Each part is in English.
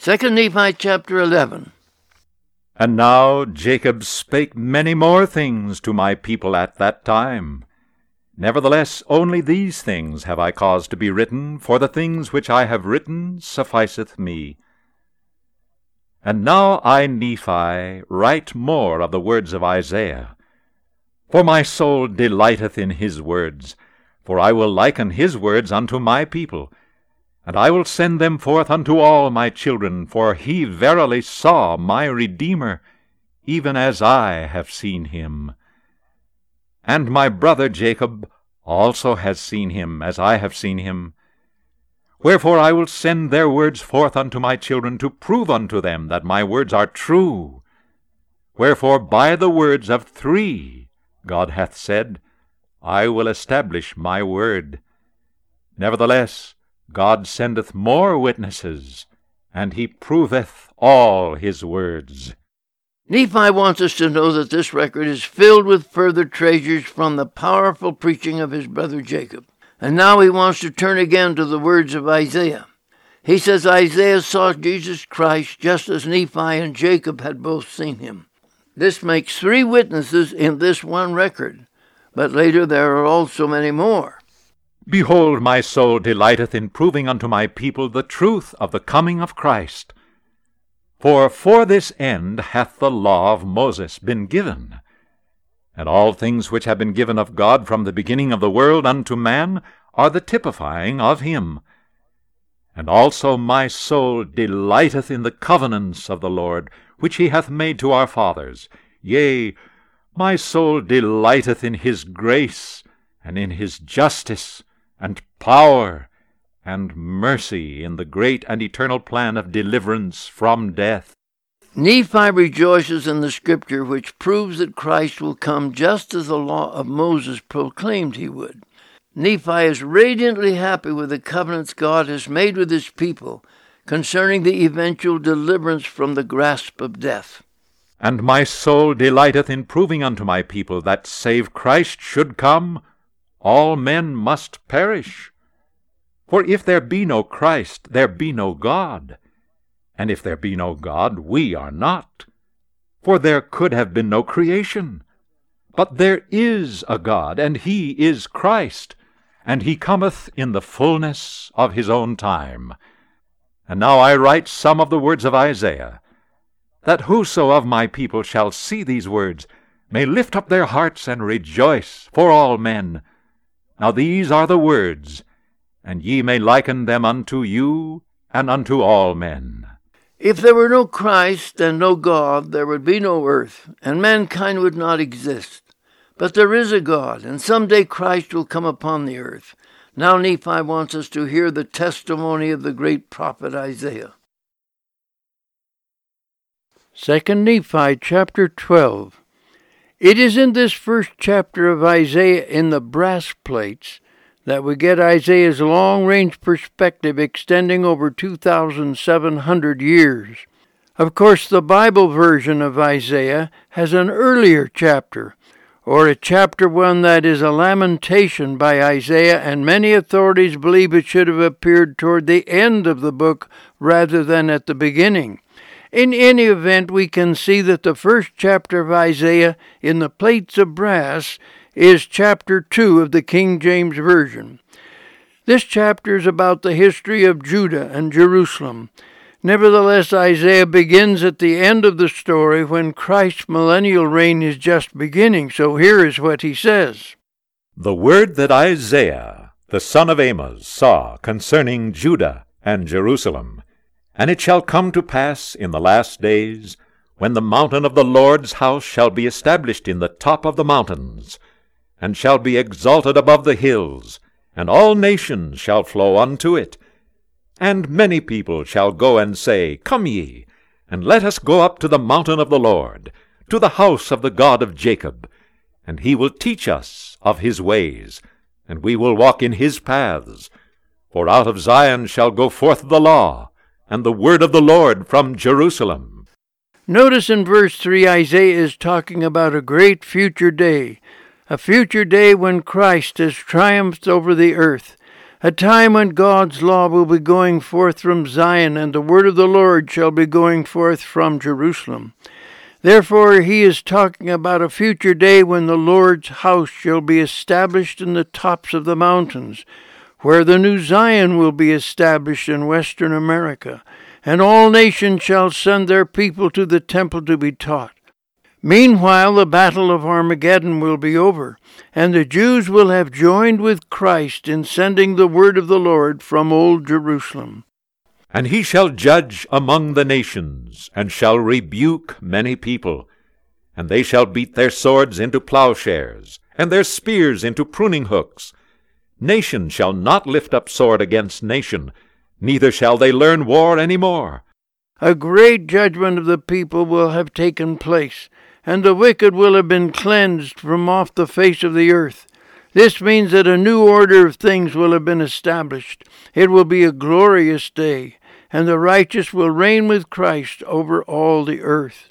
Second Nephi chapter 11. And now Jacob spake many more things to my people at that time. Nevertheless, only these things have I caused to be written, for the things which I have written sufficeth me. And now I, Nephi, write more of the words of Isaiah. For my soul delighteth in his words, for I will liken his words unto my people, and I will send them forth unto all my children, for he verily saw my Redeemer, even as I have seen him. And my brother Jacob also has seen him, as I have seen him. Wherefore I will send their words forth unto my children, to prove unto them that my words are true. Wherefore by the words of three God hath said, I will establish my word. Nevertheless, God sendeth more witnesses, and he proveth all his words. Nephi wants us to know that this record is filled with further treasures from the powerful preaching of his brother Jacob. And now he wants to turn again to the words of Isaiah. He says Isaiah saw Jesus Christ just as Nephi and Jacob had both seen him. This makes three witnesses in this one record, but later there are also many more. Behold, my soul delighteth in proving unto my people the truth of the coming of Christ. For for this end hath the law of Moses been given. And all things which have been given of God from the beginning of the world unto man are the typifying of him. And also my soul delighteth in the covenants of the Lord, which he hath made to our fathers. Yea, my soul delighteth in his grace, and in his justice, and power, and mercy in the great and eternal plan of deliverance from death. Nephi rejoices in the scripture which proves that Christ will come just as the law of Moses proclaimed he would. Nephi is radiantly happy with the covenants God has made with his people concerning the eventual deliverance from the grasp of death. And my soul delighteth in proving unto my people that save Christ should come, all men must perish. For if there be no Christ, there be no God. And if there be no God, we are not. For there could have been no creation. But there is a God, and he is Christ, and he cometh in the fullness of his own time. And now I write some of the words of Isaiah, that whoso of my people shall see these words may lift up their hearts and rejoice for all men. Now these are the words and ye may liken them unto you and unto all men. If there were no Christ and no God, there would be no earth, and mankind would not exist. But there is a God, and some day Christ will come upon the earth. Now Nephi wants us to hear the testimony of the great prophet Isaiah. 2 Nephi chapter 12. It is in this first chapter of Isaiah in the brass plates that we get Isaiah's long range perspective extending over 2,700 years. Of course, the Bible version of Isaiah has an earlier chapter, or a chapter one that is a lamentation by Isaiah, and many authorities believe it should have appeared toward the end of the book rather than at the beginning. In any event, we can see that the first chapter of Isaiah in the plates of brass is chapter 2 of the King James Version. This chapter is about the history of Judah and Jerusalem. Nevertheless, Isaiah begins at the end of the story when Christ's millennial reign is just beginning. So here is what he says The word that Isaiah, the son of Amos, saw concerning Judah and Jerusalem. And it shall come to pass in the last days, when the mountain of the Lord's house shall be established in the top of the mountains, and shall be exalted above the hills, and all nations shall flow unto it. And many people shall go and say, Come ye, and let us go up to the mountain of the Lord, to the house of the God of Jacob, and he will teach us of his ways, and we will walk in his paths. For out of Zion shall go forth the law, and the word of the Lord from Jerusalem. Notice in verse 3 Isaiah is talking about a great future day a future day when Christ has triumphed over the earth. a time when God's law will be going forth from Zion, and the word of the Lord shall be going forth from Jerusalem. Therefore, he is talking about a future day when the Lord's house shall be established in the tops of the mountains, where the new Zion will be established in western America, and all nations shall send their people to the temple to be taught. Meanwhile, the battle of Armageddon will be over, and the Jews will have joined with Christ in sending the word of the Lord from old Jerusalem. And he shall judge among the nations, and shall rebuke many people. And they shall beat their swords into plowshares, and their spears into pruning hooks. Nation shall not lift up sword against nation, neither shall they learn war any more. A great judgment of the people will have taken place and the wicked will have been cleansed from off the face of the earth. This means that a new order of things will have been established. It will be a glorious day, and the righteous will reign with Christ over all the earth.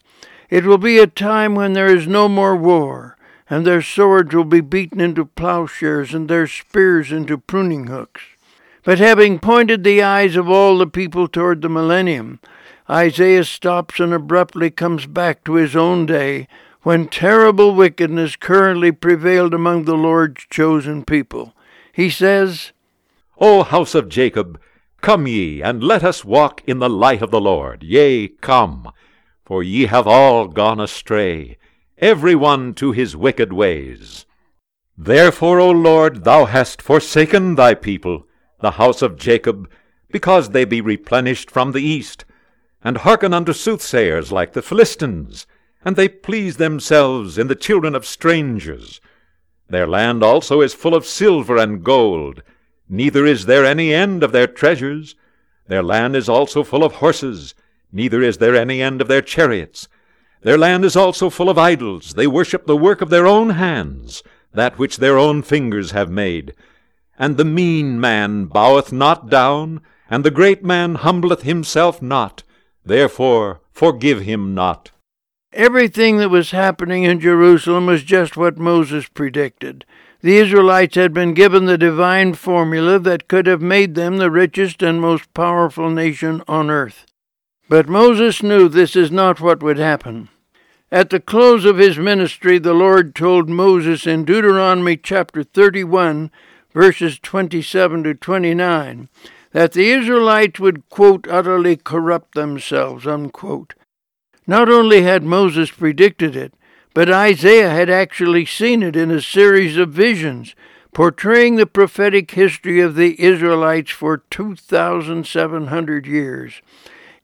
It will be a time when there is no more war, and their swords will be beaten into plowshares, and their spears into pruning hooks. But having pointed the eyes of all the people toward the millennium, Isaiah stops and abruptly comes back to his own day when terrible wickedness currently prevailed among the Lord's chosen people. He says, O house of Jacob, come ye, and let us walk in the light of the Lord. Yea, come, for ye have all gone astray, every one to his wicked ways. Therefore, O Lord, thou hast forsaken thy people, the house of Jacob, because they be replenished from the east and hearken unto soothsayers like the Philistines, and they please themselves in the children of strangers. Their land also is full of silver and gold, neither is there any end of their treasures. Their land is also full of horses, neither is there any end of their chariots. Their land is also full of idols, they worship the work of their own hands, that which their own fingers have made. And the mean man boweth not down, and the great man humbleth himself not. Therefore, forgive him not. Everything that was happening in Jerusalem was just what Moses predicted. The Israelites had been given the divine formula that could have made them the richest and most powerful nation on earth. But Moses knew this is not what would happen. At the close of his ministry, the Lord told Moses in Deuteronomy chapter 31, verses 27 to 29, that the Israelites would, quote, utterly corrupt themselves, unquote. Not only had Moses predicted it, but Isaiah had actually seen it in a series of visions, portraying the prophetic history of the Israelites for 2,700 years.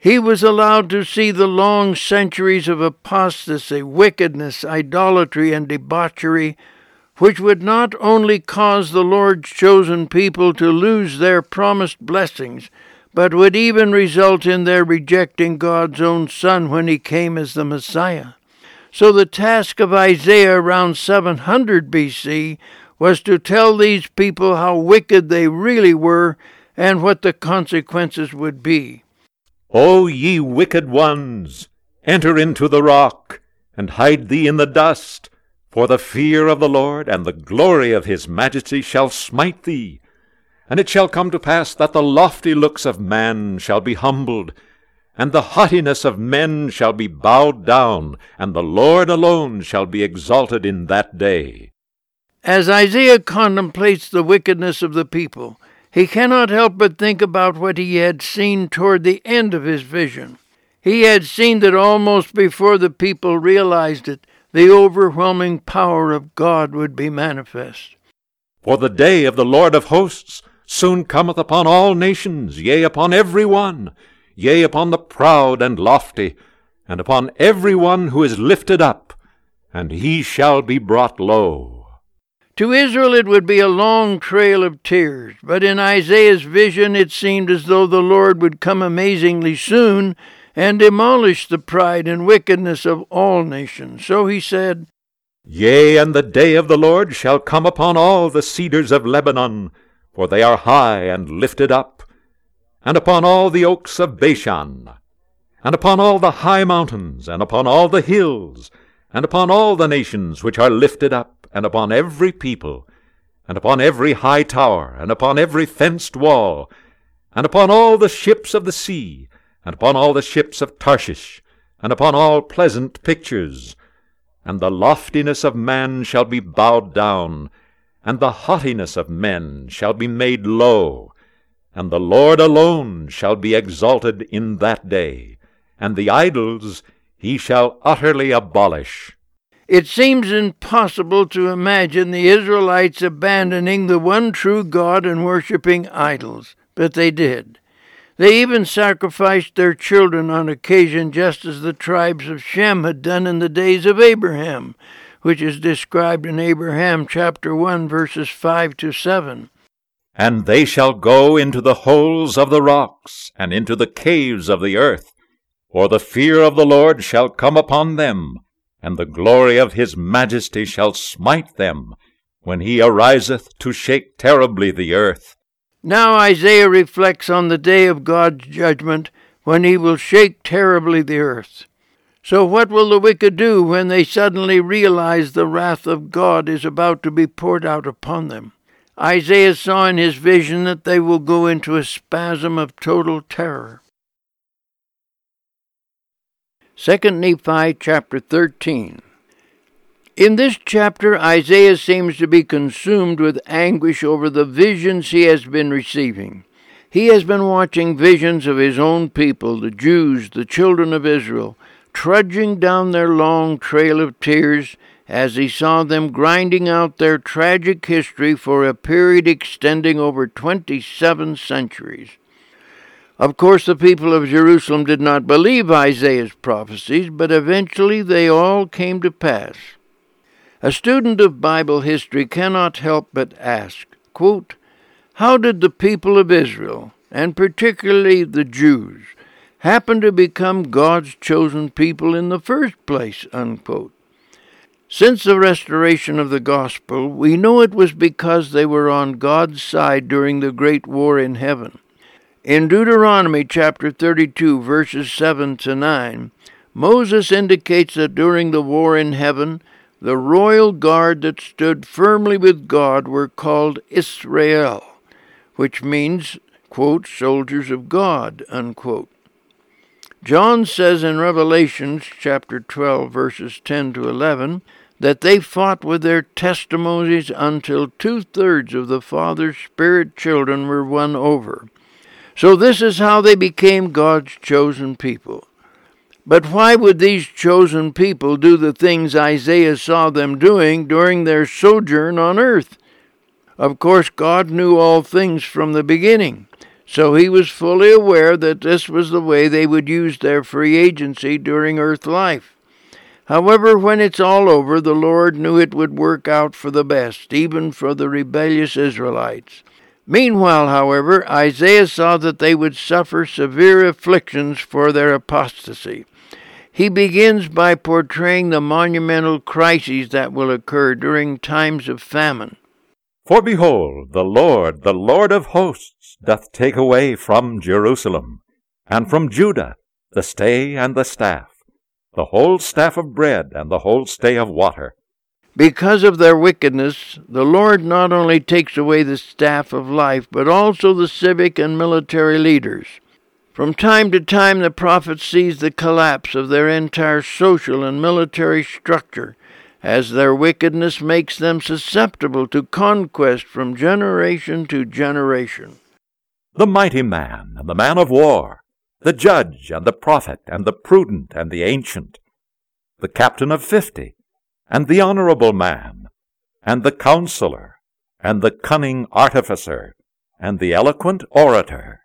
He was allowed to see the long centuries of apostasy, wickedness, idolatry, and debauchery which would not only cause the Lord's chosen people to lose their promised blessings, but would even result in their rejecting God's own Son when he came as the Messiah. So the task of Isaiah around 700 BC was to tell these people how wicked they really were and what the consequences would be. O ye wicked ones, enter into the rock, and hide thee in the dust for the fear of the Lord and the glory of his majesty shall smite thee. And it shall come to pass that the lofty looks of man shall be humbled, and the haughtiness of men shall be bowed down, and the Lord alone shall be exalted in that day. As Isaiah contemplates the wickedness of the people, he cannot help but think about what he had seen toward the end of his vision. He had seen that almost before the people realized it, the overwhelming power of God would be manifest. For the day of the Lord of hosts soon cometh upon all nations, yea, upon every one, yea, upon the proud and lofty, and upon every one who is lifted up, and he shall be brought low. To Israel it would be a long trail of tears, but in Isaiah's vision it seemed as though the Lord would come amazingly soon and demolish the pride and wickedness of all nations. So he said, Yea, and the day of the Lord shall come upon all the cedars of Lebanon, for they are high and lifted up, and upon all the oaks of Bashan, and upon all the high mountains, and upon all the hills, and upon all the nations which are lifted up, and upon every people, and upon every high tower, and upon every fenced wall, and upon all the ships of the sea, and upon all the ships of Tarshish, and upon all pleasant pictures. And the loftiness of man shall be bowed down, and the haughtiness of men shall be made low, and the Lord alone shall be exalted in that day, and the idols he shall utterly abolish. It seems impossible to imagine the Israelites abandoning the one true God and worshipping idols, but they did. They even sacrificed their children on occasion, just as the tribes of Shem had done in the days of Abraham, which is described in Abraham chapter 1, verses 5 to 7. And they shall go into the holes of the rocks, and into the caves of the earth, for the fear of the Lord shall come upon them, and the glory of his majesty shall smite them, when he ariseth to shake terribly the earth. Now Isaiah reflects on the day of God's judgment, when he will shake terribly the earth. So, what will the wicked do when they suddenly realize the wrath of God is about to be poured out upon them? Isaiah saw in his vision that they will go into a spasm of total terror. 2 Nephi chapter 13. In this chapter, Isaiah seems to be consumed with anguish over the visions he has been receiving. He has been watching visions of his own people, the Jews, the children of Israel, trudging down their long trail of tears as he saw them grinding out their tragic history for a period extending over 27 centuries. Of course, the people of Jerusalem did not believe Isaiah's prophecies, but eventually they all came to pass. A student of Bible history cannot help but ask, quote, How did the people of Israel, and particularly the Jews, happen to become God's chosen people in the first place? Unquote. Since the restoration of the gospel, we know it was because they were on God's side during the great war in heaven. In Deuteronomy chapter 32, verses 7 to 9, Moses indicates that during the war in heaven, the royal guard that stood firmly with God were called Israel, which means, quote, soldiers of God, unquote. John says in Revelations chapter 12 verses 10 to 11 that they fought with their testimonies until two-thirds of the Father's spirit children were won over. So this is how they became God's chosen people. But why would these chosen people do the things Isaiah saw them doing during their sojourn on earth? Of course, God knew all things from the beginning, so he was fully aware that this was the way they would use their free agency during earth life. However, when it's all over, the Lord knew it would work out for the best, even for the rebellious Israelites. Meanwhile, however, Isaiah saw that they would suffer severe afflictions for their apostasy. He begins by portraying the monumental crises that will occur during times of famine. For behold, the Lord, the Lord of hosts, doth take away from Jerusalem, and from Judah, the stay and the staff, the whole staff of bread and the whole stay of water. Because of their wickedness, the Lord not only takes away the staff of life, but also the civic and military leaders. From time to time, the prophet sees the collapse of their entire social and military structure, as their wickedness makes them susceptible to conquest from generation to generation. The mighty man and the man of war, the judge and the prophet and the prudent and the ancient, the captain of fifty, and the honorable man, and the counselor, and the cunning artificer, and the eloquent orator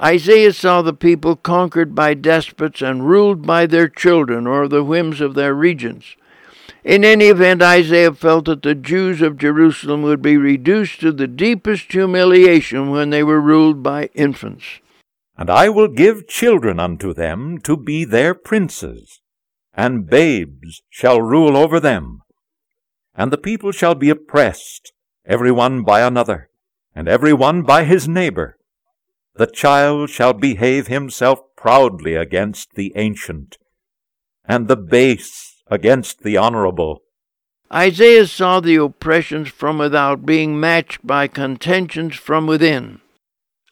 Isaiah saw the people conquered by despots and ruled by their children or the whims of their regents. In any event, Isaiah felt that the Jews of Jerusalem would be reduced to the deepest humiliation when they were ruled by infants. And I will give children unto them to be their princes, and babes shall rule over them. And the people shall be oppressed, every one by another, and every one by his neighbor the child shall behave himself proudly against the ancient, and the base against the honorable. Isaiah saw the oppressions from without being matched by contentions from within.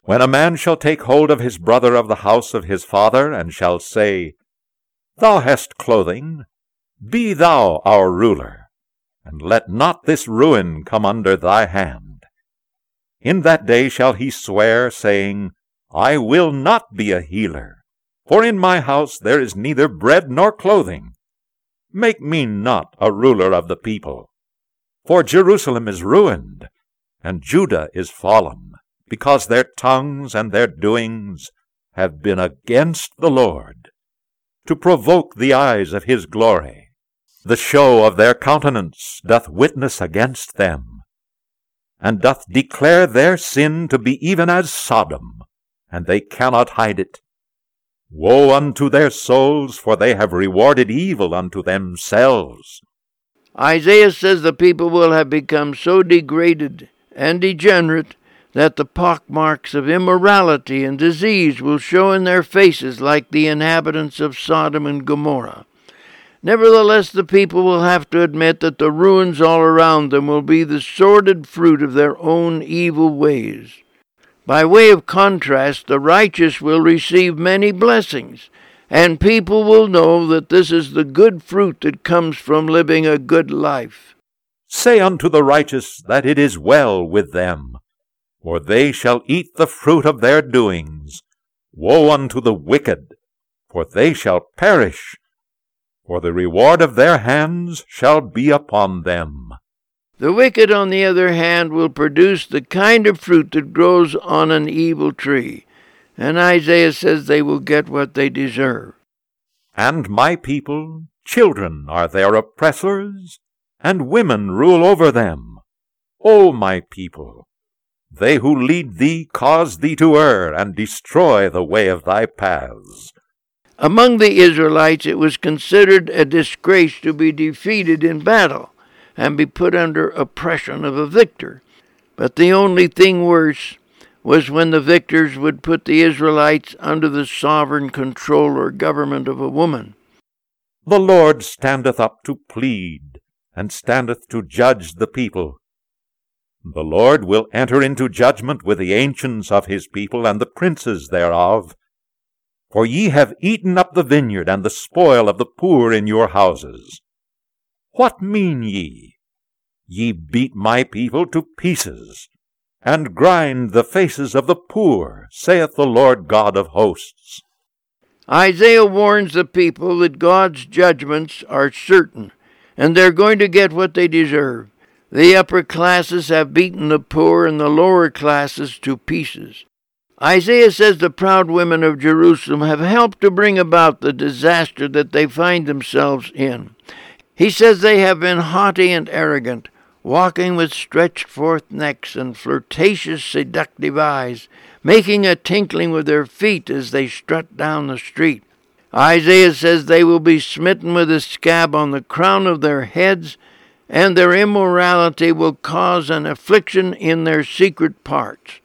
When a man shall take hold of his brother of the house of his father, and shall say, Thou hast clothing, be thou our ruler, and let not this ruin come under thy hand. In that day shall he swear, saying, I will not be a healer, for in my house there is neither bread nor clothing. Make me not a ruler of the people. For Jerusalem is ruined, and Judah is fallen, because their tongues and their doings have been against the Lord, to provoke the eyes of his glory. The show of their countenance doth witness against them, and doth declare their sin to be even as Sodom, and they cannot hide it. Woe unto their souls, for they have rewarded evil unto themselves. Isaiah says the people will have become so degraded and degenerate that the pockmarks of immorality and disease will show in their faces like the inhabitants of Sodom and Gomorrah. Nevertheless, the people will have to admit that the ruins all around them will be the sordid fruit of their own evil ways. By way of contrast, the righteous will receive many blessings, and people will know that this is the good fruit that comes from living a good life. Say unto the righteous that it is well with them, for they shall eat the fruit of their doings. Woe unto the wicked, for they shall perish, for the reward of their hands shall be upon them. The wicked, on the other hand, will produce the kind of fruit that grows on an evil tree. And Isaiah says they will get what they deserve. And my people, children are their oppressors, and women rule over them. O my people, they who lead thee cause thee to err, and destroy the way of thy paths. Among the Israelites it was considered a disgrace to be defeated in battle and be put under oppression of a victor. But the only thing worse was when the victors would put the Israelites under the sovereign control or government of a woman. The Lord standeth up to plead, and standeth to judge the people. The Lord will enter into judgment with the ancients of his people and the princes thereof. For ye have eaten up the vineyard and the spoil of the poor in your houses. What mean ye? Ye beat my people to pieces, and grind the faces of the poor, saith the Lord God of hosts. Isaiah warns the people that God's judgments are certain, and they're going to get what they deserve. The upper classes have beaten the poor and the lower classes to pieces. Isaiah says the proud women of Jerusalem have helped to bring about the disaster that they find themselves in. He says they have been haughty and arrogant, walking with stretched forth necks and flirtatious, seductive eyes, making a tinkling with their feet as they strut down the street. Isaiah says they will be smitten with a scab on the crown of their heads, and their immorality will cause an affliction in their secret parts.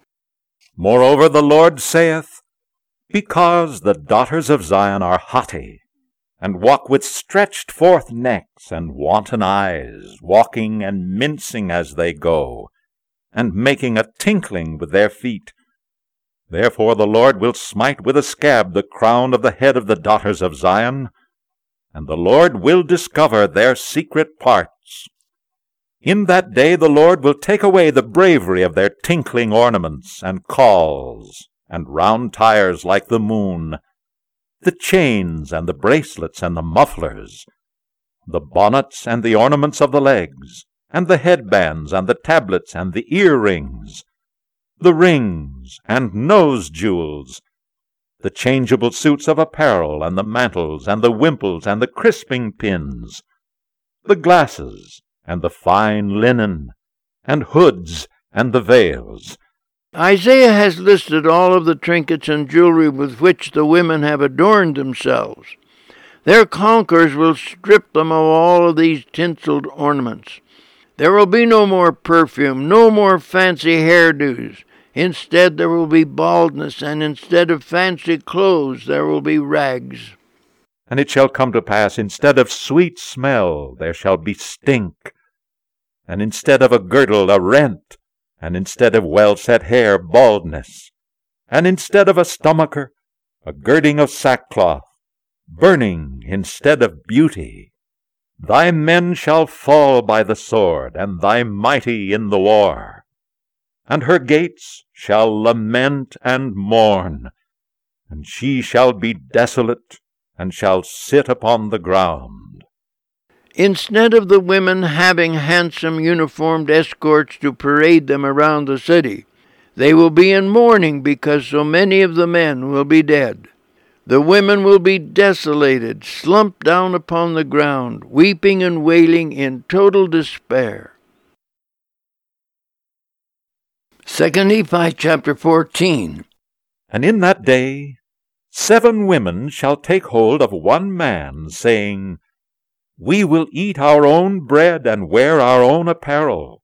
Moreover, the Lord saith, Because the daughters of Zion are haughty, and walk with stretched forth necks and wanton eyes, walking and mincing as they go, and making a tinkling with their feet. Therefore the Lord will smite with a scab the crown of the head of the daughters of Zion, and the Lord will discover their secret parts. In that day the Lord will take away the bravery of their tinkling ornaments, and cauls and round tires like the moon, the chains and the bracelets and the mufflers, the bonnets and the ornaments of the legs, and the headbands and the tablets and the earrings, the rings and nose jewels, the changeable suits of apparel and the mantles and the wimples and the crisping pins, the glasses and the fine linen, and hoods and the veils, Isaiah has listed all of the trinkets and jewelry with which the women have adorned themselves. Their conquerors will strip them of all of these tinseled ornaments. There will be no more perfume, no more fancy hairdos. Instead, there will be baldness, and instead of fancy clothes, there will be rags. And it shall come to pass, instead of sweet smell, there shall be stink, and instead of a girdle, a rent, and instead of well set hair, baldness, and instead of a stomacher, a girding of sackcloth, burning instead of beauty. Thy men shall fall by the sword, and thy mighty in the war. And her gates shall lament and mourn, and she shall be desolate, and shall sit upon the ground. Instead of the women having handsome uniformed escorts to parade them around the city, they will be in mourning because so many of the men will be dead. The women will be desolated, slumped down upon the ground, weeping and wailing in total despair. 2 Nephi chapter 14 And in that day seven women shall take hold of one man, saying, We will eat our own bread and wear our own apparel.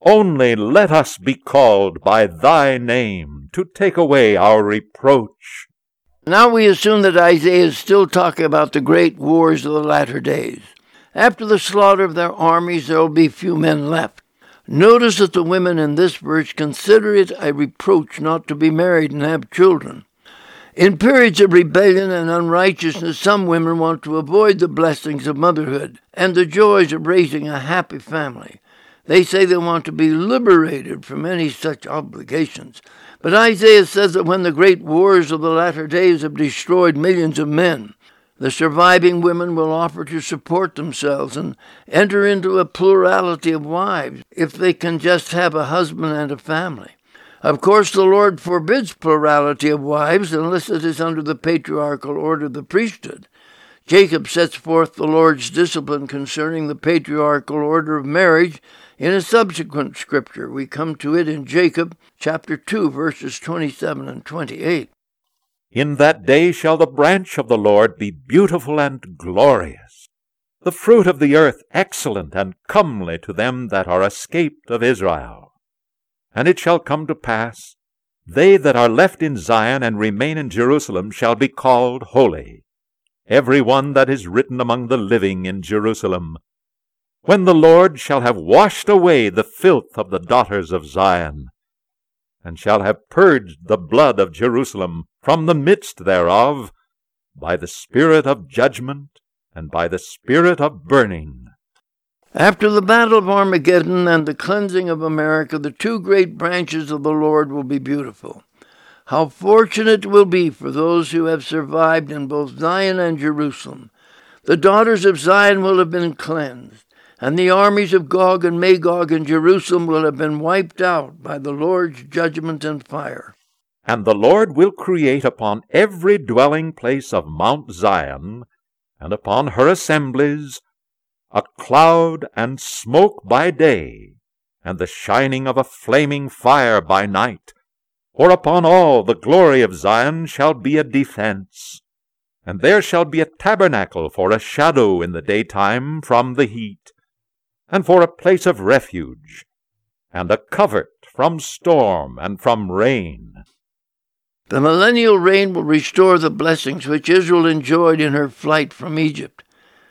Only let us be called by thy name to take away our reproach. Now we assume that Isaiah is still talking about the great wars of the latter days. After the slaughter of their armies, there will be few men left. Notice that the women in this verse consider it a reproach not to be married and have children. In periods of rebellion and unrighteousness, some women want to avoid the blessings of motherhood and the joys of raising a happy family. They say they want to be liberated from any such obligations. But Isaiah says that when the great wars of the latter days have destroyed millions of men, the surviving women will offer to support themselves and enter into a plurality of wives if they can just have a husband and a family. Of course, the Lord forbids plurality of wives unless it is under the patriarchal order of the priesthood. Jacob sets forth the Lord's discipline concerning the patriarchal order of marriage in a subsequent scripture. We come to it in Jacob chapter 2, verses 27 and 28. In that day shall the branch of the Lord be beautiful and glorious, the fruit of the earth excellent and comely to them that are escaped of Israel. And it shall come to pass, they that are left in Zion and remain in Jerusalem shall be called holy, every one that is written among the living in Jerusalem, when the Lord shall have washed away the filth of the daughters of Zion, and shall have purged the blood of Jerusalem from the midst thereof, by the spirit of judgment and by the spirit of burning. After the battle of Armageddon and the cleansing of America, the two great branches of the Lord will be beautiful. How fortunate it will be for those who have survived in both Zion and Jerusalem. The daughters of Zion will have been cleansed and the armies of Gog and Magog in Jerusalem will have been wiped out by the Lord's judgment and fire. And the Lord will create upon every dwelling place of Mount Zion, and upon her assemblies, a cloud and smoke by day, and the shining of a flaming fire by night. For upon all the glory of Zion shall be a defense, and there shall be a tabernacle for a shadow in the daytime from the heat and for a place of refuge, and a covert from storm and from rain. The millennial reign will restore the blessings which Israel enjoyed in her flight from Egypt.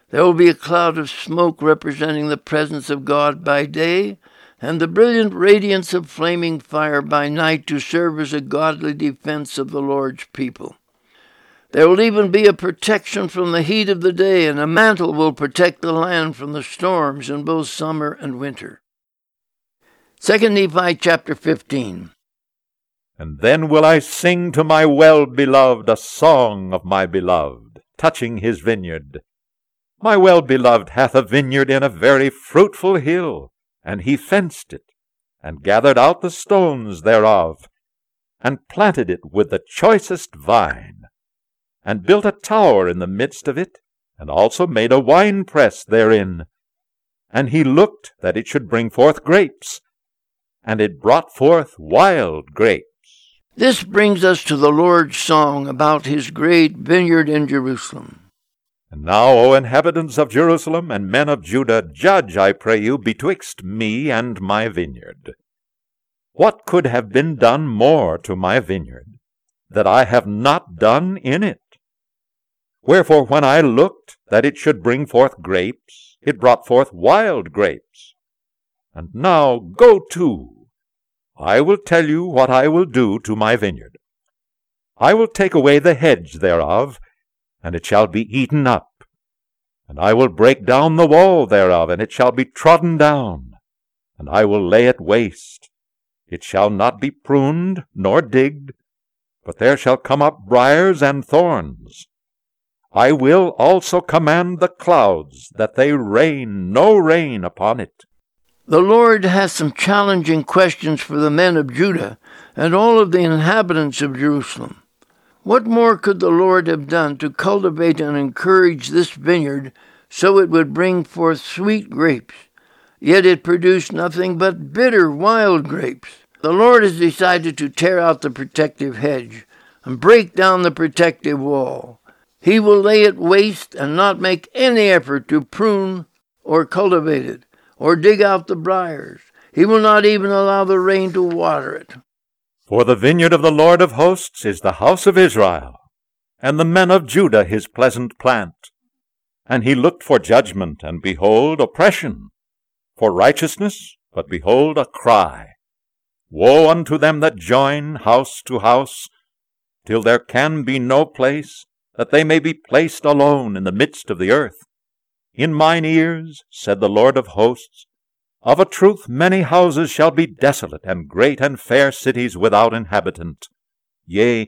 There will be a cloud of smoke representing the presence of God by day, and the brilliant radiance of flaming fire by night to serve as a godly defense of the Lord's people. There will even be a protection from the heat of the day, and a mantle will protect the land from the storms in both summer and winter. 2 Nephi chapter 15. And then will I sing to my well beloved a song of my beloved, touching his vineyard. My well beloved hath a vineyard in a very fruitful hill, and he fenced it, and gathered out the stones thereof, and planted it with the choicest vine and built a tower in the midst of it, and also made a winepress therein. And he looked that it should bring forth grapes, and it brought forth wild grapes. This brings us to the Lord's song about his great vineyard in Jerusalem. And now, O inhabitants of Jerusalem and men of Judah, judge, I pray you, betwixt me and my vineyard. What could have been done more to my vineyard that I have not done in it? Wherefore, when I looked that it should bring forth grapes, it brought forth wild grapes. And now go to. I will tell you what I will do to my vineyard. I will take away the hedge thereof, and it shall be eaten up. And I will break down the wall thereof, and it shall be trodden down. And I will lay it waste. It shall not be pruned, nor digged, but there shall come up briers and thorns. I will also command the clouds that they rain no rain upon it. The Lord has some challenging questions for the men of Judah and all of the inhabitants of Jerusalem. What more could the Lord have done to cultivate and encourage this vineyard so it would bring forth sweet grapes? Yet it produced nothing but bitter wild grapes. The Lord has decided to tear out the protective hedge and break down the protective wall. He will lay it waste and not make any effort to prune or cultivate it or dig out the briers. He will not even allow the rain to water it. For the vineyard of the Lord of hosts is the house of Israel, and the men of Judah his pleasant plant. And he looked for judgment, and behold, oppression, for righteousness, but behold, a cry. Woe unto them that join house to house, till there can be no place, that they may be placed alone in the midst of the earth. In mine ears, said the Lord of hosts, of a truth many houses shall be desolate, and great and fair cities without inhabitant. Yea,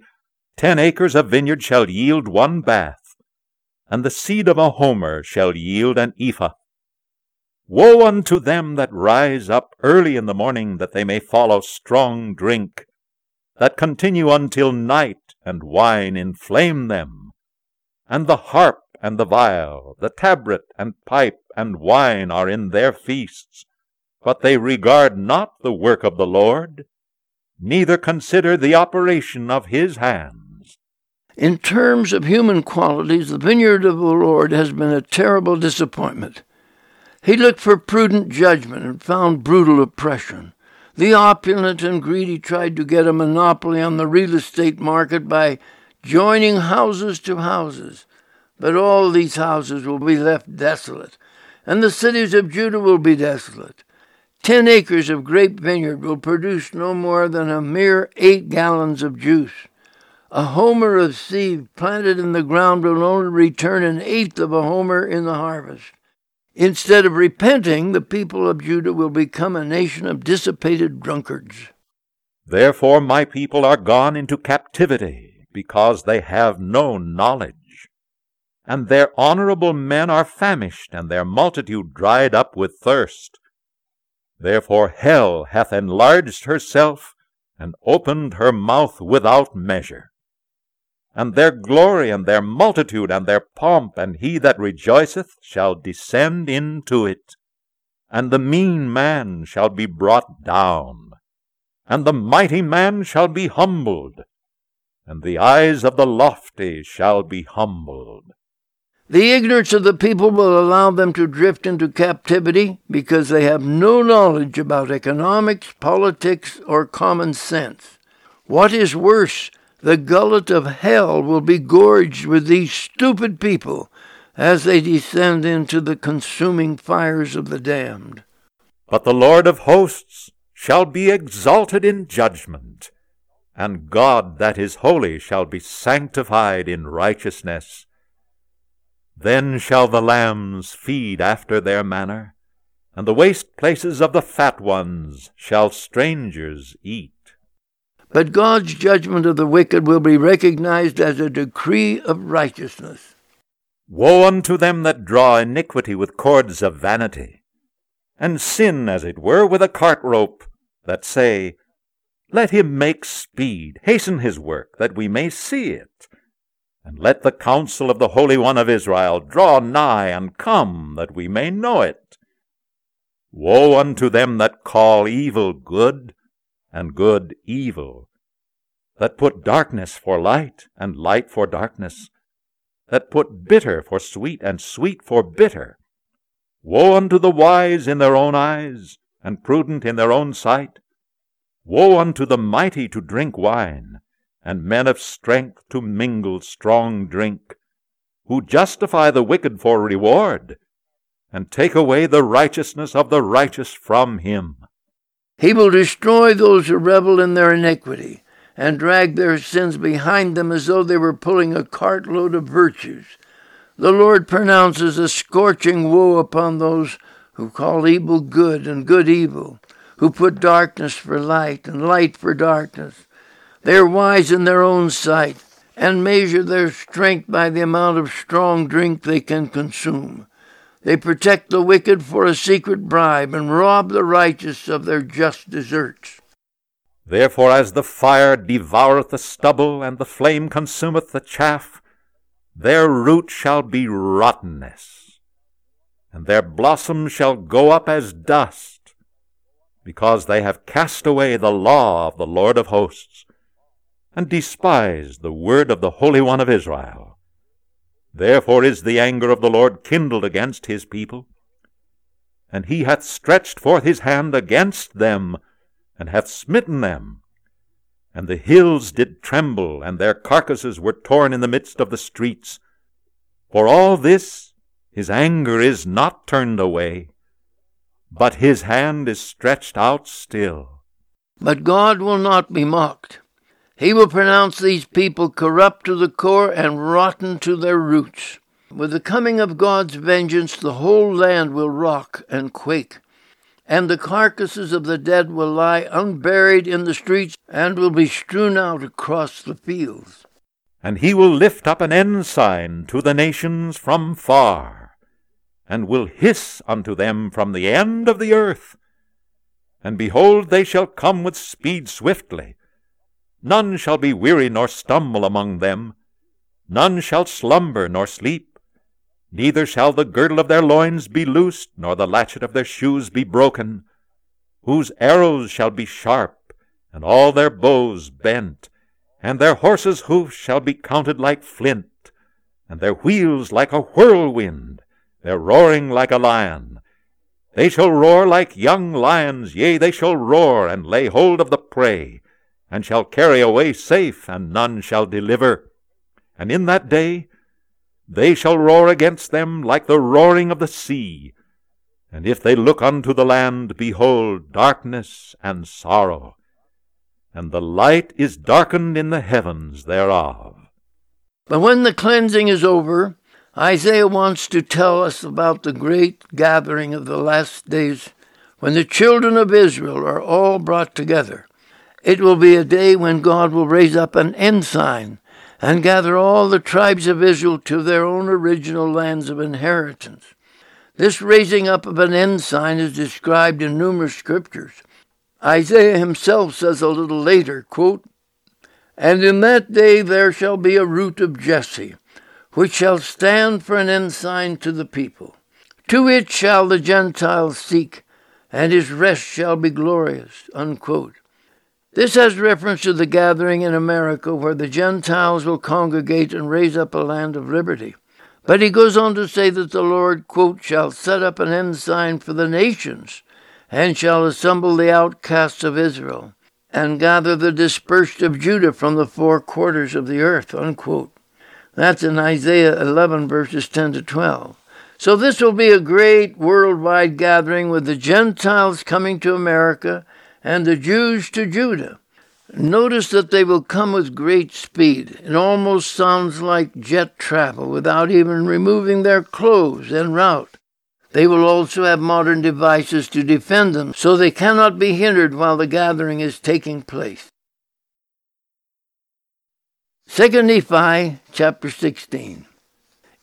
ten acres of vineyard shall yield one bath, and the seed of a homer shall yield an ephah. Woe unto them that rise up early in the morning, that they may follow strong drink, that continue until night, and wine inflame them. And the harp and the viol, the tabret and pipe and wine are in their feasts, but they regard not the work of the Lord, neither consider the operation of his hands. In terms of human qualities, the vineyard of the Lord has been a terrible disappointment. He looked for prudent judgment and found brutal oppression. The opulent and greedy tried to get a monopoly on the real estate market by joining houses to houses. But all these houses will be left desolate, and the cities of Judah will be desolate. Ten acres of grape vineyard will produce no more than a mere eight gallons of juice. A homer of seed planted in the ground will only return an eighth of a homer in the harvest. Instead of repenting, the people of Judah will become a nation of dissipated drunkards. Therefore my people are gone into captivity, because they have no knowledge. And their honorable men are famished, and their multitude dried up with thirst. Therefore hell hath enlarged herself, and opened her mouth without measure and their glory, and their multitude, and their pomp, and he that rejoiceth shall descend into it. And the mean man shall be brought down, and the mighty man shall be humbled, and the eyes of the lofty shall be humbled. The ignorance of the people will allow them to drift into captivity because they have no knowledge about economics, politics, or common sense. What is worse, the gullet of hell will be gorged with these stupid people as they descend into the consuming fires of the damned. But the Lord of hosts shall be exalted in judgment, and God that is holy shall be sanctified in righteousness. Then shall the lambs feed after their manner, and the waste places of the fat ones shall strangers eat. But God's judgment of the wicked will be recognized as a decree of righteousness. Woe unto them that draw iniquity with cords of vanity, and sin, as it were, with a cart rope, that say, Let him make speed, hasten his work, that we may see it. And let the counsel of the Holy One of Israel draw nigh and come, that we may know it. Woe unto them that call evil good, and good evil, that put darkness for light and light for darkness, that put bitter for sweet and sweet for bitter. Woe unto the wise in their own eyes, and prudent in their own sight. Woe unto the mighty to drink wine, and men of strength to mingle strong drink, who justify the wicked for reward, and take away the righteousness of the righteous from him. He will destroy those who revel in their iniquity, and drag their sins behind them as though they were pulling a cartload of virtues. The Lord pronounces a scorching woe upon those who call evil good and good evil, who put darkness for light and light for darkness. They are wise in their own sight and measure their strength by the amount of strong drink they can consume. They protect the wicked for a secret bribe and rob the righteous of their just deserts. Therefore, as the fire devoureth the stubble, and the flame consumeth the chaff, their root shall be rottenness, and their blossom shall go up as dust, because they have cast away the law of the Lord of hosts, and despised the word of the Holy One of Israel. Therefore is the anger of the Lord kindled against his people, and he hath stretched forth his hand against them, and hath smitten them. And the hills did tremble, and their carcasses were torn in the midst of the streets. For all this his anger is not turned away, but his hand is stretched out still. But God will not be mocked. He will pronounce these people corrupt to the core and rotten to their roots. With the coming of God's vengeance, the whole land will rock and quake and the carcasses of the dead will lie unburied in the streets and will be strewn out across the fields. And he will lift up an ensign to the nations from far, and will hiss unto them from the end of the earth. And behold, they shall come with speed swiftly. None shall be weary nor stumble among them. None shall slumber nor sleep. Neither shall the girdle of their loins be loosed, nor the latchet of their shoes be broken, whose arrows shall be sharp, and all their bows bent, and their horses' hoofs shall be counted like flint, and their wheels like a whirlwind, their roaring like a lion. They shall roar like young lions, yea, they shall roar, and lay hold of the prey, and shall carry away safe, and none shall deliver. And in that day they shall roar against them like the roaring of the sea. And if they look unto the land, behold, darkness and sorrow, and the light is darkened in the heavens thereof. But when the cleansing is over, Isaiah wants to tell us about the great gathering of the last days when the children of Israel are all brought together. It will be a day when God will raise up an ensign and gather all the tribes of Israel to their own original lands of inheritance. This raising up of an ensign is described in numerous scriptures. Isaiah himself says a little later, quote, And in that day there shall be a root of Jesse, which shall stand for an ensign to the people. To it shall the Gentiles seek, and his rest shall be glorious. Unquote. This has reference to the gathering in America where the Gentiles will congregate and raise up a land of liberty. But he goes on to say that the Lord, quote, shall set up an ensign for the nations, and shall assemble the outcasts of Israel, and gather the dispersed of Judah from the four quarters of the earth, unquote. That's in Isaiah 11, verses 10 to 12. So this will be a great worldwide gathering with the Gentiles coming to America and the Jews to Judah. Notice that they will come with great speed. It almost sounds like jet travel without even removing their clothes en route. They will also have modern devices to defend them, so they cannot be hindered while the gathering is taking place. 2 Nephi chapter 16.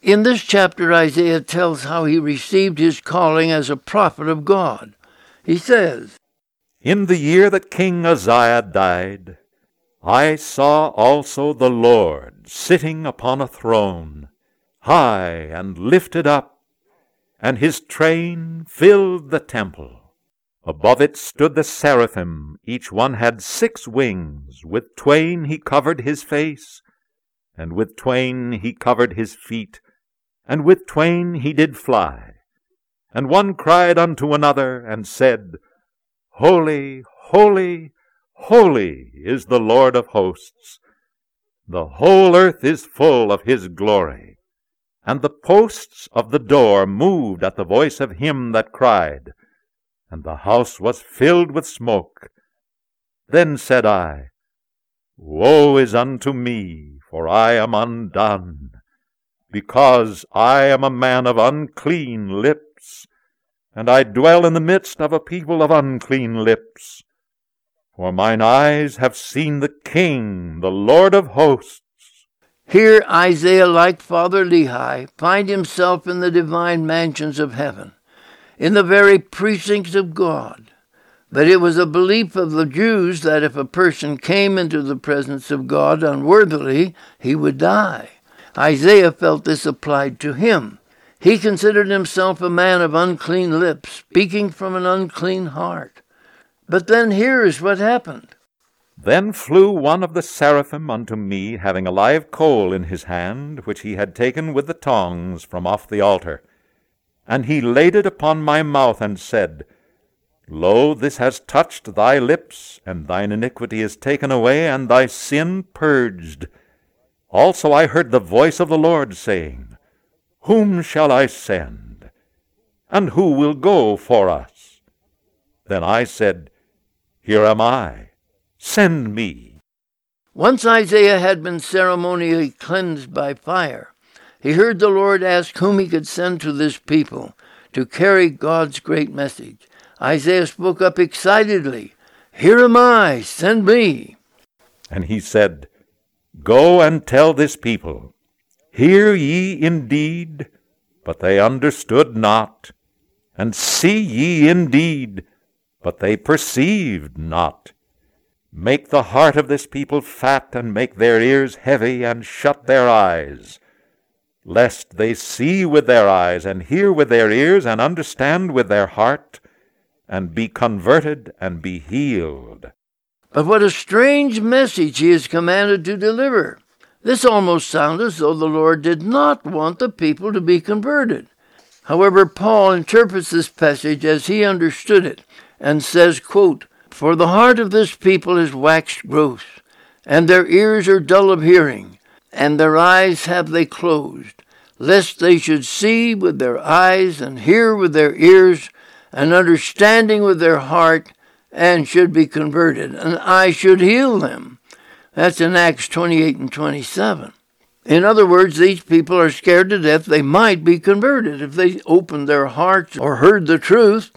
In this chapter, Isaiah tells how he received his calling as a prophet of God. He says, in the year that King Uzziah died, I saw also the Lord sitting upon a throne, high and lifted up, and his train filled the temple. Above it stood the seraphim, each one had six wings. With twain he covered his face, and with twain he covered his feet, and with twain he did fly. And one cried unto another, and said, Holy, holy, holy is the Lord of hosts. The whole earth is full of his glory. and the posts of the door moved at the voice of him that cried, and the house was filled with smoke. Then said I, Woe is unto me, for I am undone, because I am a man of unclean lips, and I dwell in the midst of a people of unclean lips. For mine eyes have seen the King, the Lord of hosts. Here Isaiah, like Father Lehi, find himself in the divine mansions of heaven, in the very precincts of God. But it was a belief of the Jews that if a person came into the presence of God unworthily, he would die. Isaiah felt this applied to him. He considered himself a man of unclean lips, speaking from an unclean heart. But then here is what happened. Then flew one of the seraphim unto me, having a live coal in his hand, which he had taken with the tongs from off the altar. And he laid it upon my mouth, and said, Lo, this has touched thy lips, and thine iniquity is taken away, and thy sin purged. Also I heard the voice of the Lord saying, Whom shall I send? And who will go for us? Then I said, here am I. Send me. Once Isaiah had been ceremonially cleansed by fire. He heard the Lord ask whom he could send to this people to carry God's great message. Isaiah spoke up excitedly, Here am I, send me. And he said, Go and tell this people, Hear ye indeed, but they understood not, and see ye indeed, but they perceived not. Make the heart of this people fat, and make their ears heavy, and shut their eyes, lest they see with their eyes, and hear with their ears, and understand with their heart, and be converted, and be healed. But what a strange message he is commanded to deliver. This almost sounds as though the Lord did not want the people to be converted. However, Paul interprets this passage as he understood it and says, quote, For the heart of this people is waxed gross, and their ears are dull of hearing, and their eyes have they closed, lest they should see with their eyes, and hear with their ears, and understanding with their heart, and should be converted, and I should heal them. That's in Acts 28 and 27. In other words, these people are scared to death they might be converted if they opened their hearts or heard the truth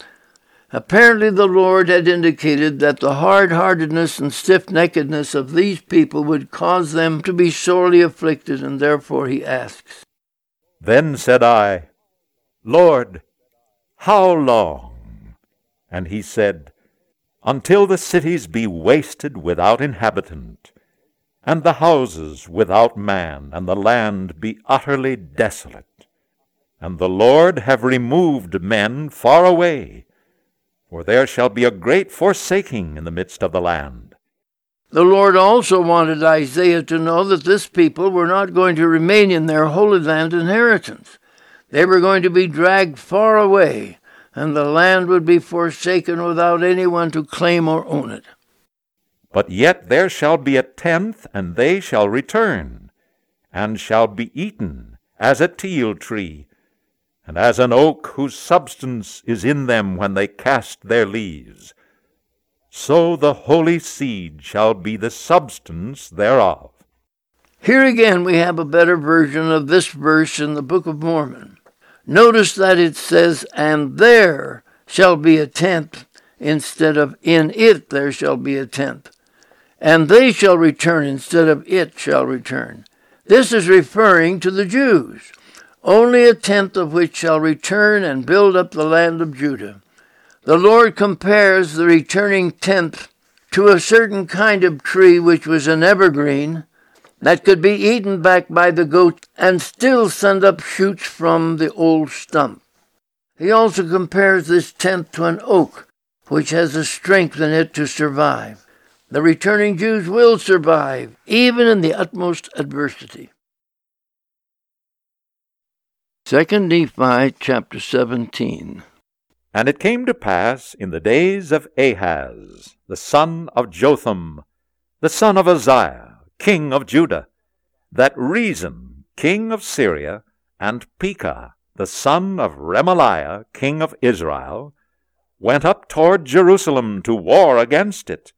Apparently, the Lord had indicated that the hard heartedness and stiff neckedness of these people would cause them to be sorely afflicted, and therefore he asks. Then said I, Lord, how long? And he said, Until the cities be wasted without inhabitant, and the houses without man, and the land be utterly desolate, and the Lord have removed men far away for there shall be a great forsaking in the midst of the land. The Lord also wanted Isaiah to know that this people were not going to remain in their Holy Land inheritance. They were going to be dragged far away, and the land would be forsaken without anyone to claim or own it. But yet there shall be a tenth, and they shall return, and shall be eaten as a teil tree, and as an oak whose substance is in them when they cast their leaves, so the holy seed shall be the substance thereof. Here again we have a better version of this verse in the Book of Mormon. Notice that it says, And there shall be a tenth, instead of in it there shall be a tenth. And they shall return instead of it shall return. This is referring to the Jews only a tenth of which shall return and build up the land of Judah. The Lord compares the returning tenth to a certain kind of tree which was an evergreen that could be eaten back by the goats and still send up shoots from the old stump. He also compares this tenth to an oak which has the strength in it to survive. The returning Jews will survive, even in the utmost adversity. Second Nephi chapter 17. And it came to pass in the days of Ahaz, the son of Jotham, the son of Uzziah, king of Judah, that Rezin, king of Syria, and Pekah, the son of Remaliah, king of Israel, went up toward Jerusalem to war against it,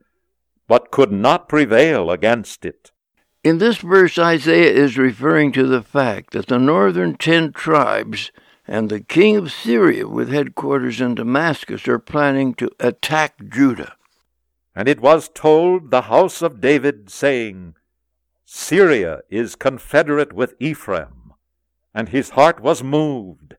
but could not prevail against it. In this verse, Isaiah is referring to the fact that the northern ten tribes and the king of Syria, with headquarters in Damascus, are planning to attack Judah. And it was told the house of David, saying, Syria is confederate with Ephraim, and his heart was moved,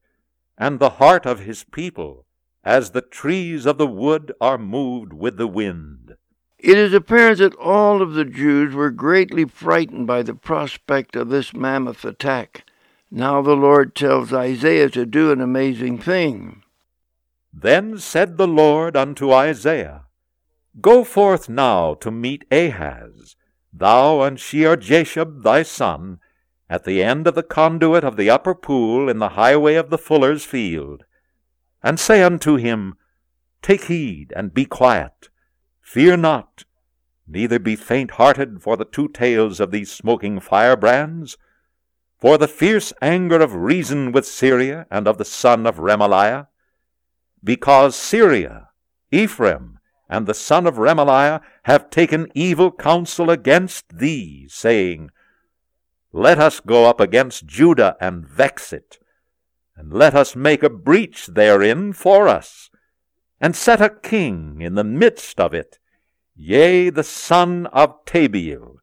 and the heart of his people, as the trees of the wood are moved with the wind. It is apparent that all of the Jews were greatly frightened by the prospect of this mammoth attack. Now the Lord tells Isaiah to do an amazing thing. Then said the Lord unto Isaiah, Go forth now to meet Ahaz, thou and Shear-jashub thy son, at the end of the conduit of the upper pool in the highway of the fuller's field, and say unto him, Take heed and be quiet Fear not, neither be faint hearted for the two tails of these smoking firebrands, for the fierce anger of Rezin with Syria and of the son of Remaliah, because Syria, Ephraim, and the son of Remaliah have taken evil counsel against thee, saying, Let us go up against Judah and vex it, and let us make a breach therein for us, and set a king in the midst of it, yea, the son of Tabeel.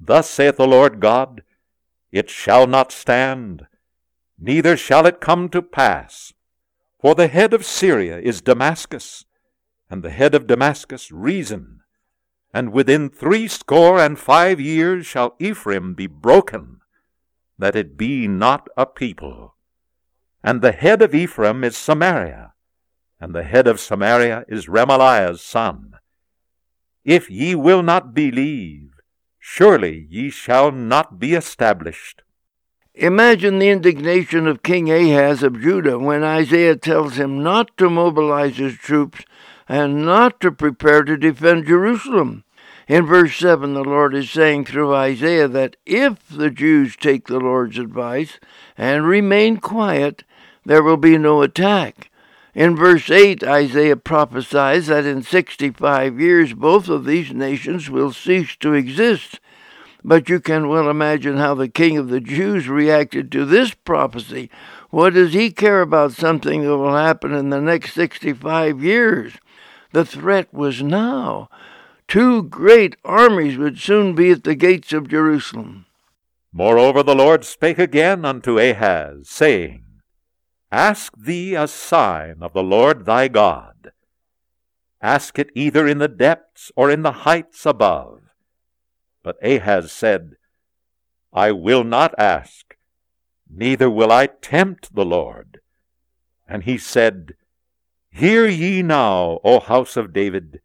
Thus saith the Lord God, It shall not stand, neither shall it come to pass. For the head of Syria is Damascus, and the head of Damascus Rezin. And within threescore and five years shall Ephraim be broken, that it be not a people. And the head of Ephraim is Samaria, and the head of Samaria is Remaliah's son. If ye will not believe, surely ye shall not be established. Imagine the indignation of King Ahaz of Judah when Isaiah tells him not to mobilize his troops and not to prepare to defend Jerusalem. In verse 7, the Lord is saying through Isaiah that if the Jews take the Lord's advice and remain quiet, there will be no attack. In verse 8, Isaiah prophesies that in 65 years both of these nations will cease to exist. But you can well imagine how the king of the Jews reacted to this prophecy. What does he care about something that will happen in the next 65 years? The threat was now. Two great armies would soon be at the gates of Jerusalem. Moreover, the Lord spake again unto Ahaz, saying, Ask thee a sign of the Lord thy God. Ask it either in the depths or in the heights above. But Ahaz said, I will not ask, neither will I tempt the Lord. And he said, Hear ye now, O house of David.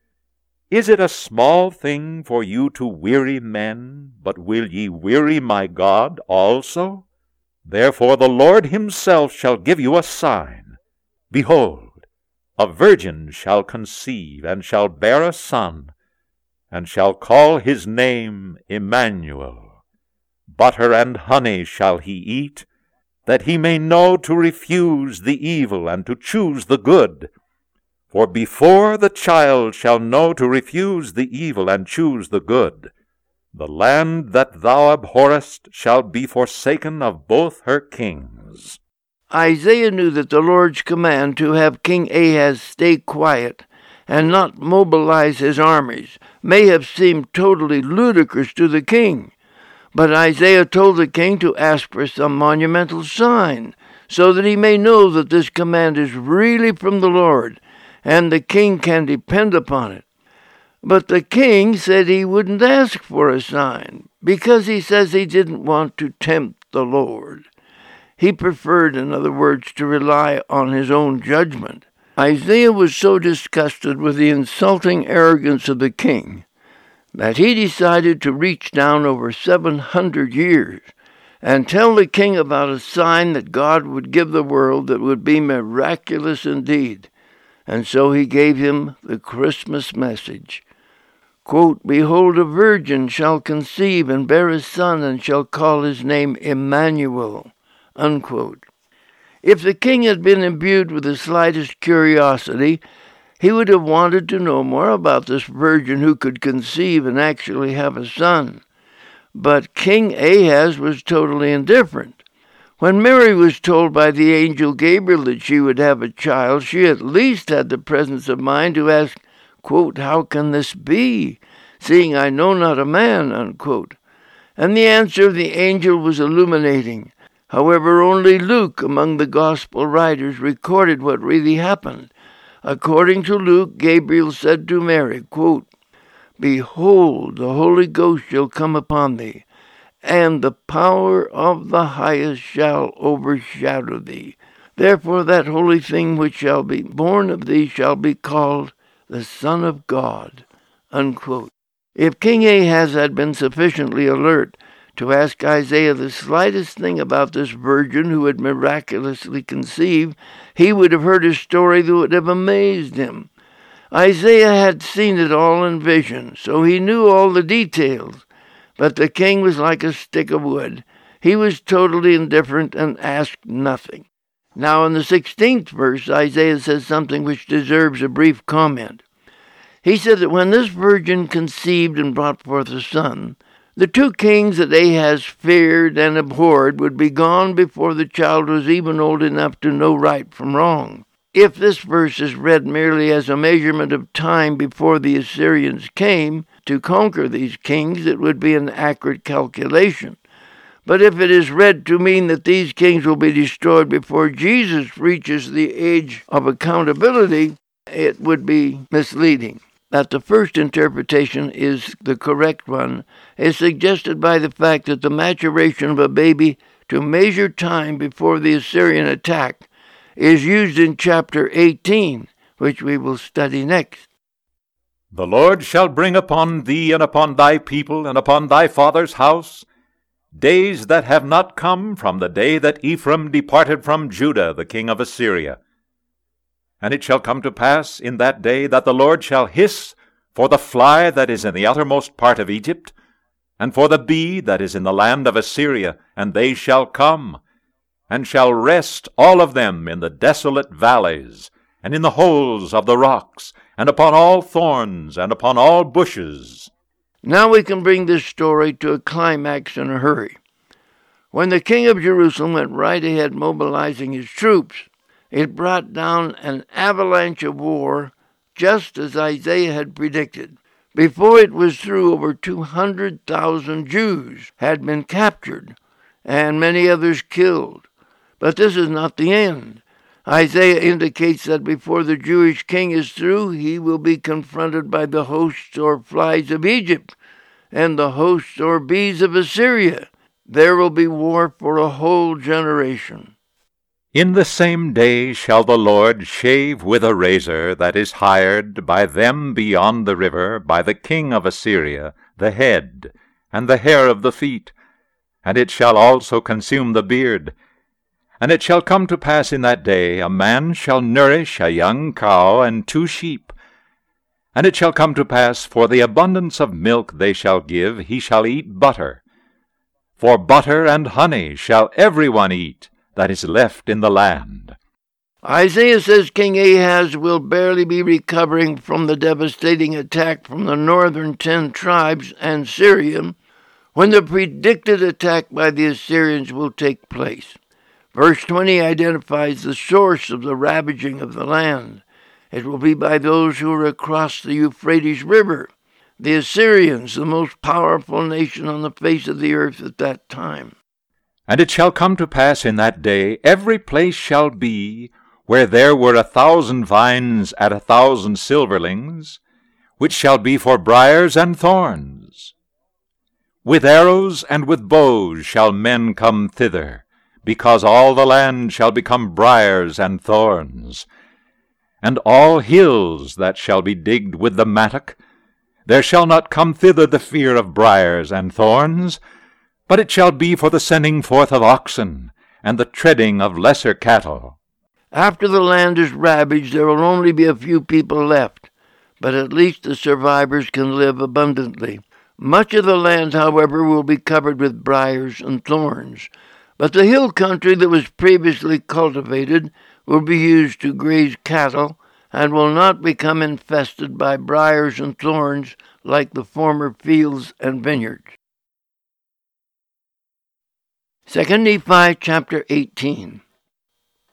Is it a small thing for you to weary men, but will ye weary my God also? Therefore the Lord himself shall give you a sign. Behold, a virgin shall conceive, and shall bear a son, and shall call his name Emmanuel. Butter and honey shall he eat, that he may know to refuse the evil and to choose the good. For before the child shall know to refuse the evil and choose the good, the land that thou abhorrest shall be forsaken of both her kings. Isaiah knew that the Lord's command to have King Ahaz stay quiet and not mobilize his armies may have seemed totally ludicrous to the king. But Isaiah told the king to ask for some monumental sign, so that he may know that this command is really from the Lord, and the king can depend upon it. But the king said he wouldn't ask for a sign because he says he didn't want to tempt the Lord. He preferred, in other words, to rely on his own judgment. Isaiah was so disgusted with the insulting arrogance of the king that he decided to reach down over 700 years and tell the king about a sign that God would give the world that would be miraculous indeed. And so he gave him the Christmas message Quote, Behold, a virgin shall conceive and bear a son, and shall call his name Emmanuel. Unquote. If the king had been imbued with the slightest curiosity, he would have wanted to know more about this virgin who could conceive and actually have a son. But King Ahaz was totally indifferent. When Mary was told by the angel Gabriel that she would have a child, she at least had the presence of mind to ask, quote, How can this be, seeing I know not a man? Unquote. And the answer of the angel was illuminating. However, only Luke among the gospel writers recorded what really happened. According to Luke, Gabriel said to Mary, quote, Behold, the Holy Ghost shall come upon thee, and the power of the highest shall overshadow thee. Therefore, that holy thing which shall be born of thee shall be called the Son of God. Unquote. If King Ahaz had been sufficiently alert to ask Isaiah the slightest thing about this virgin who had miraculously conceived, he would have heard a story that would have amazed him. Isaiah had seen it all in vision, so he knew all the details. But the king was like a stick of wood. He was totally indifferent and asked nothing. Now, in the 16th verse, Isaiah says something which deserves a brief comment. He said that when this virgin conceived and brought forth a son, the two kings that Ahaz feared and abhorred would be gone before the child was even old enough to know right from wrong. If this verse is read merely as a measurement of time before the Assyrians came to conquer these kings, it would be an accurate calculation. But if it is read to mean that these kings will be destroyed before Jesus reaches the age of accountability, it would be misleading that the first interpretation is the correct one is suggested by the fact that the maturation of a baby to measure time before the Assyrian attack is used in chapter 18, which we will study next. The Lord shall bring upon thee and upon thy people and upon thy father's house days that have not come from the day that Ephraim departed from Judah, the king of Assyria and it shall come to pass in that day that the Lord shall hiss for the fly that is in the uttermost part of Egypt, and for the bee that is in the land of Assyria, and they shall come, and shall rest all of them in the desolate valleys, and in the holes of the rocks, and upon all thorns, and upon all bushes. Now we can bring this story to a climax in a hurry. When the king of Jerusalem went right ahead mobilizing his troops, it brought down an avalanche of war, just as Isaiah had predicted. Before it was through, over 200,000 Jews had been captured and many others killed. But this is not the end. Isaiah indicates that before the Jewish king is through, he will be confronted by the hosts or flies of Egypt and the hosts or bees of Assyria. There will be war for a whole generation. In the same day shall the Lord shave with a razor that is hired by them beyond the river, by the king of Assyria, the head, and the hair of the feet, and it shall also consume the beard. And it shall come to pass in that day, a man shall nourish a young cow and two sheep. And it shall come to pass, for the abundance of milk they shall give, he shall eat butter. For butter and honey shall every one eat that is left in the land. Isaiah says King Ahaz will barely be recovering from the devastating attack from the northern ten tribes and Syria when the predicted attack by the Assyrians will take place. Verse 20 identifies the source of the ravaging of the land. It will be by those who are across the Euphrates River, the Assyrians, the most powerful nation on the face of the earth at that time. And it shall come to pass in that day, every place shall be where there were a thousand vines at a thousand silverlings, which shall be for briers and thorns. With arrows and with bows shall men come thither, because all the land shall become briers and thorns. And all hills that shall be digged with the mattock, there shall not come thither the fear of briers and thorns, but it shall be for the sending forth of oxen, and the treading of lesser cattle. After the land is ravaged, there will only be a few people left, but at least the survivors can live abundantly. Much of the land, however, will be covered with briars and thorns, But the hill country that was previously cultivated will be used to graze cattle and will not become infested by briars and thorns like the former fields and vineyards. 2 Nephi chapter 18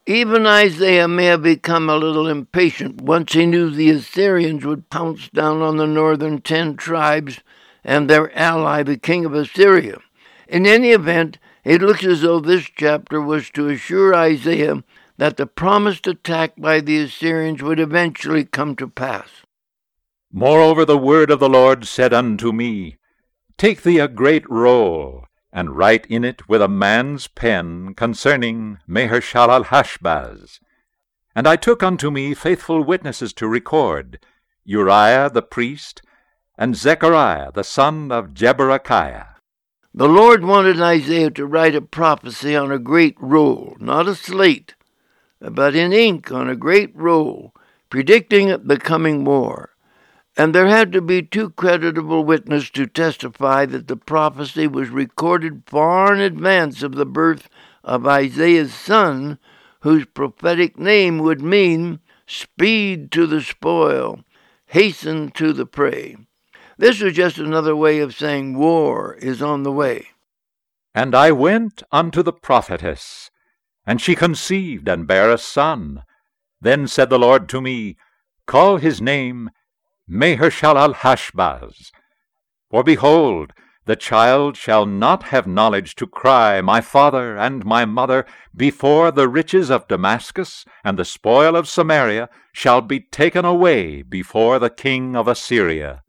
even Isaiah may have become a little impatient once he knew the Assyrians would pounce down on the northern ten tribes and their ally, the king of Assyria. In any event, it looks as though this chapter was to assure Isaiah that the promised attack by the Assyrians would eventually come to pass. Moreover, the word of the Lord said unto me, Take thee a great roll, and write in it with a man's pen concerning Maher-shalal-hash-baz. And I took unto me faithful witnesses to record, Uriah the priest, and Zechariah the son of Jeberechiah. The Lord wanted Isaiah to write a prophecy on a great roll, not a slate, but in ink on a great roll, predicting the coming war and there had to be two creditable witnesses to testify that the prophecy was recorded far in advance of the birth of Isaiah's son, whose prophetic name would mean speed to the spoil, hasten to the prey. This was just another way of saying war is on the way. And I went unto the prophetess, and she conceived and bare a son. Then said the Lord to me, Call his name Maher-shalal-hash-baz. For behold, the child shall not have knowledge to cry, My father and my mother, before the riches of Damascus and the spoil of Samaria shall be taken away before the king of Assyria.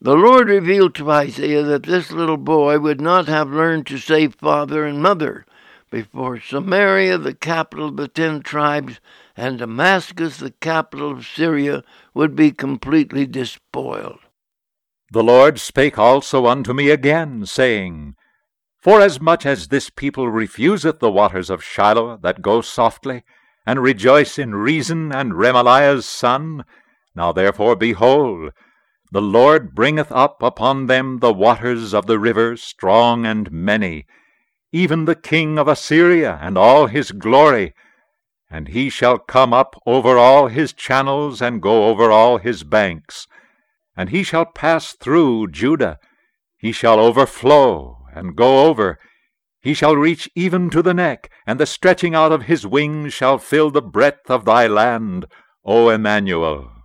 The Lord revealed to Isaiah that this little boy would not have learned to say father and mother before Samaria, the capital of the ten tribes, and Damascus, the capital of Syria, would be completely despoiled. The Lord spake also unto me again, saying, Forasmuch as this people refuseth the waters of Shiloh that go softly, and rejoice in Rezin and Remaliah's son, now therefore, behold, the Lord bringeth up upon them the waters of the river strong and many, even the king of Assyria and all his glory, and he shall come up over all his channels and go over all his banks. And he shall pass through Judah, he shall overflow and go over. He shall reach even to the neck, and the stretching out of his wings shall fill the breadth of thy land, O Emmanuel.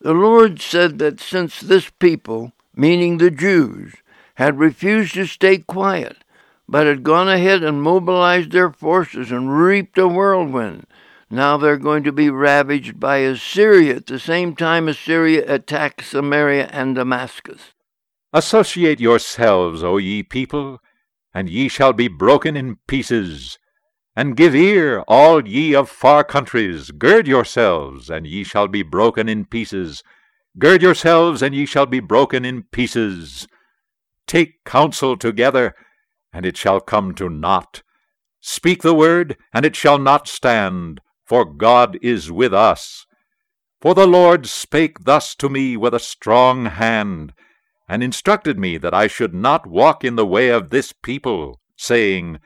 The Lord said that since this people, meaning the Jews, had refused to stay quiet, but had gone ahead and mobilized their forces and reaped a whirlwind, now they're going to be ravaged by Assyria at the same time Assyria attacks Samaria and Damascus. Associate yourselves, O ye people, and ye shall be broken in pieces. And give ear, all ye of far countries, gird yourselves, and ye shall be broken in pieces. Gird yourselves, and ye shall be broken in pieces. Take counsel together, and it shall come to naught. Speak the word, and it shall not stand for God is with us. For the Lord spake thus to me with a strong hand, and instructed me that I should not walk in the way of this people, saying,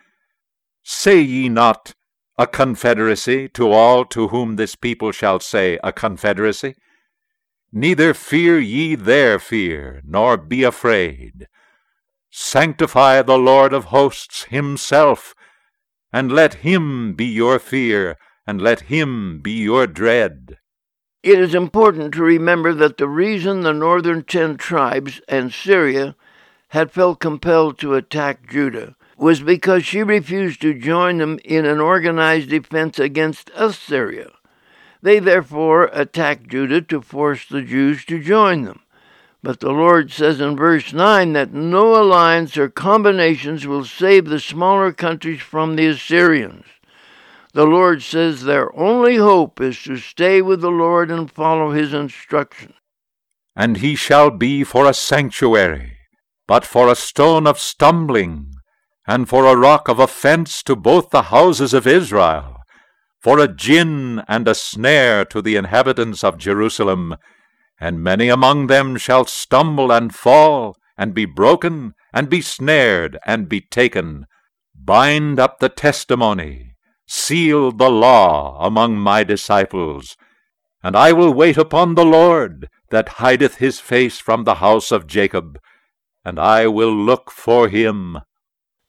Say ye not, a confederacy to all to whom this people shall say, a confederacy? Neither fear ye their fear, nor be afraid. Sanctify the Lord of hosts himself, and let him be your fear, and let him be your dread. It is important to remember that the reason the northern ten tribes and Syria had felt compelled to attack Judah was because she refused to join them in an organized defense against Assyria. They therefore attacked Judah to force the Jews to join them. But the Lord says in verse 9 that no alliance or combinations will save the smaller countries from the Assyrians. The Lord says their only hope is to stay with the Lord and follow his instructions. And he shall be for a sanctuary, but for a stone of stumbling, and for a rock of offence to both the houses of Israel, for a gin and a snare to the inhabitants of Jerusalem. And many among them shall stumble and fall, and be broken, and be snared, and be taken, bind up the testimony, seal the law among my disciples. And I will wait upon the Lord, that hideth his face from the house of Jacob, and I will look for him.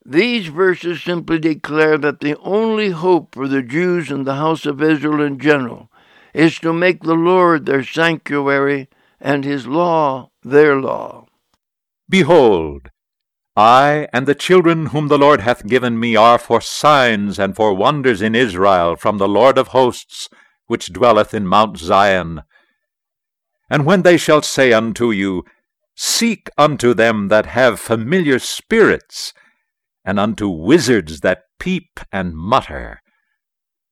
These verses simply declare that the only hope for the Jews and the house of Israel in general is to make the Lord their sanctuary and his law their law. Behold, I and the children whom the Lord hath given me are for signs and for wonders in Israel from the Lord of hosts, which dwelleth in Mount Zion. And when they shall say unto you, Seek unto them that have familiar spirits, and unto wizards that peep and mutter,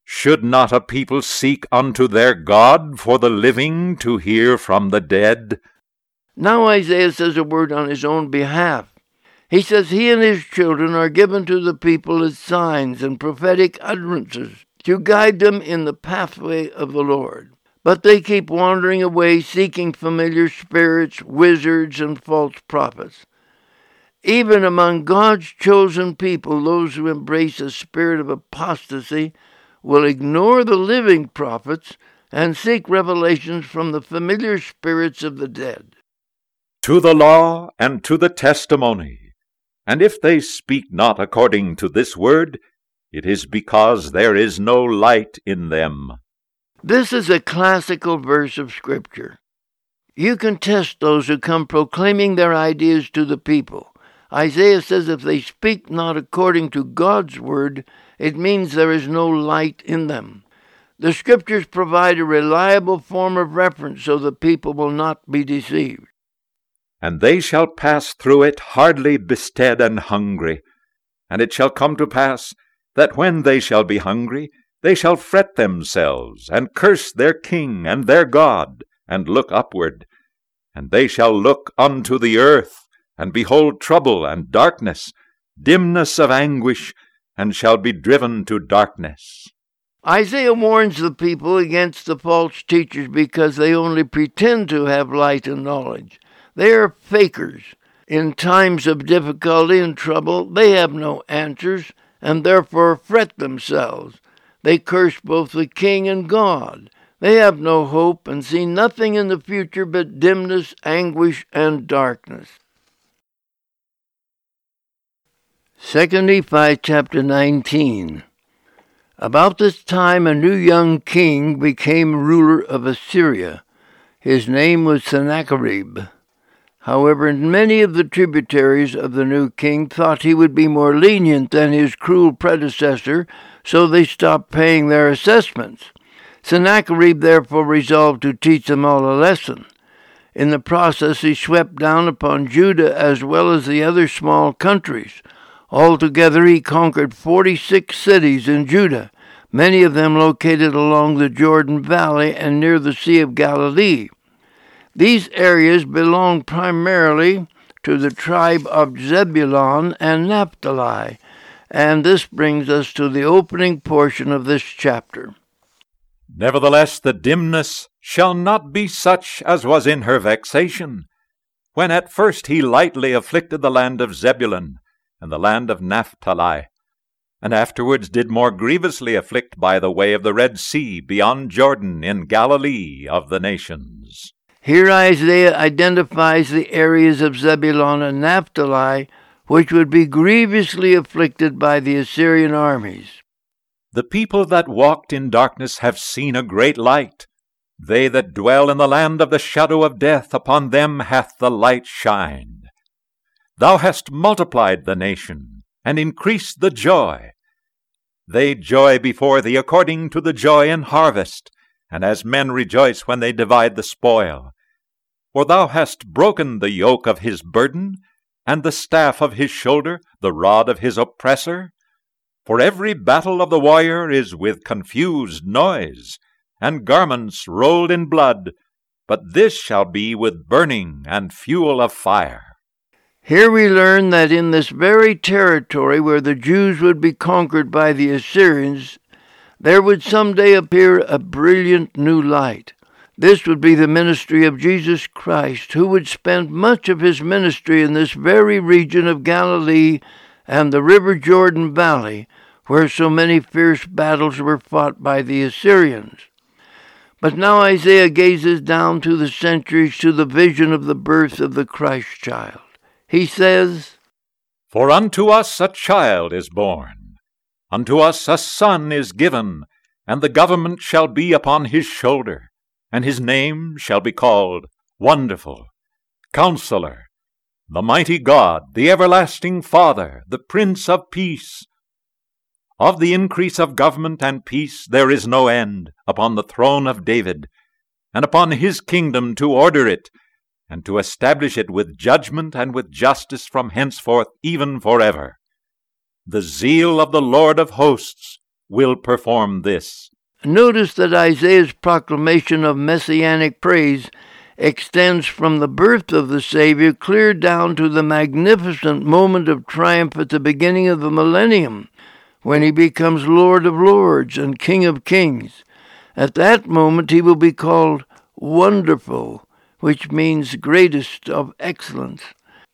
should not a people seek unto their God for the living to hear from the dead? Now Isaiah says a word on his own behalf. He says he and his children are given to the people as signs and prophetic utterances to guide them in the pathway of the Lord. But they keep wandering away seeking familiar spirits, wizards, and false prophets. Even among God's chosen people, those who embrace a spirit of apostasy will ignore the living prophets and seek revelations from the familiar spirits of the dead. To the law and to the testimony. And if they speak not according to this word, it is because there is no light in them. This is a classical verse of Scripture. You can test those who come proclaiming their ideas to the people. Isaiah says if they speak not according to God's word, it means there is no light in them. The Scriptures provide a reliable form of reference so the people will not be deceived and they shall pass through it hardly bestead and hungry. And it shall come to pass that when they shall be hungry, they shall fret themselves, and curse their king and their God, and look upward. And they shall look unto the earth, and behold trouble and darkness, dimness of anguish, and shall be driven to darkness. Isaiah warns the people against the false teachers because they only pretend to have light and knowledge. They are fakers. In times of difficulty and trouble, they have no answers and therefore fret themselves. They curse both the king and God. They have no hope and see nothing in the future but dimness, anguish, and darkness. 2 Nephi chapter 19. About this time a new young king became ruler of Assyria. His name was Sennacherib. However, many of the tributaries of the new king thought he would be more lenient than his cruel predecessor, so they stopped paying their assessments. Sennacherib therefore resolved to teach them all a lesson. In the process, he swept down upon Judah as well as the other small countries. Altogether, he conquered 46 cities in Judah, many of them located along the Jordan Valley and near the Sea of Galilee. These areas belong primarily to the tribe of Zebulun and Naphtali, and this brings us to the opening portion of this chapter. Nevertheless, the dimness shall not be such as was in her vexation, when at first he lightly afflicted the land of Zebulun and the land of Naphtali, and afterwards did more grievously afflict by the way of the Red Sea beyond Jordan in Galilee of the nations. Here Isaiah identifies the areas of Zebulun and Naphtali which would be grievously afflicted by the Assyrian armies. The people that walked in darkness have seen a great light. They that dwell in the land of the shadow of death, upon them hath the light shined. Thou hast multiplied the nation, and increased the joy. They joy before thee according to the joy in harvest, and as men rejoice when they divide the spoil. For thou hast broken the yoke of his burden, and the staff of his shoulder, the rod of his oppressor. For every battle of the warrior is with confused noise, and garments rolled in blood, but this shall be with burning and fuel of fire. Here we learn that in this very territory where the Jews would be conquered by the Assyrians, there would someday appear a brilliant new light. This would be the ministry of Jesus Christ, who would spend much of his ministry in this very region of Galilee and the river Jordan Valley, where so many fierce battles were fought by the Assyrians. But now Isaiah gazes down through the centuries to the vision of the birth of the Christ child. He says, For unto us a child is born, unto us a son is given, and the government shall be upon his shoulder, and his name shall be called Wonderful, Counselor, the Mighty God, the Everlasting Father, the Prince of Peace. Of the increase of government and peace there is no end upon the throne of David, and upon his kingdom to order it, and to establish it with judgment and with justice from henceforth even forever. The zeal of the Lord of hosts will perform this. Notice that Isaiah's proclamation of messianic praise extends from the birth of the Savior clear down to the magnificent moment of triumph at the beginning of the millennium when he becomes Lord of Lords and King of Kings. At that moment he will be called Wonderful, which means greatest of excellence.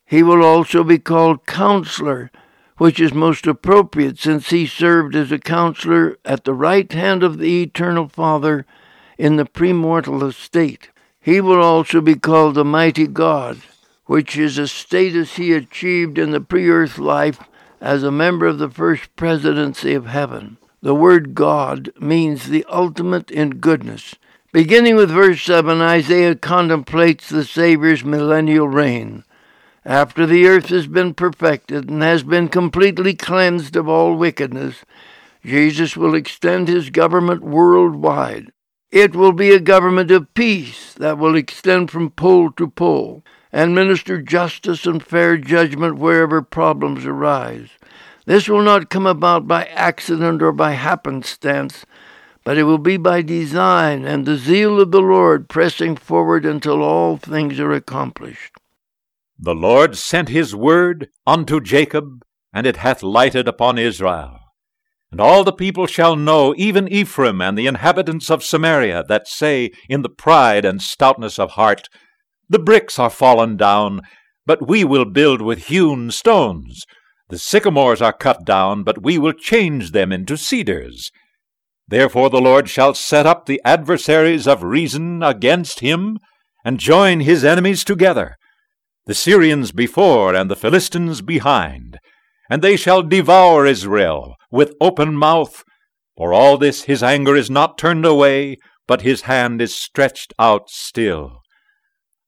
He will also be called Counselor, which is most appropriate since he served as a counselor at the right hand of the Eternal Father in the premortal estate. He will also be called the Mighty God, which is a status he achieved in the pre earth life as a member of the first presidency of heaven. The word God means the ultimate in goodness. Beginning with verse 7, Isaiah contemplates the Savior's millennial reign. After the earth has been perfected and has been completely cleansed of all wickedness, Jesus will extend his government worldwide. It will be a government of peace that will extend from pole to pole and minister justice and fair judgment wherever problems arise. This will not come about by accident or by happenstance, but it will be by design and the zeal of the Lord pressing forward until all things are accomplished. The Lord sent his word unto Jacob, and it hath lighted upon Israel. And all the people shall know, even Ephraim and the inhabitants of Samaria, that say in the pride and stoutness of heart, the bricks are fallen down, but we will build with hewn stones. The sycamores are cut down, but we will change them into cedars. Therefore the Lord shall set up the adversaries of Rezin against him, and join his enemies together, the Syrians before and the Philistines behind. And they shall devour Israel with open mouth. For all this his anger is not turned away, but his hand is stretched out still.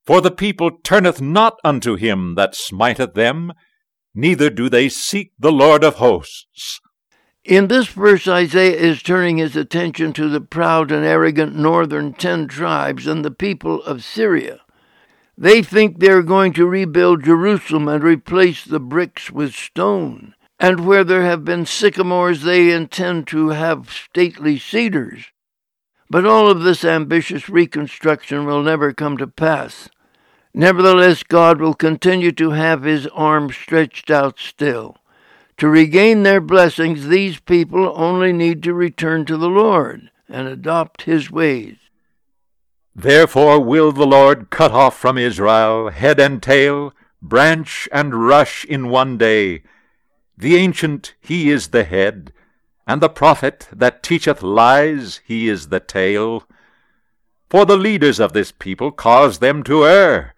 For the people turneth not unto him that smiteth them, neither do they seek the Lord of hosts. In this verse, Isaiah is turning his attention to the proud and arrogant northern ten tribes and the people of Syria. They think they are going to rebuild Jerusalem and replace the bricks with stone. And where there have been sycamores, they intend to have stately cedars. But all of this ambitious reconstruction will never come to pass. Nevertheless, God will continue to have his arm stretched out still. To regain their blessings, these people only need to return to the Lord and adopt his ways. Therefore will the Lord cut off from Israel head and tail, branch and rush in one day. The ancient, he is the head, and the prophet that teacheth lies, he is the tail. For the leaders of this people cause them to err,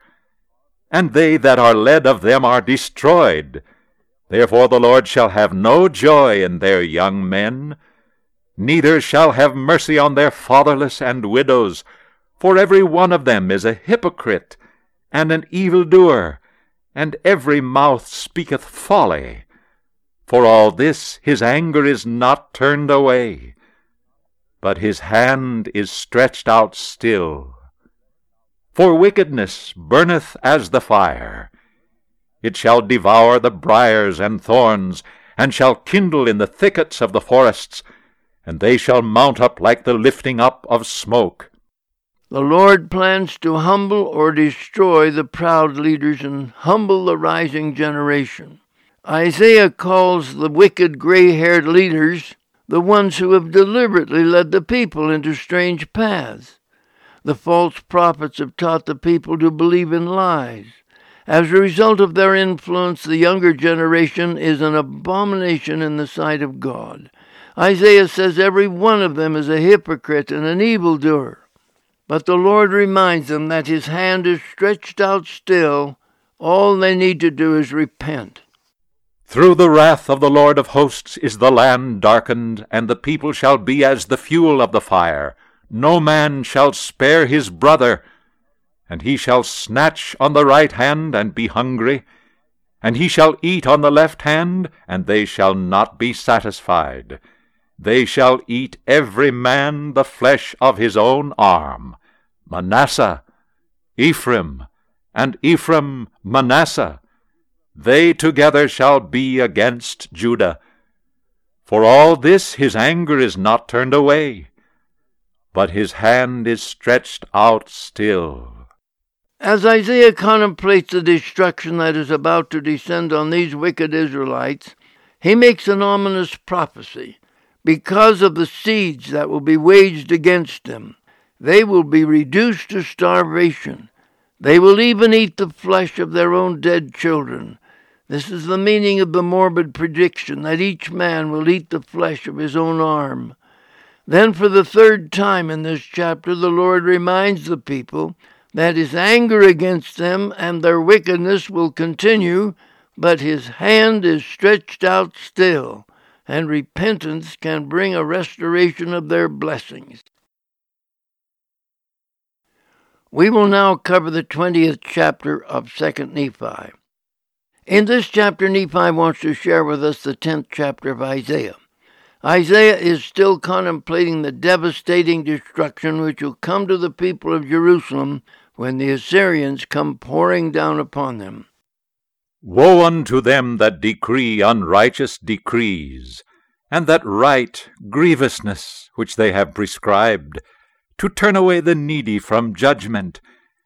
and they that are led of them are destroyed. Therefore the Lord shall have no joy in their young men, neither shall have mercy on their fatherless and widows, for every one of them is a hypocrite and an evildoer, and every mouth speaketh folly. For all this his anger is not turned away, but his hand is stretched out still. For wickedness burneth as the fire. It shall devour the briers and thorns, and shall kindle in the thickets of the forests, and they shall mount up like the lifting up of smoke. The Lord plans to humble or destroy the proud leaders and humble the rising generation. Isaiah calls the wicked gray haired leaders the ones who have deliberately led the people into strange paths. The false prophets have taught the people to believe in lies, As a result of their influence, the younger generation is an abomination in the sight of God. Isaiah says every one of them is a hypocrite and an evildoer. But the Lord reminds them that his hand is stretched out still. All they need to do is repent. Through the wrath of the Lord of hosts is the land darkened, and the people shall be as the fuel of the fire. No man shall spare his brother, and he shall snatch on the right hand and be hungry, and he shall eat on the left hand, and they shall not be satisfied. They shall eat every man the flesh of his own arm. Manasseh, Ephraim, and Ephraim Manasseh, they together shall be against Judah. For all this his anger is not turned away, but his hand is stretched out still. As Isaiah contemplates the destruction that is about to descend on these wicked Israelites, he makes an ominous prophecy. Because of the siege that will be waged against them, they will be reduced to starvation. They will even eat the flesh of their own dead children. This is the meaning of the morbid prediction that each man will eat the flesh of his own arm. Then, for the third time in this chapter, the Lord reminds the people that his anger against them and their wickedness will continue, but his hand is stretched out still and repentance can bring a restoration of their blessings. We will now cover the 20th chapter of 2nd Nephi. In this chapter, Nephi wants to share with us the 10th chapter of Isaiah. Isaiah is still contemplating the devastating destruction which will come to the people of Jerusalem when the Assyrians come pouring down upon them. Woe unto them that decree unrighteous decrees, and that write grievousness which they have prescribed, to turn away the needy from judgment,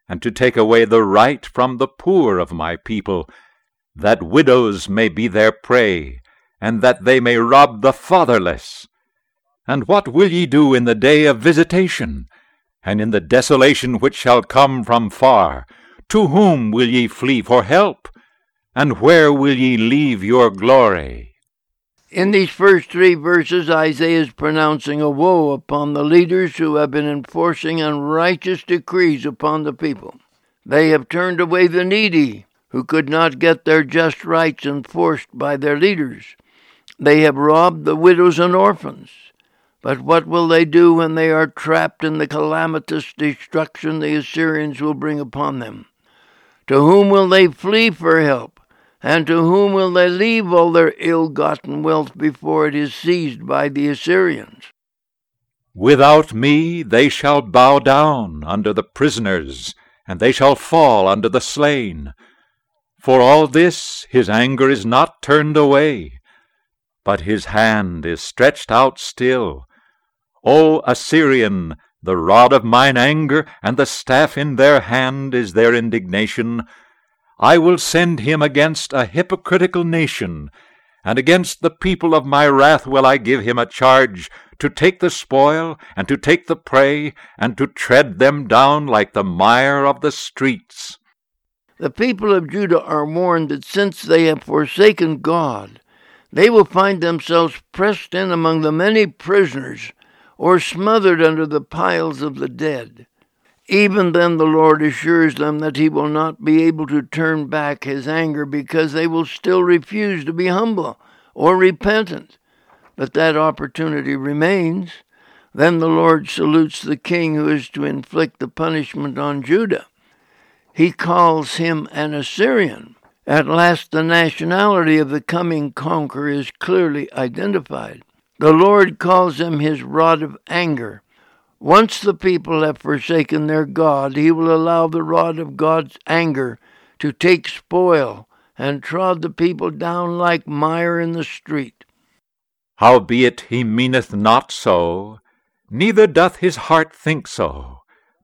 and to take away the right from the poor of my people, that widows may be their prey, and that they may rob the fatherless. And what will ye do in the day of visitation, and in the desolation which shall come from far? To whom will ye flee for help? And where will ye leave your glory? In these first three verses, Isaiah is pronouncing a woe upon the leaders who have been enforcing unrighteous decrees upon the people. They have turned away the needy, who could not get their just rights enforced by their leaders. They have robbed the widows and orphans. But what will they do when they are trapped in the calamitous destruction the Assyrians will bring upon them? To whom will they flee for help? And to whom will they leave all their ill gotten wealth before it is seized by the Assyrians? Without me they shall bow down under the prisoners, and they shall fall under the slain. For all this his anger is not turned away, but his hand is stretched out still. O Assyrian, the rod of mine anger, and the staff in their hand is their indignation. I will send him against a hypocritical nation, and against the people of my wrath will I give him a charge to take the spoil, and to take the prey, and to tread them down like the mire of the streets. The people of Judah are warned that since they have forsaken God, they will find themselves pressed in among the many prisoners, or smothered under the piles of the dead. Even then, the Lord assures them that He will not be able to turn back His anger because they will still refuse to be humble or repentant. But that opportunity remains. Then the Lord salutes the king who is to inflict the punishment on Judah. He calls him an Assyrian. At last, the nationality of the coming conqueror is clearly identified. The Lord calls him his rod of anger once the people have forsaken their God, he will allow the rod of God's anger to take spoil and trod the people down like mire in the street. Howbeit he meaneth not so, neither doth his heart think so,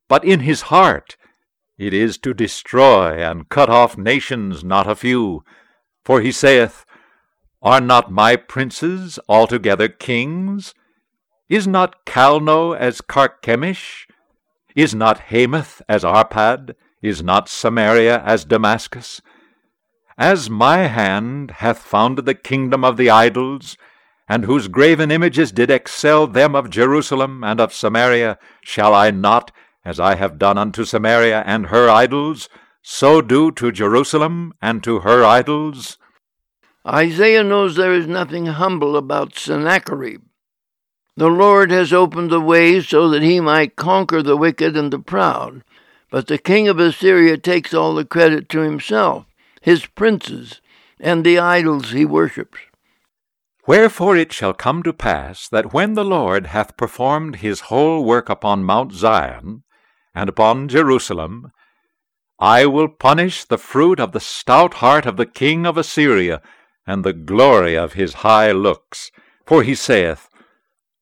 but in his heart it is to destroy and cut off nations not a few. For he saith, Are not my princes altogether kings? Is not Calno as Carchemish? Is not Hamath as Arpad? Is not Samaria as Damascus? As my hand hath founded the kingdom of the idols, and whose graven images did excel them of Jerusalem and of Samaria, shall I not, as I have done unto Samaria and her idols, so do to Jerusalem and to her idols? Isaiah knows there is nothing humble about Sennacherib. The Lord has opened the way so that he might conquer the wicked and the proud, but the king of Assyria takes all the credit to himself his princes, and the idols he worships. Wherefore it shall come to pass that when the Lord hath performed his whole work upon Mount Zion and upon Jerusalem, I will punish the fruit of the stout heart of the king of Assyria, and the glory of his high looks. For he saith,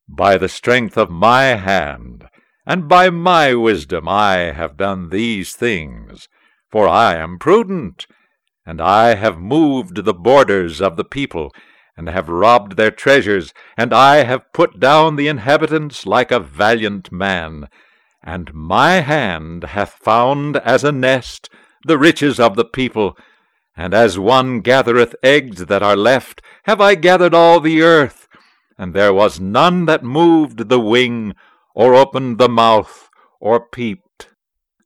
By the strength of my hand, and by my wisdom I have done these things, for I am prudent, and I have moved the borders of the people, and have robbed their treasures, and I have put down the inhabitants like a valiant man. And my hand hath found as a nest the riches of the people, and as one gathereth eggs that are left, have I gathered all the earth, and there was none that moved the wing, or opened the mouth, or peeped.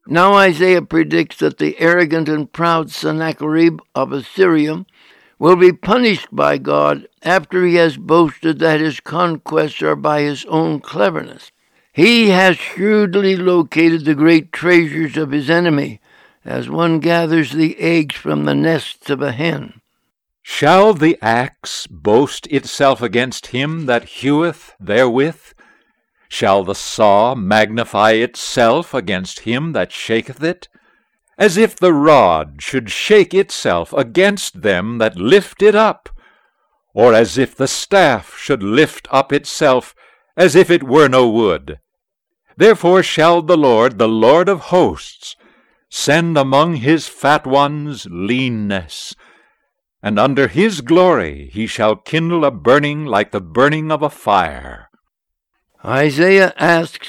Now Isaiah predicts that the arrogant and proud Sennacherib of Assyria will be punished by God after he has boasted that his conquests are by his own cleverness. He has shrewdly located the great treasures of his enemy, as one gathers the eggs from the nests of a hen. Shall the axe boast itself against him that heweth therewith? Shall the saw magnify itself against him that shaketh it? As if the rod should shake itself against them that lift it up, or as if the staff should lift up itself, as if it were no wood. Therefore shall the Lord, the Lord of hosts, send among his fat ones leanness, and under his glory he shall kindle a burning like the burning of a fire. Isaiah asks,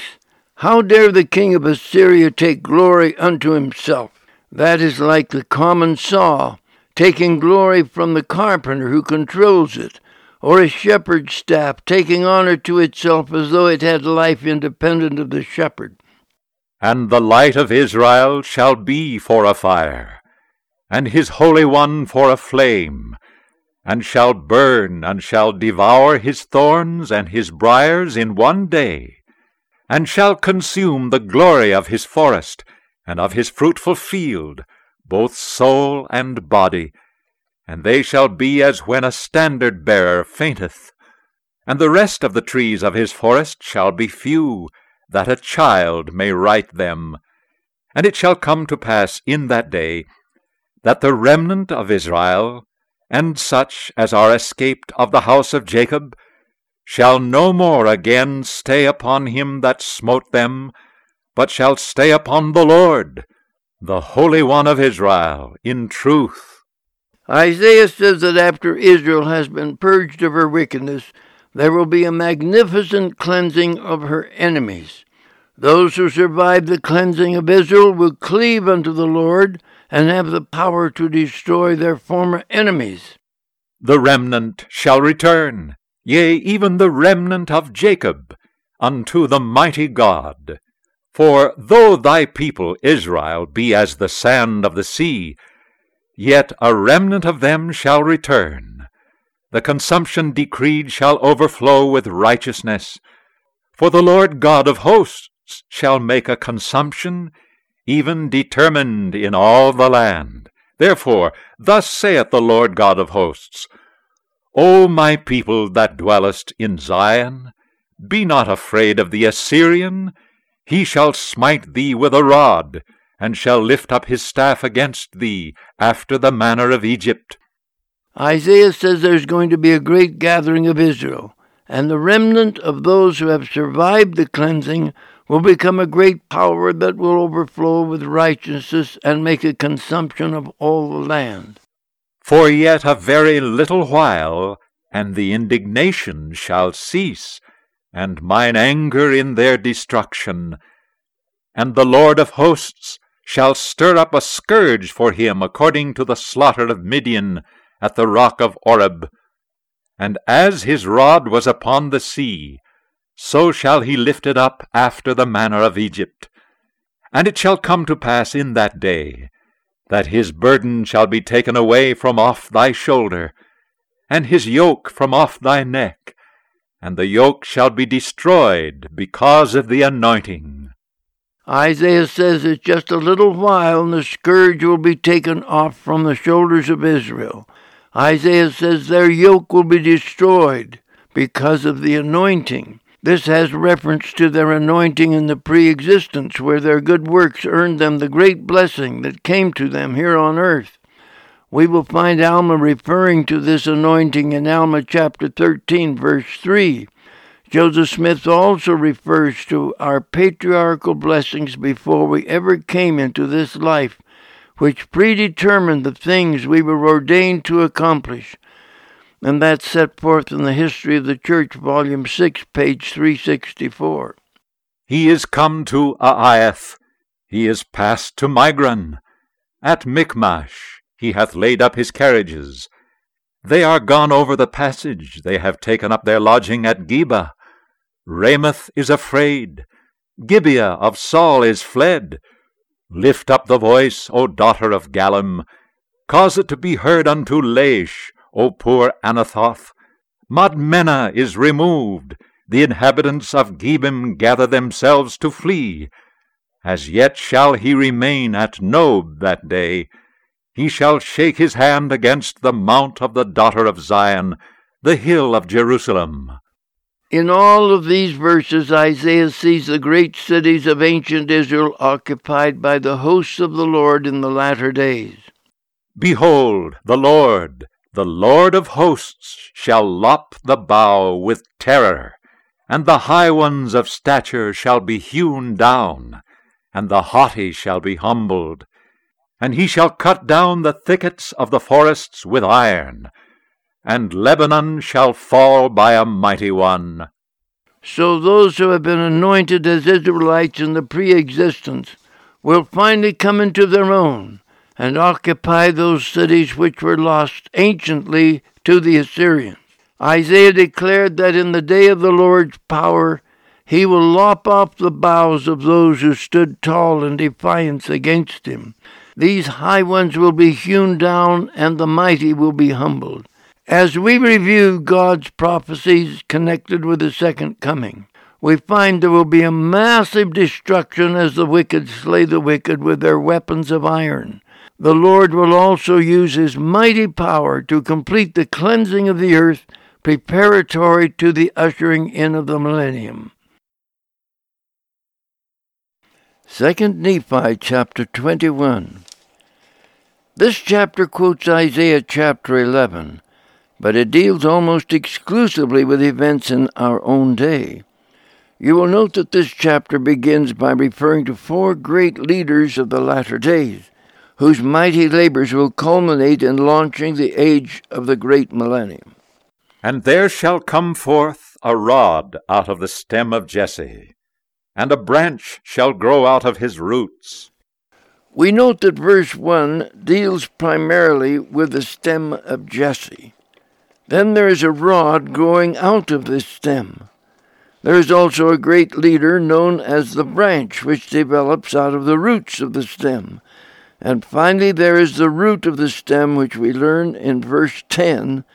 How dare the king of Assyria take glory unto himself? That is like the common saw, taking glory from the carpenter who controls it, or a shepherd's staff taking honor to itself as though it had life independent of the shepherd. And the light of Israel shall be for a fire, and his Holy One for a flame, and shall burn, and shall devour his thorns and his briers in one day, and shall consume the glory of his forest, and of his fruitful field, both soul and body, and they shall be as when a standard bearer fainteth. And the rest of the trees of his forest shall be few, that a child may write them. And it shall come to pass in that day, that the remnant of Israel and such as are escaped of the house of Jacob shall no more again stay upon him that smote them, but shall stay upon the Lord, the Holy One of Israel, in truth. Isaiah says that after Israel has been purged of her wickedness, there will be a magnificent cleansing of her enemies. Those who survive the cleansing of Israel will cleave unto the Lord and have the power to destroy their former enemies. The remnant shall return, yea, even the remnant of Jacob, unto the mighty God. For though thy people Israel be as the sand of the sea, yet a remnant of them shall return. The consumption decreed shall overflow with righteousness. For the Lord God of hosts shall make a consumption even determined in all the land. Therefore, thus saith the Lord God of hosts, O my people that dwellest in Zion, be not afraid of the Assyrian. He shall smite thee with a rod, and shall lift up his staff against thee, after the manner of Egypt. Isaiah says there's going to be a great gathering of Israel, and the remnant of those who have survived the cleansing will become a great power that will overflow with righteousness and make a consumption of all the land. For yet a very little while, and the indignation shall cease, and mine anger in their destruction. And the Lord of hosts shall stir up a scourge for him according to the slaughter of Midian at the rock of Oreb. And as his rod was upon the sea, so shall he lift it up after the manner of Egypt. And it shall come to pass in that day, that his burden shall be taken away from off thy shoulder, and his yoke from off thy neck, and the yoke shall be destroyed because of the anointing. Isaiah says it's just a little while and the scourge will be taken off from the shoulders of Israel. Isaiah says their yoke will be destroyed because of the anointing. This has reference to their anointing in the pre existence, where their good works earned them the great blessing that came to them here on earth. We will find Alma referring to this anointing in Alma chapter 13, verse 3. Joseph Smith also refers to our patriarchal blessings before we ever came into this life, which predetermined the things we were ordained to accomplish. And that's set forth in the History of the Church, Volume 6, page 364. He is come to Aiath, he is passed to Migron. At Michmash he hath laid up his carriages. They are gone over the passage, they have taken up their lodging at Geba. Ramoth is afraid. Gibeah of Saul is fled. Lift up the voice, O daughter of Gallim. Cause it to be heard unto Laish, O poor Anathoth. Madmenah is removed. The inhabitants of Gebim gather themselves to flee. As yet shall he remain at Nob that day. He shall shake his hand against the mount of the daughter of Zion, the hill of Jerusalem. In all of these verses, Isaiah sees the great cities of ancient Israel occupied by the hosts of the Lord in the latter days. Behold, the Lord, the Lord of hosts, shall lop the bough with terror, and the high ones of stature shall be hewn down, and the haughty shall be humbled. And he shall cut down the thickets of the forests with iron, and Lebanon shall fall by a mighty one. So those who have been anointed as Israelites in the pre existence will finally come into their own and occupy those cities which were lost anciently to the Assyrians. Isaiah declared that in the day of the Lord's power he will lop off the boughs of those who stood tall in defiance against him. These high ones will be hewn down, and the mighty will be humbled. As we review God's prophecies connected with the second coming, we find there will be a massive destruction as the wicked slay the wicked with their weapons of iron. The Lord will also use his mighty power to complete the cleansing of the earth preparatory to the ushering in of the millennium. 2 Nephi chapter 21. This chapter quotes Isaiah chapter 11 but it deals almost exclusively with events in our own day. You will note that this chapter begins by referring to four great leaders of the latter days, whose mighty labors will culminate in launching the age of the great millennium. And there shall come forth a rod out of the stem of Jesse, and a branch shall grow out of his roots. We note that verse 1 deals primarily with the stem of Jesse. Then there is a rod growing out of this stem. There is also a great leader known as the branch, which develops out of the roots of the stem. And finally, there is the root of the stem, which we learn in verse 10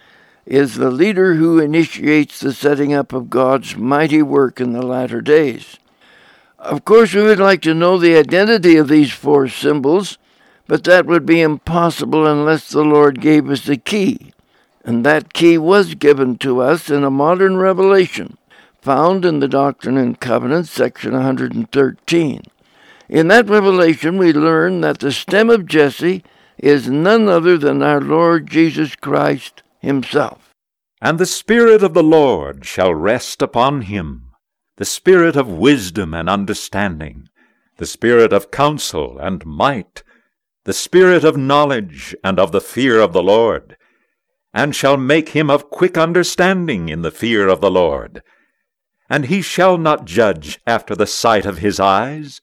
is the leader who initiates the setting up of God's mighty work in the latter days. Of course, we would like to know the identity of these four symbols, but that would be impossible unless the Lord gave us the key and that key was given to us in a modern revelation found in the Doctrine and Covenants, section 113. In that revelation, we learn that the stem of Jesse is none other than our Lord Jesus Christ Himself. And the Spirit of the Lord shall rest upon him, the Spirit of wisdom and understanding, the Spirit of counsel and might, the Spirit of knowledge and of the fear of the Lord and shall make him of quick understanding in the fear of the Lord. And he shall not judge after the sight of his eyes,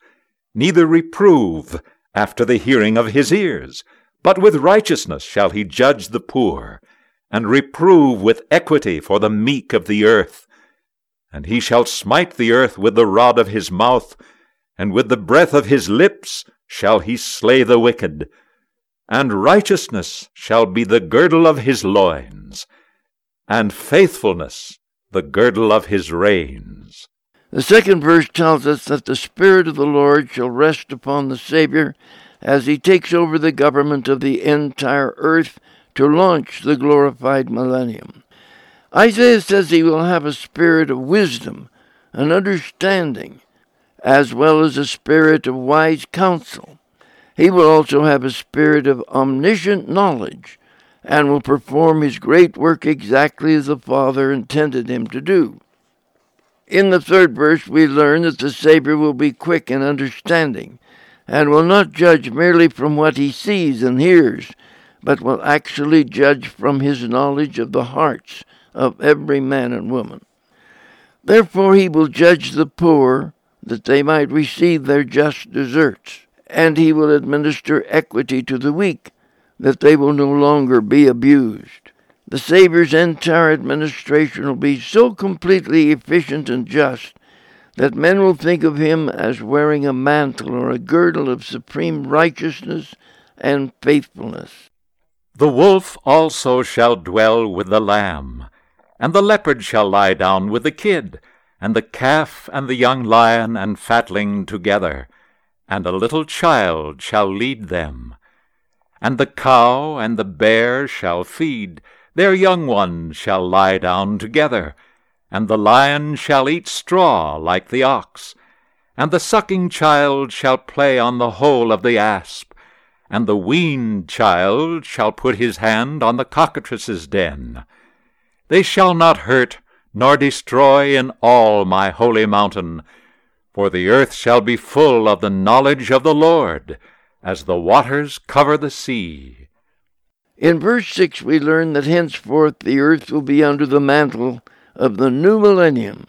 neither reprove after the hearing of his ears, but with righteousness shall he judge the poor, and reprove with equity for the meek of the earth. And he shall smite the earth with the rod of his mouth, and with the breath of his lips shall he slay the wicked. And righteousness shall be the girdle of his loins, and faithfulness the girdle of his reins. The second verse tells us that the Spirit of the Lord shall rest upon the Savior as he takes over the government of the entire earth to launch the glorified millennium. Isaiah says he will have a spirit of wisdom and understanding, as well as a spirit of wise counsel. He will also have a spirit of omniscient knowledge and will perform his great work exactly as the Father intended him to do. In the third verse, we learn that the Savior will be quick in understanding and will not judge merely from what he sees and hears, but will actually judge from his knowledge of the hearts of every man and woman. Therefore, he will judge the poor that they might receive their just deserts, and he will administer equity to the weak that they will no longer be abused the Savior's entire administration will be so completely efficient and just that men will think of him as wearing a mantle or a girdle of supreme righteousness and faithfulness. The wolf also shall dwell with the lamb, and the leopard shall lie down with the kid, and the calf and the young lion and fatling together, and a little child shall lead them. And the cow and the bear shall feed, their young ones shall lie down together, and the lion shall eat straw like the ox, and the sucking child shall play on the hole of the asp, and the weaned child shall put his hand on the cockatrice's den. They shall not hurt nor destroy in all my holy mountain, for the earth shall be full of the knowledge of the Lord, as the waters cover the sea. In verse 6, we learn that henceforth the earth will be under the mantle of the new millennium.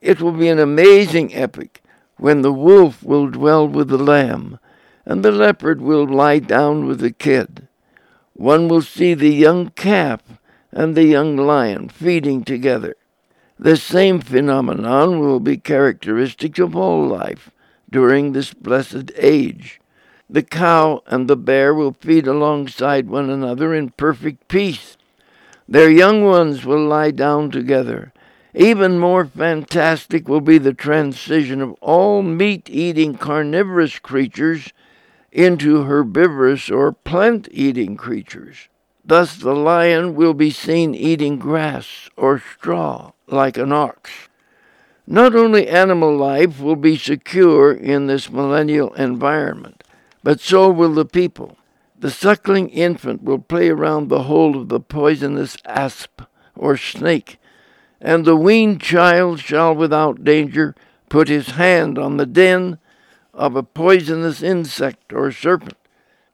It will be an amazing epoch when the wolf will dwell with the lamb, and the leopard will lie down with the kid. One will see the young calf and the young lion feeding together. The same phenomenon will be characteristic of all life during this blessed age. The cow and the bear will feed alongside one another in perfect peace. Their young ones will lie down together. Even more fantastic will be the transition of all meat eating carnivorous creatures into herbivorous or plant eating creatures. Thus the lion will be seen eating grass or straw like an ox. Not only animal life will be secure in this millennial environment, but so will the people. The suckling infant will play around the hole of the poisonous asp or snake, and the weaned child shall without danger put his hand on the den of a poisonous insect or serpent.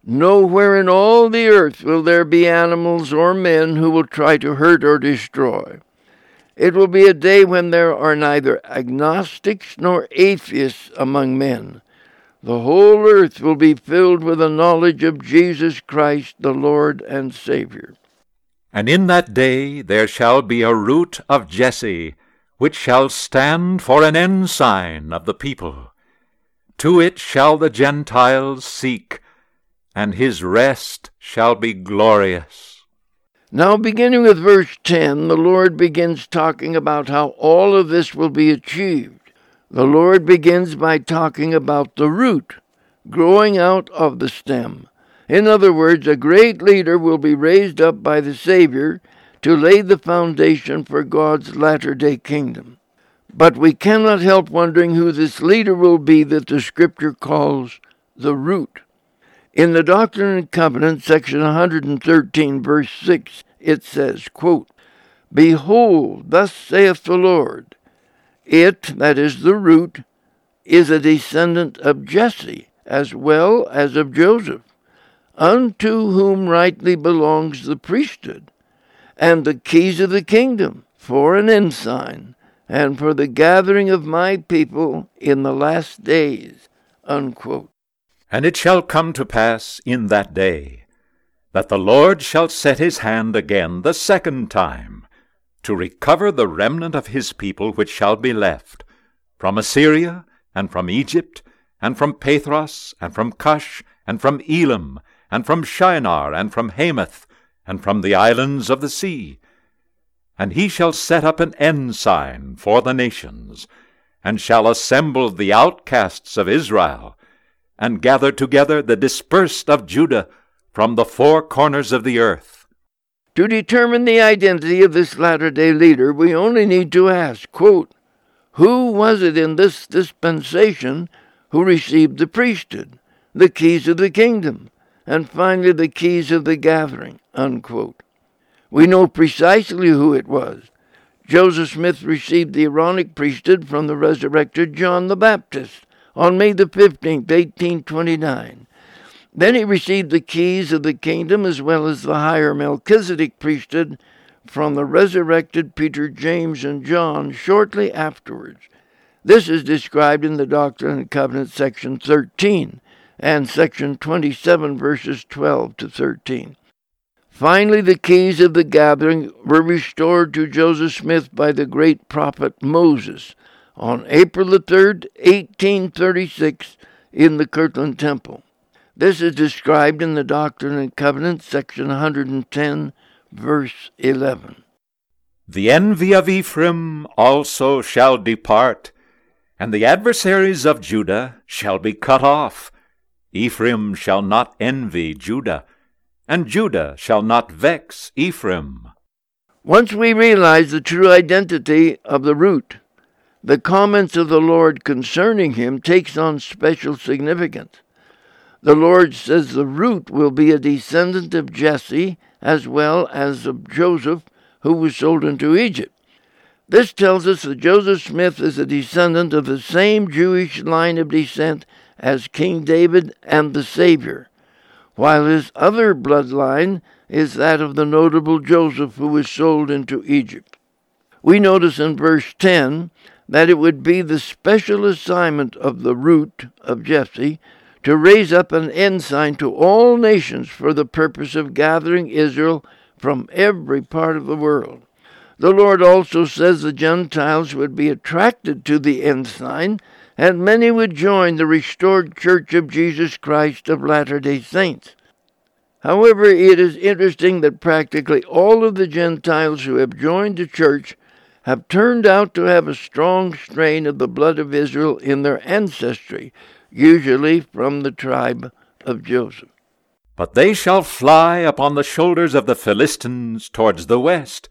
Nowhere in all the earth will there be animals or men who will try to hurt or destroy. It will be a day when there are neither agnostics nor atheists among men, the whole earth will be filled with the knowledge of Jesus Christ, the Lord and Savior. And in that day there shall be a root of Jesse, which shall stand for an ensign of the people. To it shall the Gentiles seek, and his rest shall be glorious. Now, beginning with verse 10, the Lord begins talking about how all of this will be achieved. The Lord begins by talking about the root growing out of the stem. In other words, a great leader will be raised up by the Savior to lay the foundation for God's latter day kingdom. But we cannot help wondering who this leader will be that the Scripture calls the root. In the Doctrine and Covenants, section 113, verse 6, it says, quote, Behold, thus saith the Lord, it, that is the root, is a descendant of Jesse as well as of Joseph, unto whom rightly belongs the priesthood, and the keys of the kingdom for an ensign, and for the gathering of my people in the last days. Unquote. And it shall come to pass in that day that the Lord shall set his hand again the second time to recover the remnant of his people which shall be left from Assyria and from Egypt and from Pathros and from Cush and from Elam and from Shinar and from Hamath and from the islands of the sea. And he shall set up an ensign for the nations, and shall assemble the outcasts of Israel, and gather together the dispersed of Judah from the four corners of the earth. To determine the identity of this latter day leader, we only need to ask, quote, Who was it in this dispensation who received the priesthood, the keys of the kingdom, and finally the keys of the gathering? Unquote. We know precisely who it was. Joseph Smith received the Aaronic priesthood from the resurrected John the Baptist on May the 15th, 1829. Then he received the keys of the kingdom as well as the higher Melchizedek priesthood from the resurrected Peter, James, and John shortly afterwards. This is described in the Doctrine and Covenants, section 13 and section 27, verses 12 to 13. Finally, the keys of the gathering were restored to Joseph Smith by the great prophet Moses on April the 3rd, 1836, in the Kirtland Temple. This is described in the Doctrine and Covenants, section 110, verse 11. The envy of Ephraim also shall depart, and the adversaries of Judah shall be cut off. Ephraim shall not envy Judah, and Judah shall not vex Ephraim. Once we realize the true identity of the root, the comments of the Lord concerning him takes on special significance. The Lord says the root will be a descendant of Jesse as well as of Joseph, who was sold into Egypt. This tells us that Joseph Smith is a descendant of the same Jewish line of descent as King David and the Savior, while his other bloodline is that of the notable Joseph who was sold into Egypt. We notice in verse 10 that it would be the special assignment of the root of Jesse to raise up an ensign to all nations for the purpose of gathering Israel from every part of the world. The Lord also says the Gentiles would be attracted to the ensign, and many would join the restored Church of Jesus Christ of Latter day Saints. However, it is interesting that practically all of the Gentiles who have joined the church have turned out to have a strong strain of the blood of Israel in their ancestry, usually from the tribe of Joseph. But they shall fly upon the shoulders of the Philistines towards the west.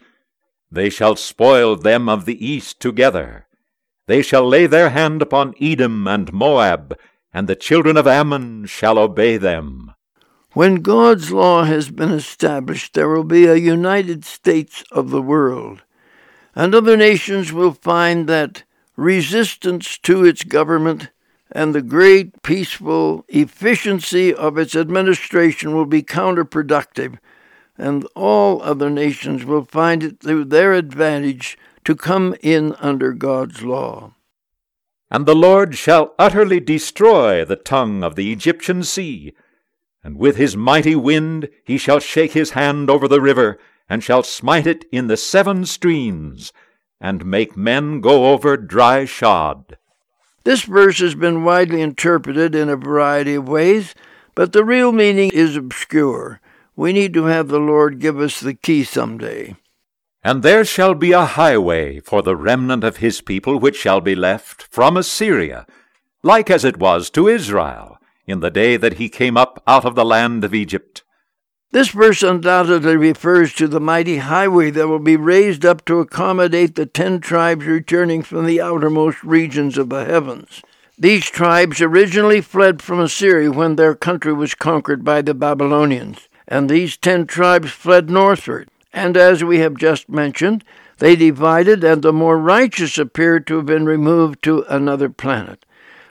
They shall spoil them of the east together. They shall lay their hand upon Edom and Moab, and the children of Ammon shall obey them. When God's law has been established, there will be a United States of the world, and other nations will find that resistance to its government and the great peaceful efficiency of its administration will be counterproductive, and all other nations will find it to their advantage to come in under God's law. And the Lord shall utterly destroy the tongue of the Egyptian sea, and with his mighty wind he shall shake his hand over the river, and shall smite it in the seven streams, and make men go over dry shod. This verse has been widely interpreted in a variety of ways, but the real meaning is obscure. We need to have the Lord give us the key someday. And there shall be a highway for the remnant of his people which shall be left from Assyria, like as it was to Israel in the day that he came up out of the land of Egypt. This verse undoubtedly refers to the mighty highway that will be raised up to accommodate the ten tribes returning from the outermost regions of the heavens. These tribes originally fled from Assyria when their country was conquered by the Babylonians, and these ten tribes fled northward. And as we have just mentioned, they divided, and the more righteous appeared to have been removed to another planet.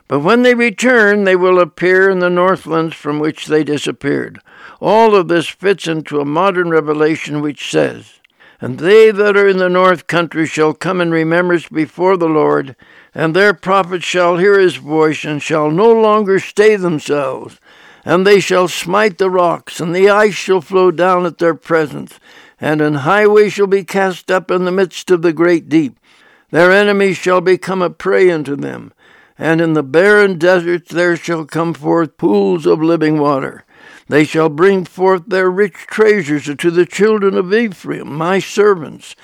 But when they return, they will appear in the northlands from which they disappeared. All of this fits into a modern revelation which says, And they that are in the north country shall come in remembrance before the Lord, and their prophets shall hear his voice, and shall no longer stay themselves. And they shall smite the rocks, and the ice shall flow down at their presence, and an highway shall be cast up in the midst of the great deep. Their enemies shall become a prey unto them, and in the barren deserts there shall come forth pools of living water. They shall bring forth their rich treasures to the children of Ephraim, my servants,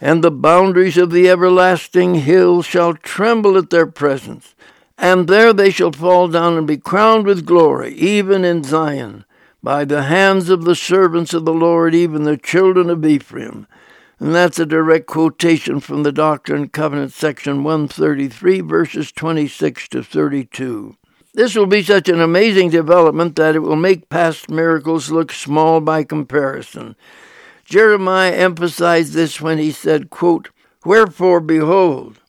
and the boundaries of the everlasting hill shall tremble at their presence. And there they shall fall down and be crowned with glory, even in Zion, by the hands of the servants of the Lord, even the children of Ephraim. And that's a direct quotation from the Doctrine and Covenants, section 133, verses 26 to 32. This will be such an amazing development that it will make past miracles look small by comparison. Jeremiah emphasized this when he said, quote, Wherefore, behold,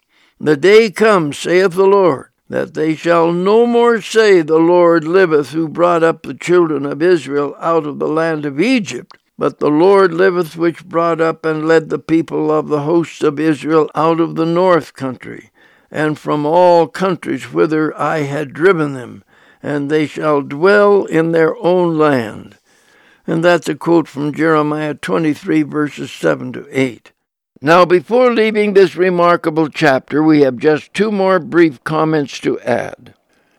the day comes, saith the Lord, that they shall no more say, The Lord liveth, who brought up the children of Israel out of the land of Egypt. But the Lord liveth, which brought up and led the people of the hosts of Israel out of the north country, and from all countries whither I had driven them, and they shall dwell in their own land. And that's a quote from Jeremiah 23, verses 7 to 8. Now, before leaving this remarkable chapter, we have just two more brief comments to add.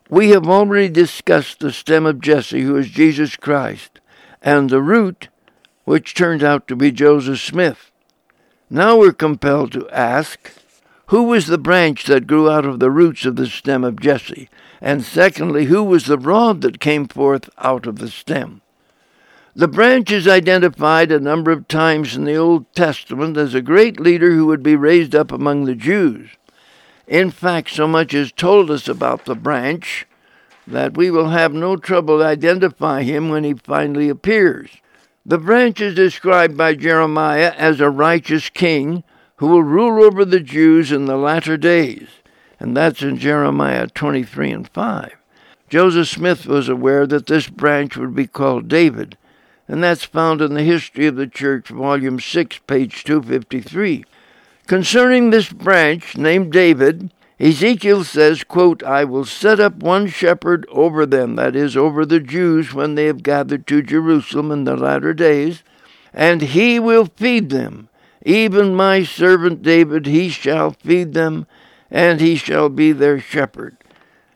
We have already discussed the stem of Jesse, who is Jesus Christ, and the root, which turned out to be Joseph Smith. Now we're compelled to ask, who was the branch that grew out of the roots of the stem of Jesse? And secondly, who was the rod that came forth out of the stem? The branch is identified a number of times in the Old Testament as a great leader who would be raised up among the Jews. In fact, so much is told us about the branch that we will have no trouble identifying him when he finally appears. The branch is described by Jeremiah as a righteous king who will rule over the Jews in the latter days, and that's in Jeremiah 23 and 5. Joseph Smith was aware that this branch would be called David, and that's found in the History of the Church, Volume 6, page 253. Concerning this branch, named David, Ezekiel says, quote, I will set up one shepherd over them, that is, over the Jews when they have gathered to Jerusalem in the latter days, and he will feed them. Even my servant David, he shall feed them, and he shall be their shepherd.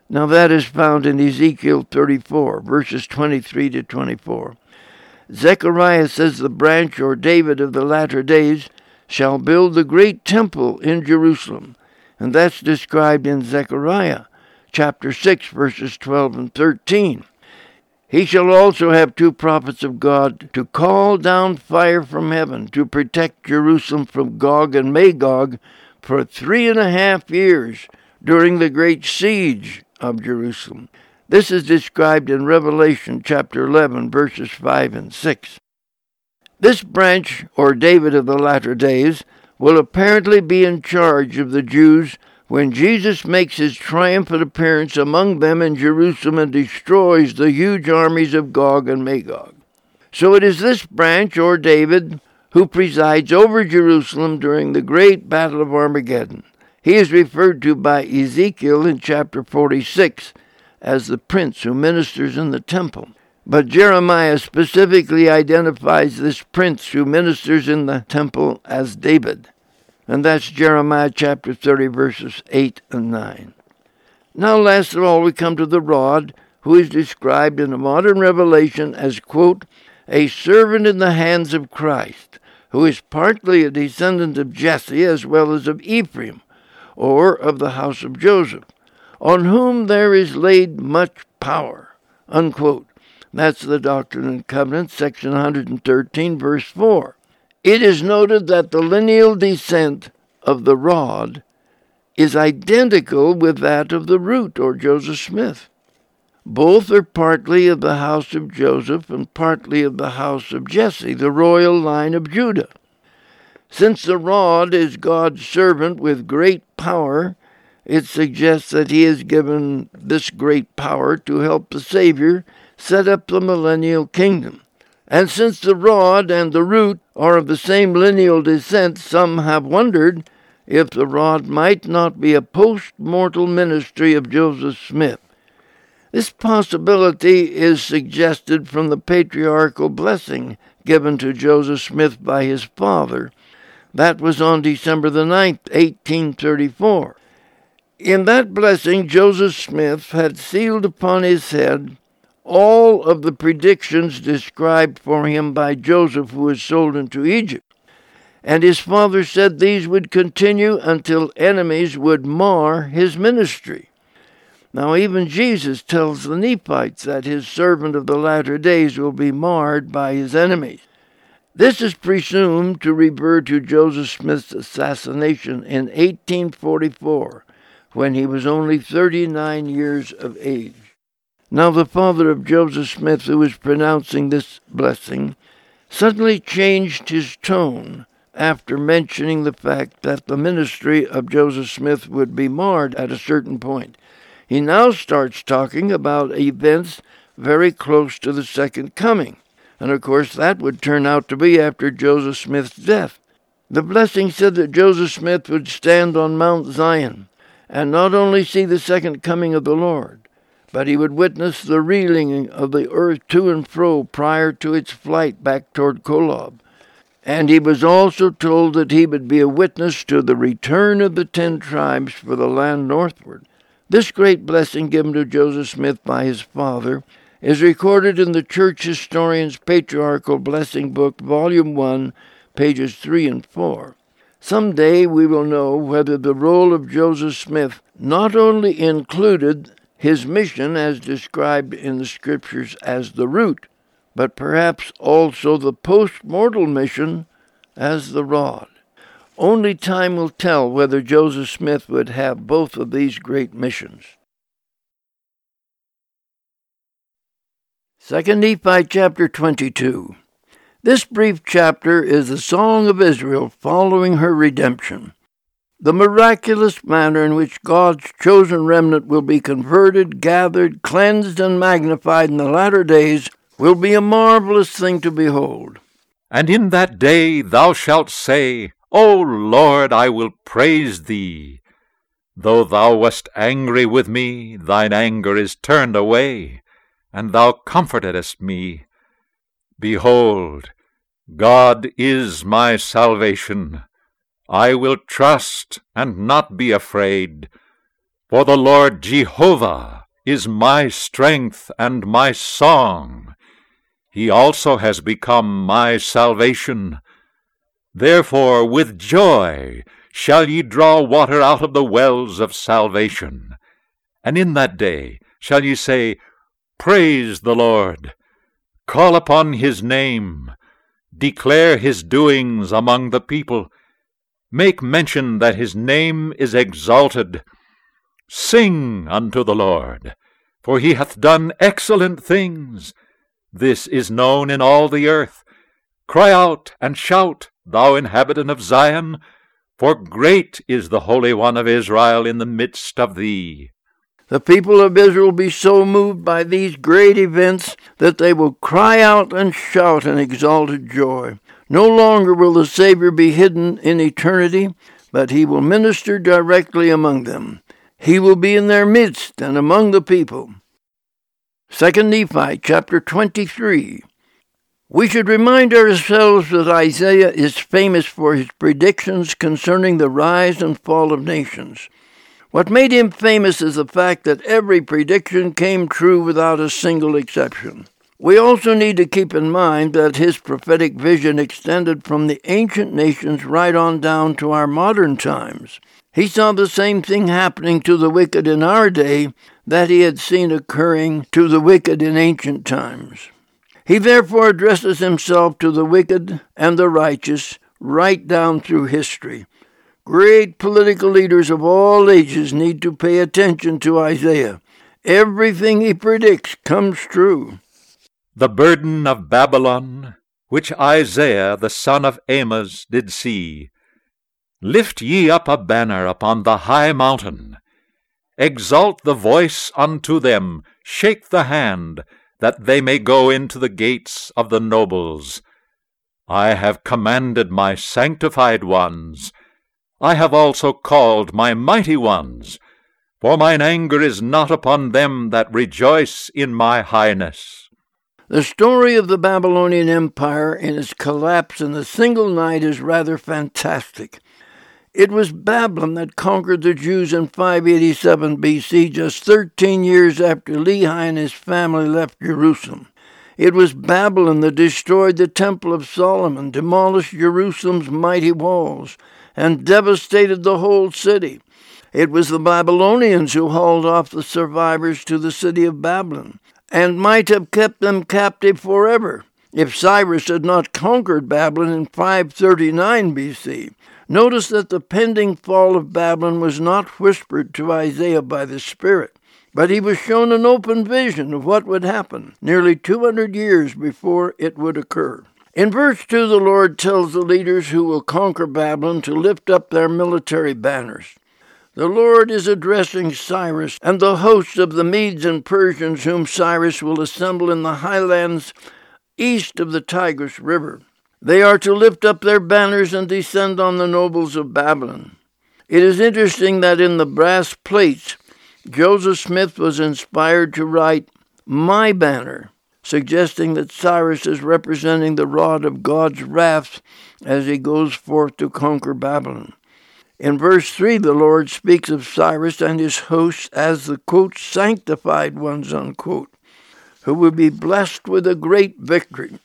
Now that is found in Ezekiel 34, verses 23 to 24. Zechariah says the branch or David of the latter days shall build the great temple in Jerusalem. And that's described in Zechariah chapter 6, verses 12 and 13. He shall also have two prophets of God to call down fire from heaven to protect Jerusalem from Gog and Magog for three and a half years during the great siege of Jerusalem. This is described in Revelation chapter 11, verses 5 and 6. This branch, or David of the latter days, will apparently be in charge of the Jews when Jesus makes his triumphant appearance among them in Jerusalem and destroys the huge armies of Gog and Magog. So it is this branch, or David, who presides over Jerusalem during the great battle of Armageddon. He is referred to by Ezekiel in chapter 46 as the prince who ministers in the temple. But Jeremiah specifically identifies this prince who ministers in the temple as David. And that's Jeremiah chapter 30, verses 8 and 9. Now, last of all, we come to the rod, who is described in the modern revelation as, quote, a servant in the hands of Christ, who is partly a descendant of Jesse as well as of Ephraim, or of the house of Joseph on whom there is laid much power. Unquote. That's the Doctrine and Covenants, section 113, verse 4. It is noted that the lineal descent of the rod is identical with that of the root, or Joseph Smith. Both are partly of the house of Joseph and partly of the house of Jesse, the royal line of Judah. Since the rod is God's servant with great power, it suggests that he is given this great power to help the Savior set up the millennial kingdom. And since the rod and the root are of the same lineal descent, some have wondered if the rod might not be a post mortal ministry of Joseph Smith. This possibility is suggested from the patriarchal blessing given to Joseph Smith by his father. That was on December the 9th, 1834. In that blessing, Joseph Smith had sealed upon his head all of the predictions described for him by Joseph, who was sold into Egypt. And his father said these would continue until enemies would mar his ministry. Now, even Jesus tells the Nephites that his servant of the latter days will be marred by his enemies. This is presumed to refer to Joseph Smith's assassination in 1844, when he was only 39 years of age. Now, the father of Joseph Smith, who was pronouncing this blessing, suddenly changed his tone after mentioning the fact that the ministry of Joseph Smith would be marred at a certain point. He now starts talking about events very close to the second coming. And of course, that would turn out to be after Joseph Smith's death. The blessing said that Joseph Smith would stand on Mount Zion and not only see the second coming of the Lord, but he would witness the reeling of the earth to and fro prior to its flight back toward Kolob. And he was also told that he would be a witness to the return of the ten tribes for the land northward. This great blessing given to Joseph Smith by his father is recorded in the Church Historian's Patriarchal Blessing Book, Volume 1, pages 3 and 4. Some day we will know whether the role of Joseph Smith not only included his mission as described in the Scriptures as the root, but perhaps also the post mortal mission as the rod. Only time will tell whether Joseph Smith would have both of these great missions. 2 Nephi chapter 22. This brief chapter is the song of Israel following her redemption. The miraculous manner in which God's chosen remnant will be converted, gathered, cleansed, and magnified in the latter days will be a marvelous thing to behold. And in that day thou shalt say, O Lord, I will praise thee. Though thou wast angry with me, thine anger is turned away, and thou comfortedst me. Behold, God is my salvation. I will trust and not be afraid, for the Lord Jehovah is my strength and my song. He also has become my salvation. Therefore with joy shall ye draw water out of the wells of salvation. And in that day shall ye say, Praise the Lord, call upon his name, declare his doings among the people, make mention that his name is exalted. Sing unto the Lord, for he hath done excellent things. This is known in all the earth. Cry out and shout, thou inhabitant of Zion, for great is the Holy One of Israel in the midst of thee. The people of Israel be so moved by these great events that they will cry out and shout in exalted joy. No longer will the Savior be hidden in eternity, but he will minister directly among them. He will be in their midst and among the people. 2 Nephi chapter 23. We should remind ourselves that Isaiah is famous for his predictions concerning the rise and fall of nations. What made him famous is the fact that every prediction came true without a single exception. We also need to keep in mind that his prophetic vision extended from the ancient nations right on down to our modern times. He saw the same thing happening to the wicked in our day that he had seen occurring to the wicked in ancient times. He therefore addresses himself to the wicked and the righteous right down through history. Great political leaders of all ages need to pay attention to Isaiah. Everything he predicts comes true. The burden of Babylon, which Isaiah the son of Amos did see, Lift ye up a banner upon the high mountain. Exalt the voice unto them, shake the hand, that they may go into the gates of the nobles. I have commanded my sanctified ones. I have also called my mighty ones, for mine anger is not upon them that rejoice in my highness. The story of the Babylonian Empire and its collapse in a single night is rather fantastic. It was Babylon that conquered the Jews in 587 BC, just 13 years after Lehi and his family left Jerusalem. It was Babylon that destroyed the Temple of Solomon, demolished Jerusalem's mighty walls, and devastated the whole city. It was the Babylonians who hauled off the survivors to the city of Babylon, and might have kept them captive forever if Cyrus had not conquered Babylon in 539 BC. Notice that the pending fall of Babylon was not whispered to Isaiah by the Spirit, but he was shown an open vision of what would happen nearly 200 years before it would occur. In verse 2, the Lord tells the leaders who will conquer Babylon to lift up their military banners. The Lord is addressing Cyrus and the hosts of the Medes and Persians whom Cyrus will assemble in the highlands east of the Tigris River. They are to lift up their banners and descend on the nobles of Babylon. It is interesting that in the brass plates, Joseph Smith was inspired to write, My banner, suggesting that Cyrus is representing the rod of God's wrath as he goes forth to conquer Babylon. In verse 3, the Lord speaks of Cyrus and his hosts as the, quote, sanctified ones, unquote, who will be blessed with a great victory.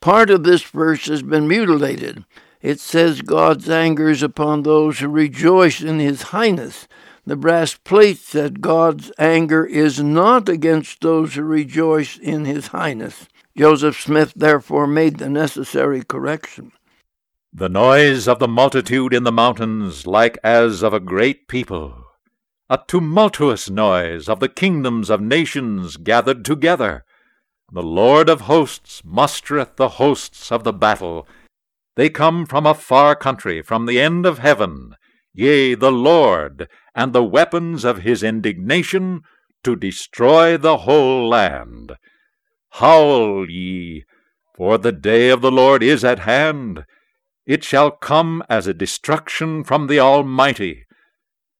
Part of this verse has been mutilated. It says God's anger is upon those who rejoice in his highness. The brass plate said God's anger is not against those who rejoice in his highness. Joseph Smith therefore made the necessary correction. The noise of the multitude in the mountains, like as of a great people, a tumultuous noise of the kingdoms of nations gathered together. The Lord of hosts mustereth the hosts of the battle. They come from a far country, from the end of heaven. Yea, the Lord, and the weapons of his indignation, to destroy the whole land. Howl ye, for the day of the Lord is at hand. It shall come as a destruction from the Almighty.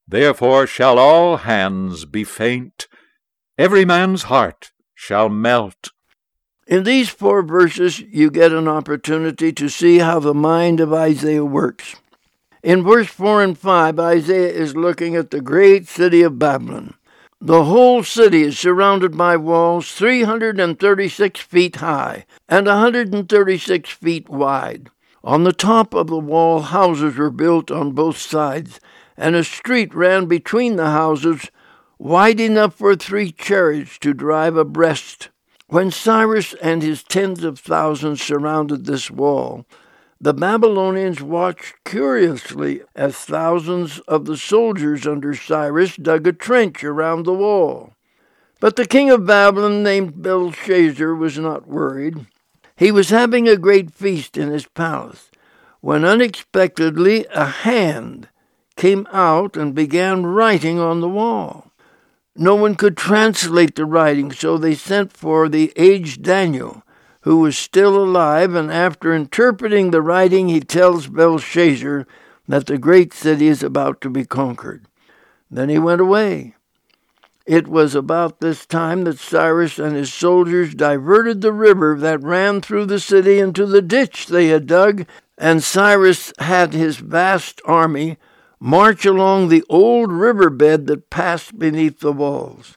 Therefore shall all hands be faint, every man's heart shall melt. In these four verses, you get an opportunity to see how the mind of Isaiah works. In verse 4 and 5, Isaiah is looking at the great city of Babylon. The whole city is surrounded by walls 336 feet high and 136 feet wide. On the top of the wall, houses were built on both sides, and a street ran between the houses wide enough for three chariots to drive abreast. When Cyrus and his tens of thousands surrounded this wall, the Babylonians watched curiously as thousands of the soldiers under Cyrus dug a trench around the wall. But the king of Babylon, named Belshazzar, was not worried. He was having a great feast in his palace when unexpectedly a hand came out and began writing on the wall. No one could translate the writing, so they sent for the aged Daniel, who was still alive, and after interpreting the writing, he tells Belshazzar that the great city is about to be conquered. Then he went away. It was about this time that Cyrus and his soldiers diverted the river that ran through the city into the ditch they had dug, and Cyrus had his vast army march along the old riverbed that passed beneath the walls.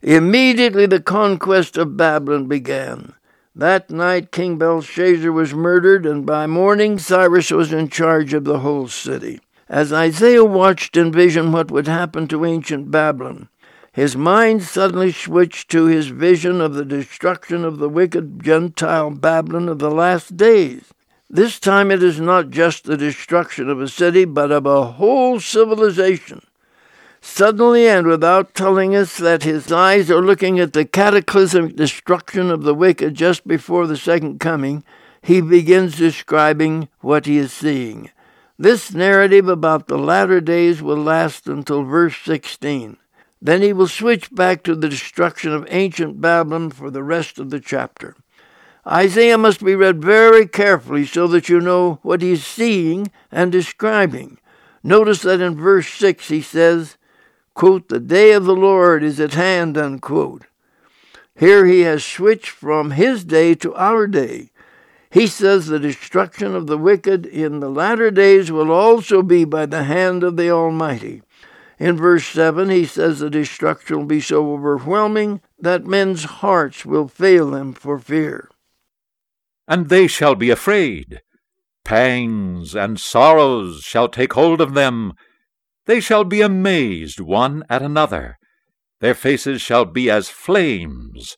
Immediately the conquest of Babylon began. That night King Belshazzar was murdered, and by morning Cyrus was in charge of the whole city. As Isaiah watched and visioned what would happen to ancient Babylon, his mind suddenly switched to his vision of the destruction of the wicked Gentile Babylon of the last days. This time it is not just the destruction of a city, but of a whole civilization. Suddenly, and without telling us that his eyes are looking at the cataclysmic destruction of the wicked just before the second coming, he begins describing what he is seeing. This narrative about the latter days will last until verse 16. Then he will switch back to the destruction of ancient Babylon for the rest of the chapter. Isaiah must be read very carefully so that you know what he is seeing and describing. Notice that in verse 6 he says, quote, The day of the Lord is at hand, unquote. Here he has switched from his day to our day. He says the destruction of the wicked in the latter days will also be by the hand of the Almighty. In verse 7, he says the destruction will be so overwhelming that men's hearts will fail them for fear. And they shall be afraid. Pangs and sorrows shall take hold of them. They shall be amazed one at another. Their faces shall be as flames.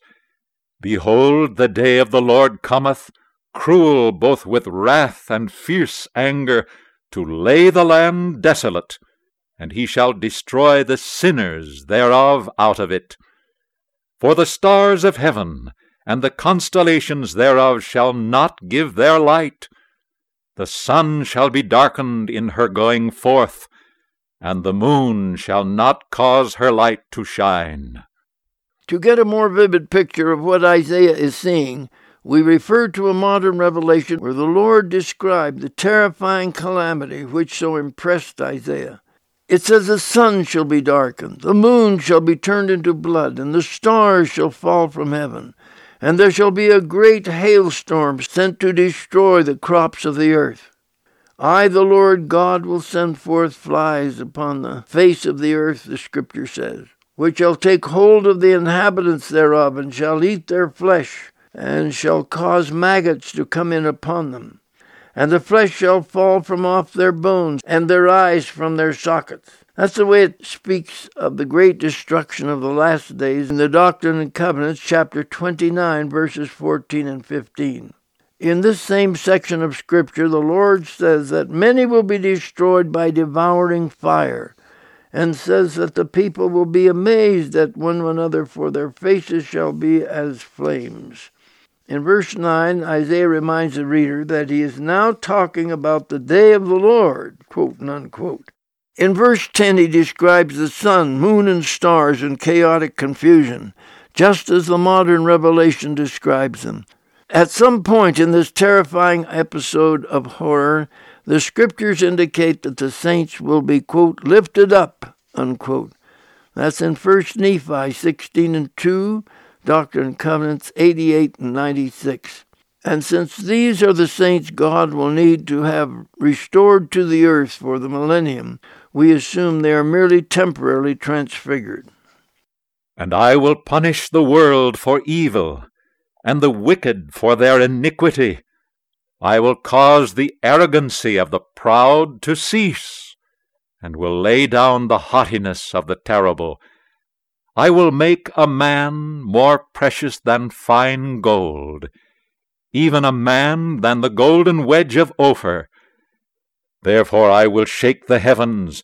Behold, the day of the Lord cometh, cruel both with wrath and fierce anger, to lay the land desolate and he shall destroy the sinners thereof out of it. For the stars of heaven and the constellations thereof shall not give their light. The sun shall be darkened in her going forth, and the moon shall not cause her light to shine. To get a more vivid picture of what Isaiah is seeing, we refer to a modern revelation where the Lord described the terrifying calamity which so impressed Isaiah. It says, The sun shall be darkened, the moon shall be turned into blood, and the stars shall fall from heaven. And there shall be a great hailstorm sent to destroy the crops of the earth. I, the Lord God, will send forth flies upon the face of the earth, the Scripture says, which shall take hold of the inhabitants thereof, and shall eat their flesh, and shall cause maggots to come in upon them and the flesh shall fall from off their bones, and their eyes from their sockets. That's the way it speaks of the great destruction of the last days in the Doctrine and Covenants, chapter 29, verses 14 and 15. In this same section of Scripture, the Lord says that many will be destroyed by devouring fire, and says that the people will be amazed at one another, for their faces shall be as flames. In verse 9, Isaiah reminds the reader that he is now talking about the day of the Lord, quote unquote. In verse 10, he describes the sun, moon, and stars in chaotic confusion, just as the modern revelation describes them. At some point in this terrifying episode of horror, the scriptures indicate that the saints will be, quote, lifted up, unquote. That's in 1 Nephi 16 and 2, Doctrine and Covenants 88 and 96. And since these are the saints God will need to have restored to the earth for the millennium, we assume they are merely temporarily transfigured. And I will punish the world for evil, and the wicked for their iniquity. I will cause the arrogancy of the proud to cease, and will lay down the haughtiness of the terrible I will make a man more precious than fine gold, even a man than the golden wedge of Ophir. Therefore I will shake the heavens,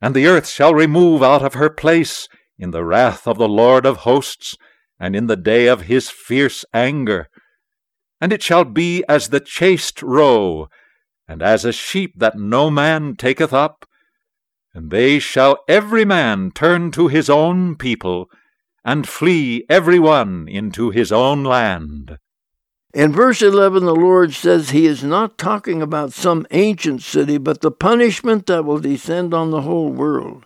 and the earth shall remove out of her place in the wrath of the Lord of hosts, and in the day of his fierce anger. And it shall be as the chased roe, and as a sheep that no man taketh up, and they shall every man turn to his own people, and flee every one into his own land. In verse 11, the Lord says he is not talking about some ancient city, but the punishment that will descend on the whole world.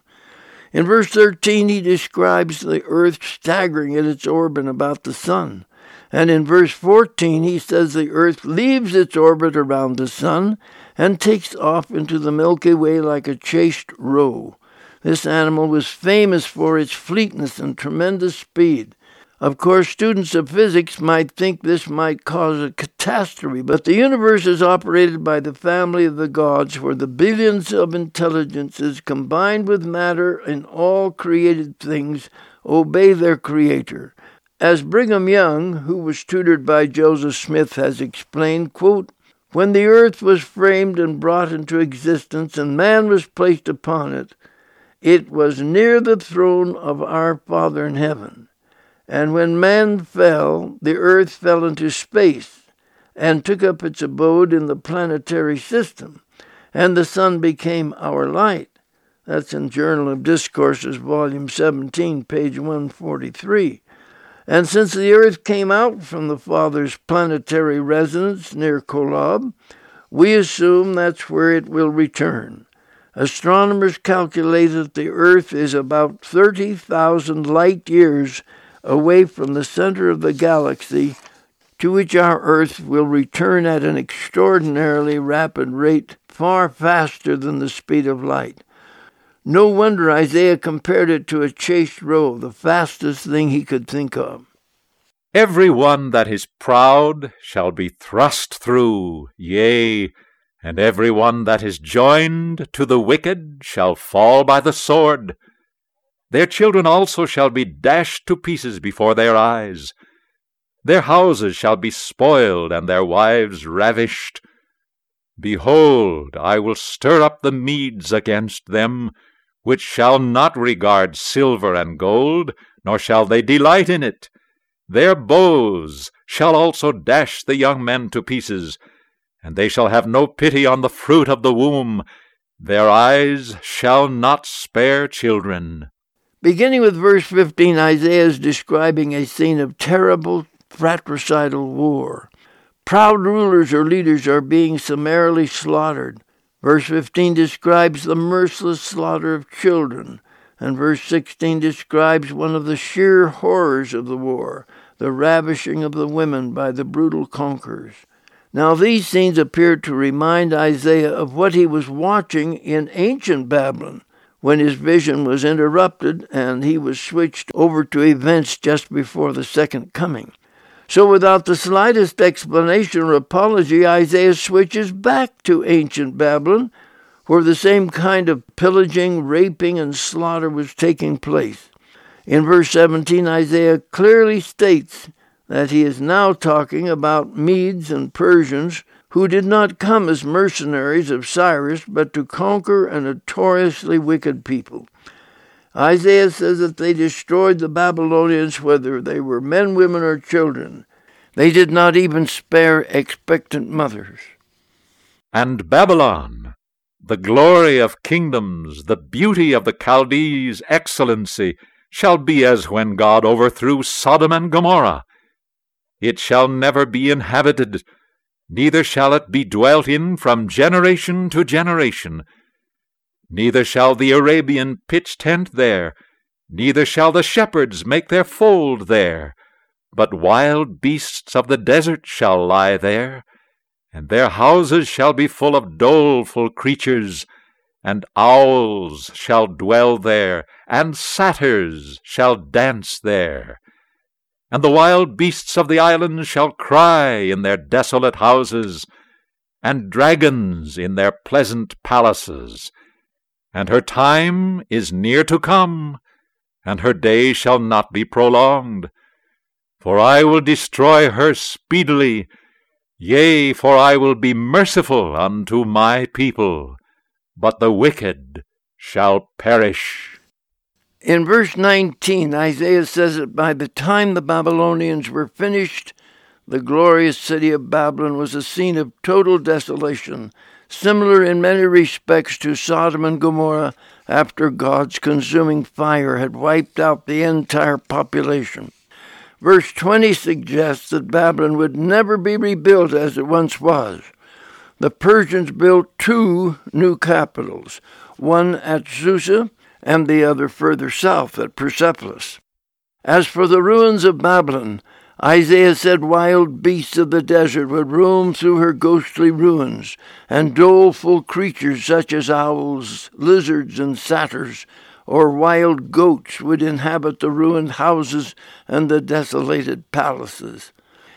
In verse 13, he describes the earth staggering in its orbit about the sun. And in verse 14, he says the earth leaves its orbit around the sun and takes off into the Milky Way like a chased roe. This animal was famous for its fleetness and tremendous speed. Of course, students of physics might think this might cause a catastrophe, but the universe is operated by the family of the gods, where the billions of intelligences combined with matter in all created things obey their creator. As Brigham Young, who was tutored by Joseph Smith, has explained, quote, when the earth was framed and brought into existence, and man was placed upon it, it was near the throne of our Father in heaven. And when man fell, the earth fell into space and took up its abode in the planetary system, and the sun became our light. That's in Journal of Discourses, Volume 17, page 143. And since the earth came out from the Father's planetary residence near Kolob, we assume that's where it will return. Astronomers calculate that the Earth is about 30,000 light years away from the center of the galaxy, to which our Earth will return at an extraordinarily rapid rate, far faster than the speed of light. No wonder Isaiah compared it to a chased roe, the fastest thing he could think of. Every one that is proud shall be thrust through, yea, and every one that is joined to the wicked shall fall by the sword. Their children also shall be dashed to pieces before their eyes. Their houses shall be spoiled, and their wives ravished. Behold, I will stir up the Medes against them, which shall not regard silver and gold, nor shall they delight in it. Their bows shall also dash the young men to pieces, and they shall have no pity on the fruit of the womb. Their eyes shall not spare children. Beginning with verse 15, Isaiah is describing a scene of terrible fratricidal war. Proud rulers or leaders are being summarily slaughtered. Verse 15 describes the merciless slaughter of children, and verse 16 describes one of the sheer horrors of the war, the ravishing of the women by the brutal conquerors. Now, these scenes appear to remind Isaiah of what he was watching in ancient Babylon when his vision was interrupted and he was switched over to events just before the second coming. So, without the slightest explanation or apology, Isaiah switches back to ancient Babylon, where the same kind of pillaging, raping, and slaughter was taking place. In verse 17, Isaiah clearly states that he is now talking about Medes and Persians who did not come as mercenaries of Cyrus, but to conquer a notoriously wicked people. Isaiah says that they destroyed the Babylonians, whether they were men, women, or children. They did not even spare expectant mothers. And Babylon, the glory of kingdoms, the beauty of the Chaldees' excellency, shall be as when God overthrew Sodom and Gomorrah. It shall never be inhabited, neither shall it be dwelt in from generation to generation Neither shall the Arabian pitch tent there, neither shall the shepherds make their fold there, but wild beasts of the desert shall lie there, and their houses shall be full of doleful creatures, and owls shall dwell there, and satyrs shall dance there. And the wild beasts of the islands shall cry in their desolate houses, and dragons in their pleasant palaces and her time is near to come, and her day shall not be prolonged. For I will destroy her speedily, yea, for I will be merciful unto my people, but the wicked shall perish. In verse 19, Isaiah says that by the time the Babylonians were finished, the glorious city of Babylon was a scene of total desolation similar in many respects to Sodom and Gomorrah after God's consuming fire had wiped out the entire population. Verse 20 suggests that Babylon would never be rebuilt as it once was. The Persians built two new capitals, one at Susa and the other further south at Persepolis. As for the ruins of Babylon, Isaiah said wild beasts of the desert would roam through her ghostly ruins, and doleful creatures such as owls, lizards, and satyrs, or wild goats would inhabit the ruined houses and the desolated palaces.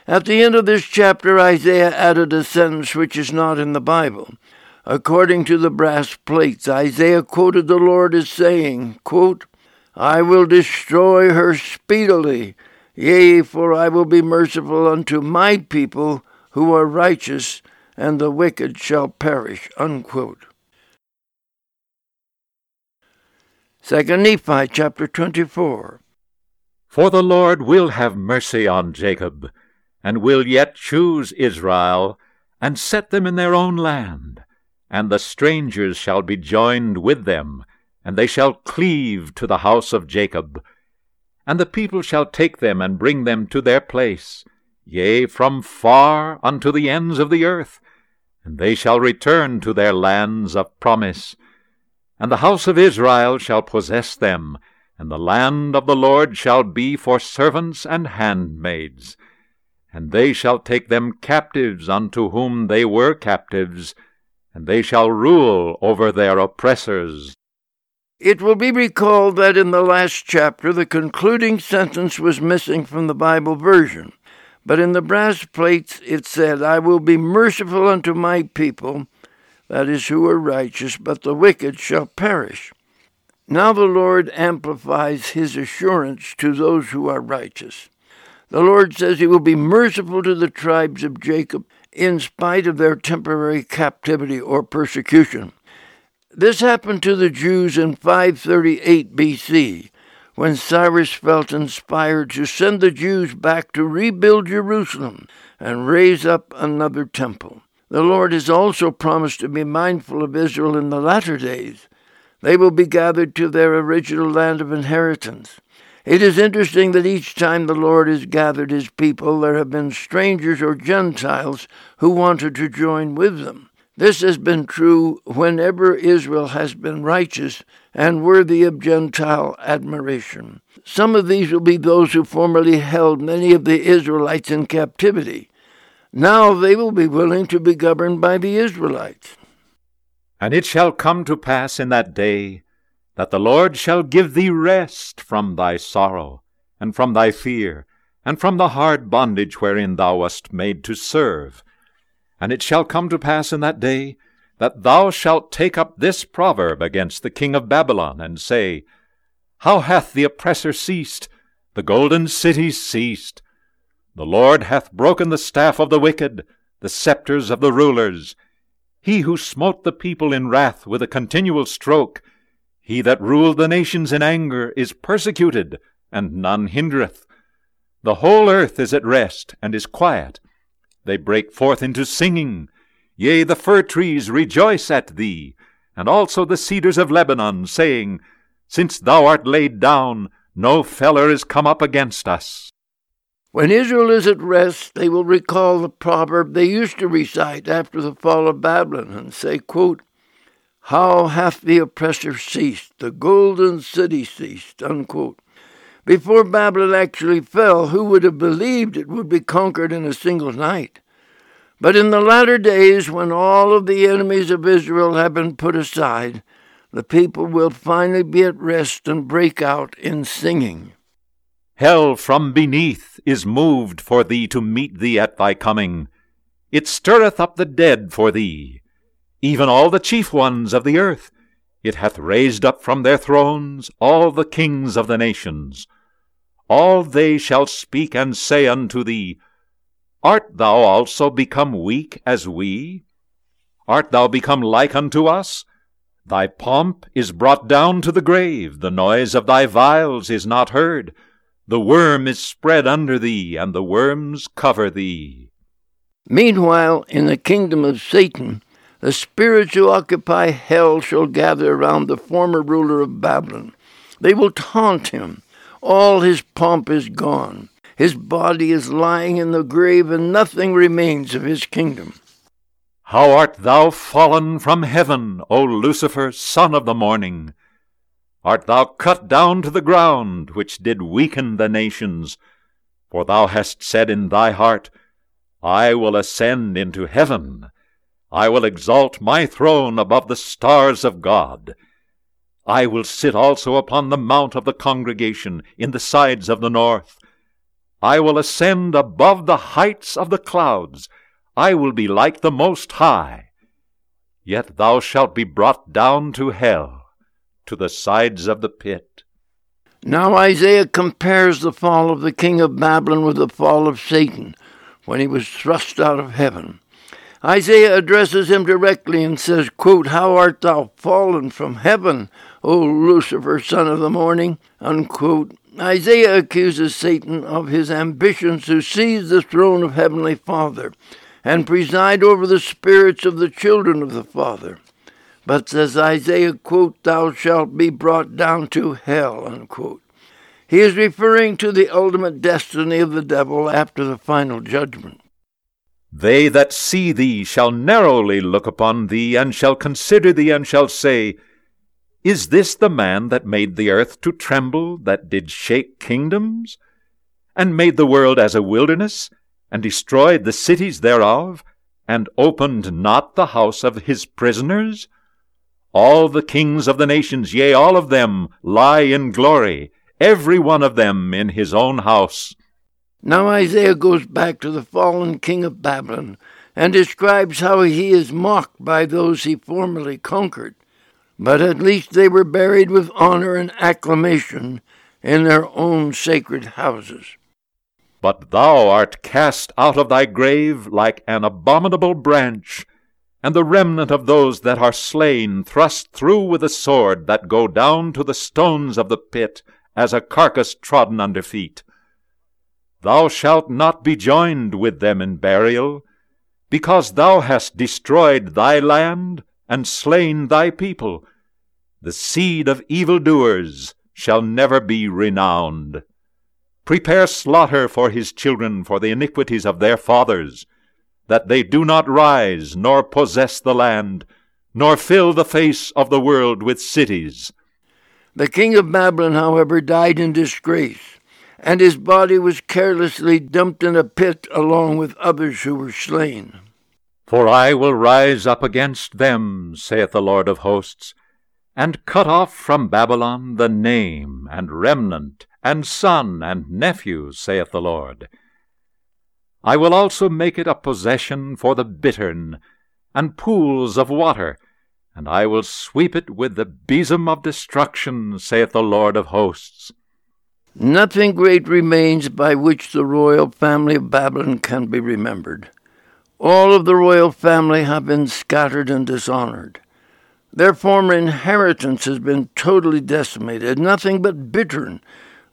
At the end of this chapter, Isaiah added a sentence which is not in the Bible. According to the brass plates, Isaiah quoted the Lord as saying, quote, I will destroy her speedily Yea, for I will be merciful unto my people who are righteous, and the wicked shall perish. Unquote. Second Nephi chapter 24. For the Lord will have mercy on Jacob, and will yet choose Israel, and set them in their own land. And the strangers shall be joined with them, and they shall cleave to the house of Jacob and the people shall take them and bring them to their place, yea, from far unto the ends of the earth, and they shall return to their lands of promise. And the house of Israel shall possess them, and the land of the Lord shall be for servants and handmaids. And they shall take them captives unto whom they were captives, and they shall rule over their oppressors. It will be recalled that in the last chapter the concluding sentence was missing from the Bible version. But in the brass plates it said, I will be merciful unto my people, that is, who are righteous, but the wicked shall perish. Now the Lord amplifies his assurance to those who are righteous. The Lord says he will be merciful to the tribes of Jacob in spite of their temporary captivity or persecution. This happened to the Jews in 538 BC, when Cyrus felt inspired to send the Jews back to rebuild Jerusalem and raise up another temple. The Lord has also promised to be mindful of Israel in the latter days they will be gathered to their original land of inheritance. It is interesting that each time the Lord has gathered his people, there have been strangers or Gentiles who wanted to join with them. This has been true whenever Israel has been righteous and worthy of Gentile admiration. Some of these will be those who formerly held many of the Israelites in captivity. Now they will be willing to be governed by the Israelites. And it shall come to pass in that day that the Lord shall give thee rest from thy sorrow, and from thy fear, and from the hard bondage wherein thou wast made to serve. And it shall come to pass in that day that thou shalt take up this proverb against the king of Babylon, and say, How hath the oppressor ceased? The golden city ceased. The Lord hath broken the staff of the wicked, the scepters of the rulers, he who smote the people in wrath with a continual stroke, he that ruled the nations in anger, is persecuted, and none hindereth. The whole earth is at rest, and is quiet. They break forth into singing. Yea, the fir trees rejoice at thee, and also the cedars of Lebanon, saying, Since thou art laid down, no feller is come up against us. When Israel is at rest, they will recall the proverb they used to recite after the fall of Babylon and say, quote, How hath the oppressor ceased? The golden city ceased. Unquote. Before Babylon actually fell, who would have believed it would be conquered in a single night? But in the latter days, when all of the enemies of Israel have been put aside, the people will finally be at rest and break out in singing. Hell from beneath is moved for thee to meet thee at thy coming. It stirreth up the dead for thee, even all the chief ones of the earth. It hath raised up from their thrones all the kings of the nations. All they shall speak and say unto thee, Art thou also become weak as we? Art thou become like unto us? Thy pomp is brought down to the grave, the noise of thy viols is not heard. The worm is spread under thee, and the worms cover thee. Meanwhile, in the kingdom of Satan, the spirits who occupy hell shall gather around the former ruler of Babylon. They will taunt him. All his pomp is gone. His body is lying in the grave, and nothing remains of his kingdom. How art thou fallen from heaven, O Lucifer, son of the morning! art thou cut down to the ground, which did weaken the nations. For thou hast said in thy heart, I will ascend into heaven. I will exalt my throne above the stars of God. I will sit also upon the mount of the congregation in the sides of the north. I will ascend above the heights of the clouds. I will be like the Most High. Yet thou shalt be brought down to hell to the sides of the pit. Now Isaiah compares the fall of the king of Babylon with the fall of Satan when he was thrust out of heaven. Isaiah addresses him directly and says, quote, How art thou fallen from heaven, O Lucifer, son of the morning? Unquote. Isaiah accuses Satan of his ambitions to seize the throne of Heavenly Father and preside over the spirits of the children of the Father. But says Isaiah, quote, Thou shalt be brought down to hell, unquote. He is referring to the ultimate destiny of the devil after the final judgment. They that see thee shall narrowly look upon thee, and shall consider thee, and shall say, Is this the man that made the earth to tremble, that did shake kingdoms? And made the world as a wilderness, and destroyed the cities thereof, and opened not the house of his prisoners? All the kings of the nations, yea, all of them, lie in glory, every one of them in his own house. Now Isaiah goes back to the fallen king of Babylon and describes how he is mocked by those he formerly conquered but at least they were buried with honor and acclamation in their own sacred houses. But thou art cast out of thy grave like an abominable branch, and the remnant of those that are slain thrust through with a sword that go down to the stones of the pit as a carcass trodden under feet. Thou shalt not be joined with them in burial, because thou hast destroyed thy land and slain thy people. The seed of evildoers shall never be renowned. Prepare slaughter for his children for the iniquities of their fathers, that they do not rise, nor possess the land, nor fill the face of the world with cities. The king of Babylon, however, died in disgrace, and his body was carelessly dumped in a pit along with others who were slain. For I will rise up against them, saith the Lord of hosts, and cut off from Babylon the name, and remnant, and son, and nephew, saith the Lord. I will also make it a possession for the bittern, and pools of water, and I will sweep it with the besom of destruction, saith the Lord of hosts. Nothing great remains by which the royal family of Babylon can be remembered. All of the royal family have been scattered and dishonored. Their former inheritance has been totally decimated. Nothing but bittern,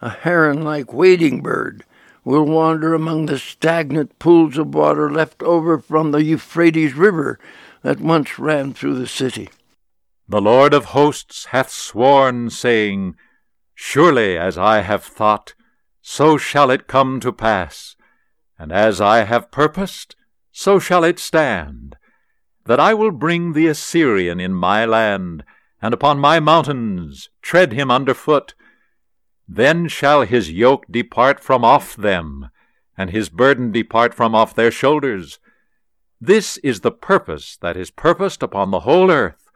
a heron like wading bird, will wander among the stagnant pools of water left over from the Euphrates River that once ran through the city. The Lord of hosts hath sworn, saying, Surely as I have thought, so shall it come to pass, and as I have purposed, so shall it stand, that I will bring the Assyrian in my land, and upon my mountains tread him under foot. Then shall his yoke depart from off them, and his burden depart from off their shoulders. This is the purpose that is purposed upon the whole earth,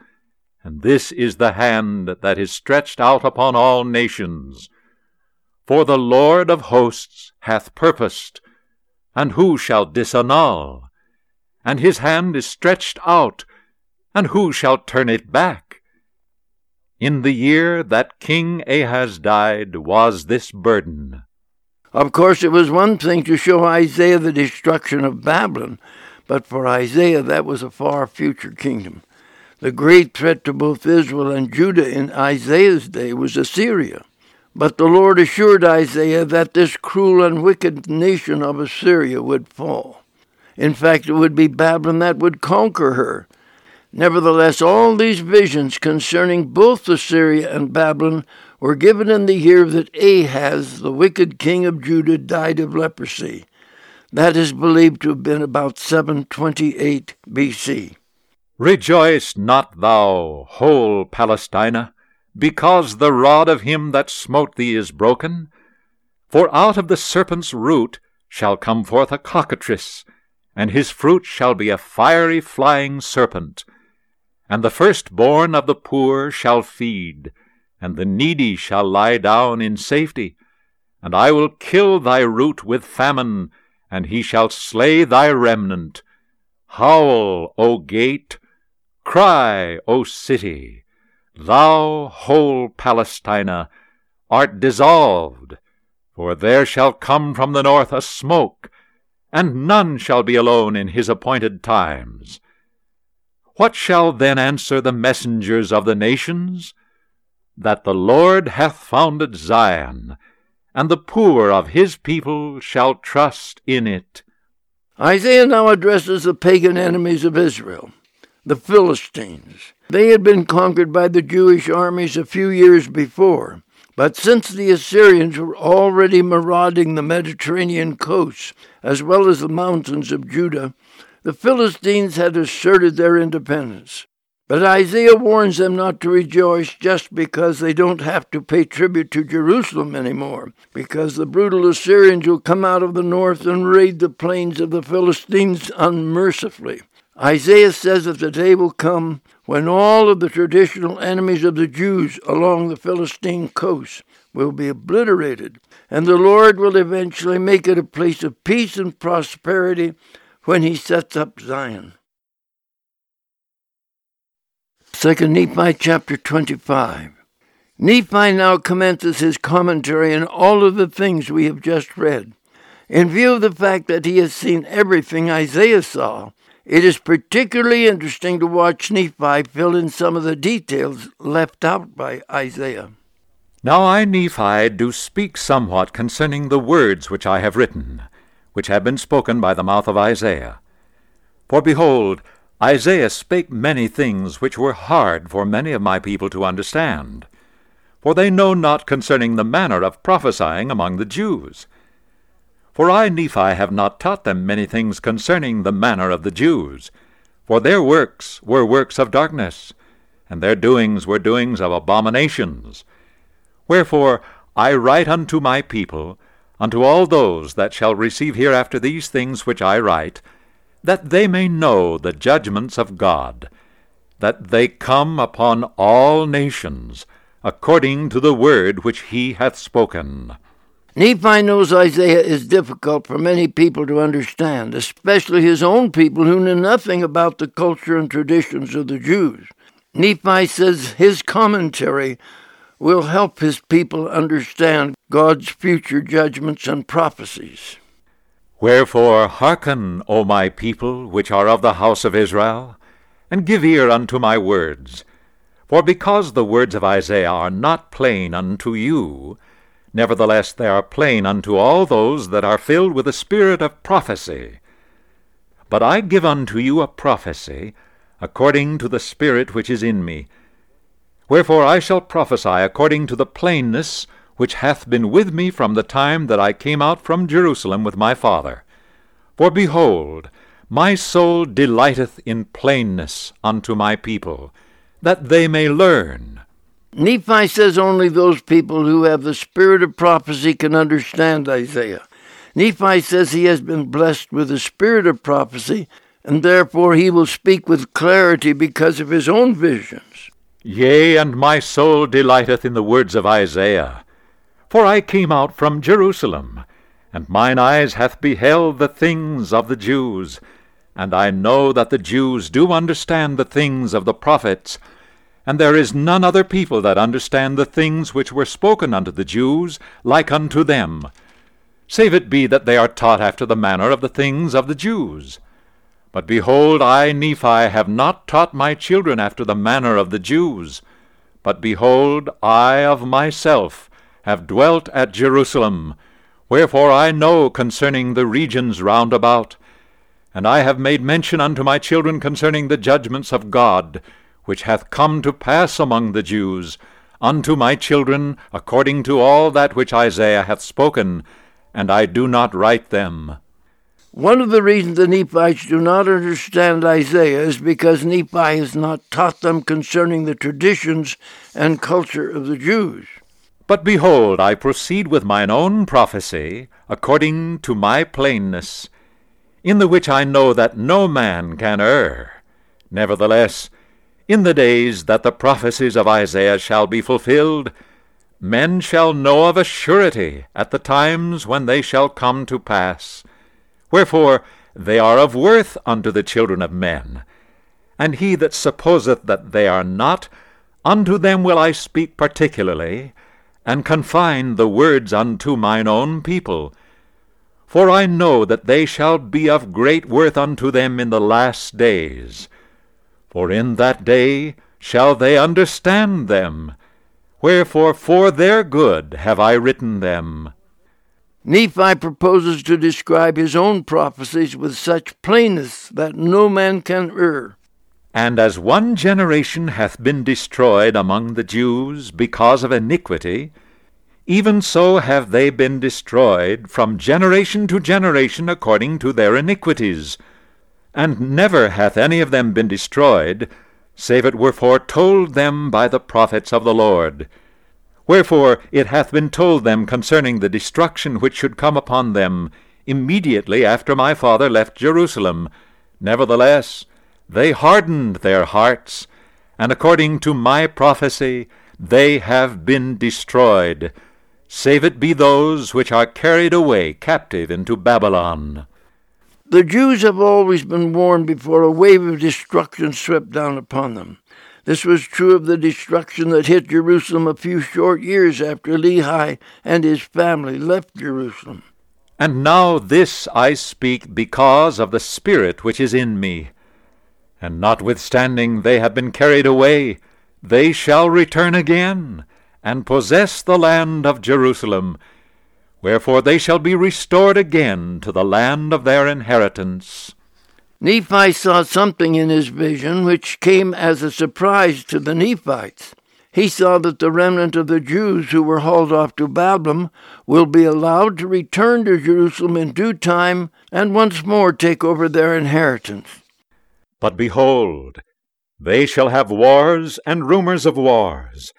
and this is the hand that is stretched out upon all nations. For the Lord of hosts hath purposed, and who shall disannul? And his hand is stretched out, and who shall turn it back? In the year that King Ahaz died was this burden. Of course, it was one thing to show Isaiah the destruction of Babylon, but for Isaiah that was a far future kingdom. The great threat to both Israel and Judah in Isaiah's day was Assyria. But the Lord assured Isaiah that this cruel and wicked nation of Assyria would fall. In fact, it would be Babylon that would conquer her. Nevertheless, all these visions concerning both Assyria and Babylon were given in the year that Ahaz, the wicked king of Judah, died of leprosy. That is believed to have been about 728 BC. Rejoice not thou, whole Palestina, because the rod of him that smote thee is broken. For out of the serpent's root shall come forth a cockatrice, and his fruit shall be a fiery flying serpent. And the firstborn of the poor shall feed, and the needy shall lie down in safety. And I will kill thy root with famine, and he shall slay thy remnant. Howl, O gate! Cry, O city! Thou, whole Palestina, art dissolved, for there shall come from the north a smoke, and none shall be alone in his appointed times. What shall then answer the messengers of the nations? That the Lord hath founded Zion, and the poor of his people shall trust in it. Isaiah now addresses the pagan enemies of Israel, the Philistines. They had been conquered by the Jewish armies a few years before, but since the Assyrians were already marauding the Mediterranean coast, as well as the mountains of Judah, the Philistines had asserted their independence. But Isaiah warns them not to rejoice just because they don't have to pay tribute to Jerusalem anymore, because the brutal Assyrians will come out of the north and raid the plains of the Philistines unmercifully. Isaiah says that the day will come when all of the traditional enemies of the Jews along the Philistine coast will be obliterated, and the Lord will eventually make it a place of peace and prosperity when he sets up Zion. Second Nephi chapter 25. Nephi now commences his commentary on all of the things we have just read. In view of the fact that he has seen everything Isaiah saw, it is particularly interesting to watch Nephi fill in some of the details left out by Isaiah. Now I, Nephi, do speak somewhat concerning the words which I have written, which have been spoken by the mouth of Isaiah. For behold, Isaiah spake many things which were hard for many of my people to understand. For they know not concerning the manner of prophesying among the Jews. For I, Nephi, have not taught them many things concerning the manner of the Jews. For their works were works of darkness, and their doings were doings of abominations. Wherefore I write unto my people, unto all those that shall receive hereafter these things which I write, that they may know the judgments of God, that they come upon all nations, according to the word which he hath spoken. Nephi knows Isaiah is difficult for many people to understand, especially his own people who knew nothing about the culture and traditions of the Jews. Nephi says his commentary will help his people understand God's future judgments and prophecies. Wherefore hearken, O my people, which are of the house of Israel, and give ear unto my words. For because the words of Isaiah are not plain unto you, nevertheless they are plain unto all those that are filled with the spirit of prophecy. But I give unto you a prophecy, according to the Spirit which is in me. Wherefore I shall prophesy according to the plainness which hath been with me from the time that I came out from Jerusalem with my father. For behold, my soul delighteth in plainness unto my people, that they may learn. Nephi says only those people who have the spirit of prophecy can understand Isaiah. Nephi says he has been blessed with the spirit of prophecy, and therefore he will speak with clarity because of his own visions. Yea, and my soul delighteth in the words of Isaiah. For I came out from Jerusalem, and mine eyes hath beheld the things of the Jews, and I know that the Jews do understand the things of the prophets, and there is none other people that understand the things which were spoken unto the Jews like unto them, save it be that they are taught after the manner of the things of the Jews. But behold, I, Nephi, have not taught my children after the manner of the Jews, but behold, I of myself have dwelt at Jerusalem, wherefore I know concerning the regions round about. And I have made mention unto my children concerning the judgments of God, which hath come to pass among the Jews, unto my children according to all that which Isaiah hath spoken, and I do not write them. One of the reasons the Nephites do not understand Isaiah is because Nephi has not taught them concerning the traditions and culture of the Jews. But behold, I proceed with mine own prophecy, according to my plainness, in the which I know that no man can err. Nevertheless, in the days that the prophecies of Isaiah shall be fulfilled, men shall know of a surety at the times when they shall come to pass. Wherefore they are of worth unto the children of men. And he that supposeth that they are not, unto them will I speak particularly, and confine the words unto mine own people. For I know that they shall be of great worth unto them in the last days. For in that day shall they understand them. Wherefore for their good have I written them. Nephi proposes to describe his own prophecies with such plainness that no man can err. And as one generation hath been destroyed among the Jews because of iniquity, even so have they been destroyed from generation to generation according to their iniquities. And never hath any of them been destroyed, save it were foretold them by the prophets of the Lord. Wherefore it hath been told them concerning the destruction which should come upon them immediately after my father left Jerusalem. Nevertheless, they hardened their hearts, and according to my prophecy, they have been destroyed, save it be those which are carried away captive into Babylon. The Jews have always been warned before a wave of destruction swept down upon them. This was true of the destruction that hit Jerusalem a few short years after Lehi and his family left Jerusalem. And now this I speak because of the Spirit which is in me. And notwithstanding they have been carried away, they shall return again, and possess the land of Jerusalem. Wherefore they shall be restored again to the land of their inheritance. Nephi saw something in his vision which came as a surprise to the Nephites. He saw that the remnant of the Jews who were hauled off to Babylon will be allowed to return to Jerusalem in due time and once more take over their inheritance. But behold, they shall have wars and rumors of wars.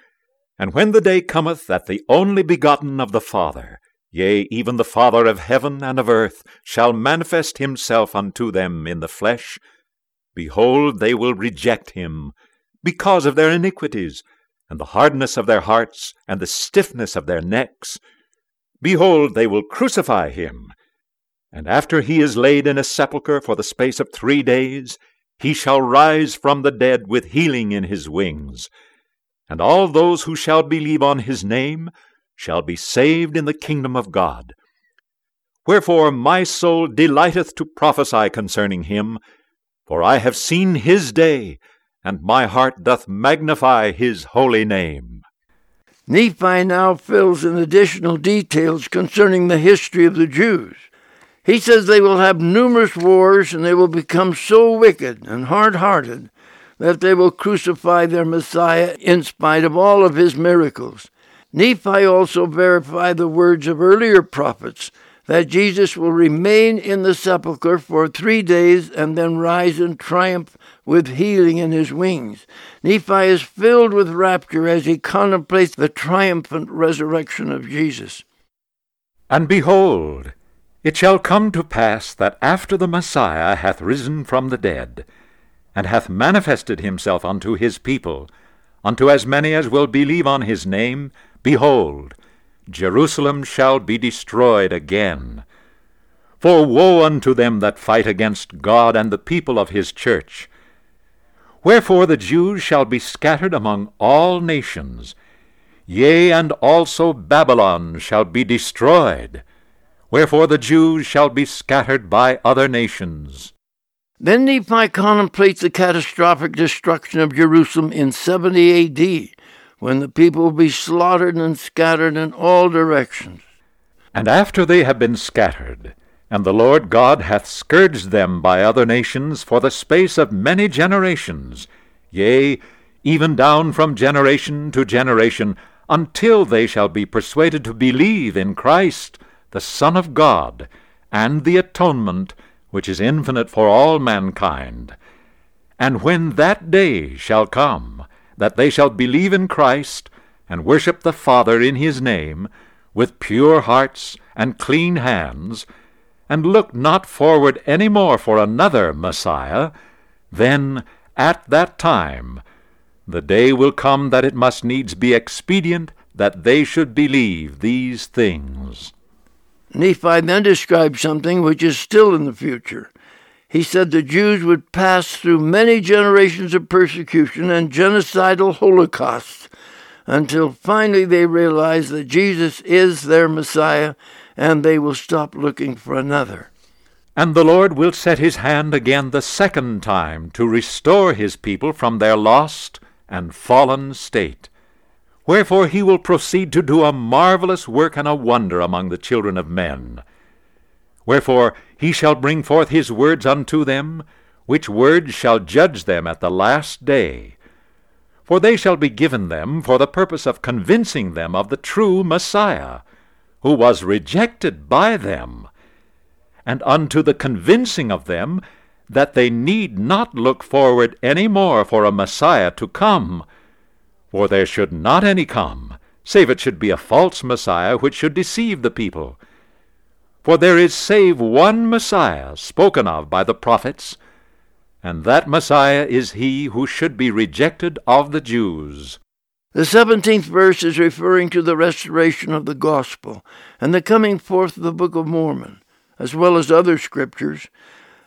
And when the day cometh that the only begotten of the Father, Yea, even the Father of heaven and of earth shall manifest himself unto them in the flesh. Behold, they will reject him, because of their iniquities, and the hardness of their hearts, and the stiffness of their necks. Behold, they will crucify him. And after he is laid in a sepulchre for the space of three days, he shall rise from the dead with healing in his wings. And all those who shall believe on his name shall be saved in the kingdom of God. Wherefore my soul delighteth to prophesy concerning him, for I have seen his day, and my heart doth magnify his holy name. Nephi now fills in additional details concerning the history of the Jews. He says they will have numerous wars and they will become so wicked and hard hearted that they will crucify their Messiah in spite of all of his miracles. Nephi also verified the words of earlier prophets that Jesus will remain in the sepulchre for three days and then rise in triumph with healing in his wings. Nephi is filled with rapture as he contemplates the triumphant resurrection of Jesus. And behold, it shall come to pass that after the Messiah hath risen from the dead, and hath manifested himself unto his people, unto as many as will believe on his name, Behold, Jerusalem shall be destroyed again. For woe unto them that fight against God and the people of his church. Wherefore the Jews shall be scattered among all nations. Yea, and also Babylon shall be destroyed. Wherefore the Jews shall be scattered by other nations. Then Nephi contemplates the catastrophic destruction of Jerusalem in 70 A.D when the people will be slaughtered and scattered in all directions. And after they have been scattered, and the Lord God hath scourged them by other nations for the space of many generations, yea, even down from generation to generation, until they shall be persuaded to believe in Christ, the Son of God, and the atonement which is infinite for all mankind. And when that day shall come, that they shall believe in Christ and worship the Father in his name with pure hearts and clean hands, and look not forward any more for another Messiah, then at that time the day will come that it must needs be expedient that they should believe these things. Nephi then describes something which is still in the future he said the Jews would pass through many generations of persecution and genocidal holocausts until finally they realize that Jesus is their Messiah and they will stop looking for another. And the Lord will set his hand again the second time to restore his people from their lost and fallen state. Wherefore he will proceed to do a marvelous work and a wonder among the children of men. Wherefore he shall bring forth his words unto them, which words shall judge them at the last day. For they shall be given them for the purpose of convincing them of the true Messiah, who was rejected by them. And unto the convincing of them that they need not look forward any more for a Messiah to come. For there should not any come, save it should be a false Messiah which should deceive the people. For there is save one Messiah spoken of by the prophets, and that Messiah is he who should be rejected of the Jews. The seventeenth verse is referring to the restoration of the gospel and the coming forth of the Book of Mormon, as well as other scriptures,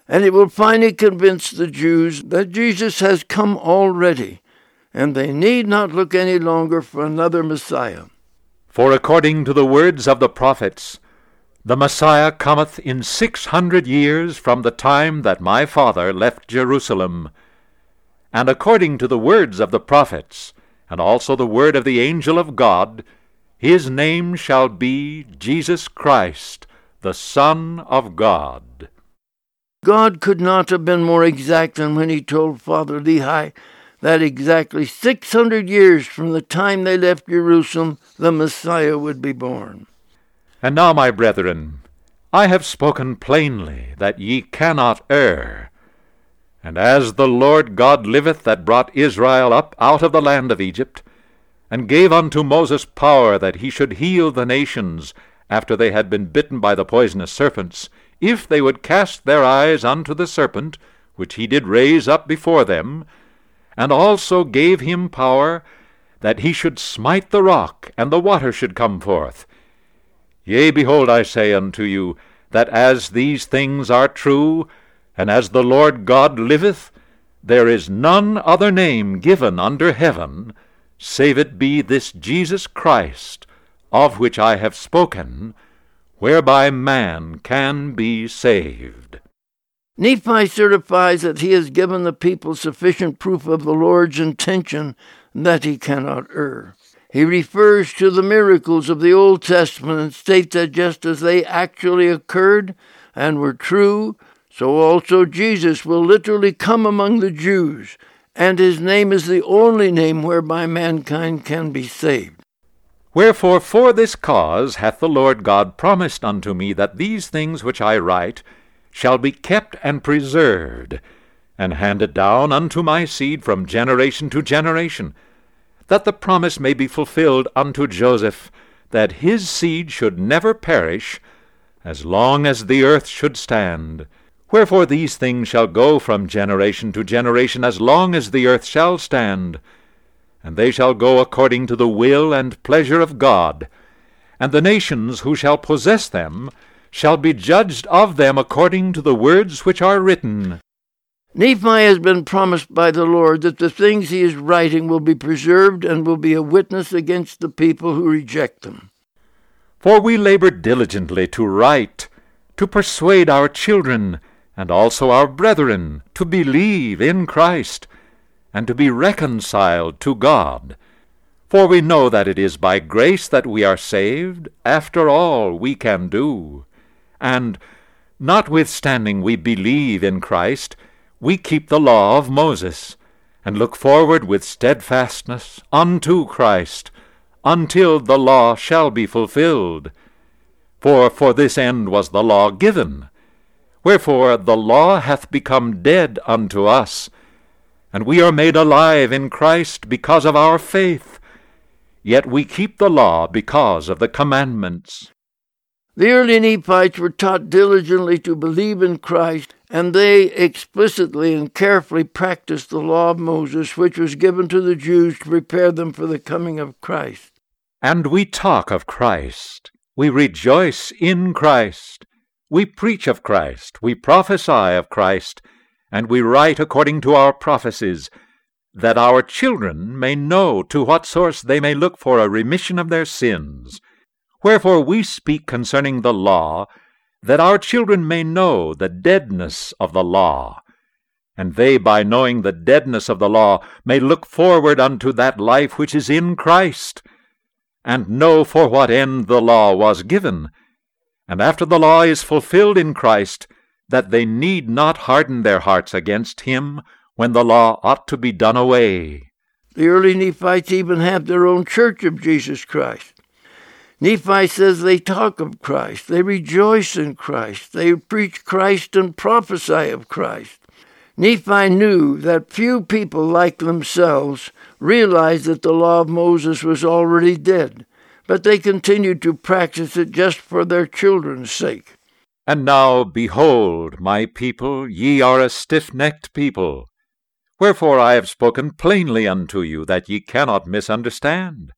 and it will finally convince the Jews that Jesus has come already, and they need not look any longer for another Messiah. For according to the words of the prophets, the Messiah cometh in six hundred years from the time that my father left Jerusalem. And according to the words of the prophets, and also the word of the angel of God, his name shall be Jesus Christ, the Son of God. God could not have been more exact than when he told Father Lehi that exactly 600 years from the time they left Jerusalem, the Messiah would be born. And now, my brethren, I have spoken plainly that ye cannot err. And as the Lord God liveth that brought Israel up out of the land of Egypt, and gave unto Moses power that he should heal the nations after they had been bitten by the poisonous serpents, if they would cast their eyes unto the serpent, which he did raise up before them, and also gave him power that he should smite the rock, and the water should come forth, Yea, behold, I say unto you, that as these things are true, and as the Lord God liveth, there is none other name given under heaven, save it be this Jesus Christ, of which I have spoken, whereby man can be saved. Nephi certifies that he has given the people sufficient proof of the Lord's intention that he cannot err. He refers to the miracles of the Old Testament and states that just as they actually occurred and were true, so also Jesus will literally come among the Jews, and his name is the only name whereby mankind can be saved. Wherefore for this cause hath the Lord God promised unto me that these things which I write shall be kept and preserved, and handed down unto my seed from generation to generation that the promise may be fulfilled unto Joseph, that his seed should never perish, as long as the earth should stand. Wherefore these things shall go from generation to generation, as long as the earth shall stand. And they shall go according to the will and pleasure of God. And the nations who shall possess them shall be judged of them according to the words which are written. Nephi has been promised by the Lord that the things he is writing will be preserved and will be a witness against the people who reject them. For we labor diligently to write, to persuade our children, and also our brethren, to believe in Christ, and to be reconciled to God. For we know that it is by grace that we are saved, after all we can do. And, notwithstanding we believe in Christ, we keep the law of Moses, and look forward with steadfastness unto Christ, until the law shall be fulfilled. For for this end was the law given. Wherefore the law hath become dead unto us, and we are made alive in Christ because of our faith. Yet we keep the law because of the commandments. The early Nephites were taught diligently to believe in Christ, and they explicitly and carefully practiced the law of Moses, which was given to the Jews to prepare them for the coming of Christ. And we talk of Christ, we rejoice in Christ, we preach of Christ, we prophesy of Christ, and we write according to our prophecies, that our children may know to what source they may look for a remission of their sins Wherefore we speak concerning the law, that our children may know the deadness of the law, and they by knowing the deadness of the law may look forward unto that life which is in Christ, and know for what end the law was given, and after the law is fulfilled in Christ, that they need not harden their hearts against him when the law ought to be done away. The early Nephites even had their own church of Jesus Christ. Nephi says they talk of Christ, they rejoice in Christ, they preach Christ and prophesy of Christ. Nephi knew that few people like themselves realized that the law of Moses was already dead, but they continued to practice it just for their children's sake. And now, behold, my people, ye are a stiff necked people. Wherefore I have spoken plainly unto you, that ye cannot misunderstand.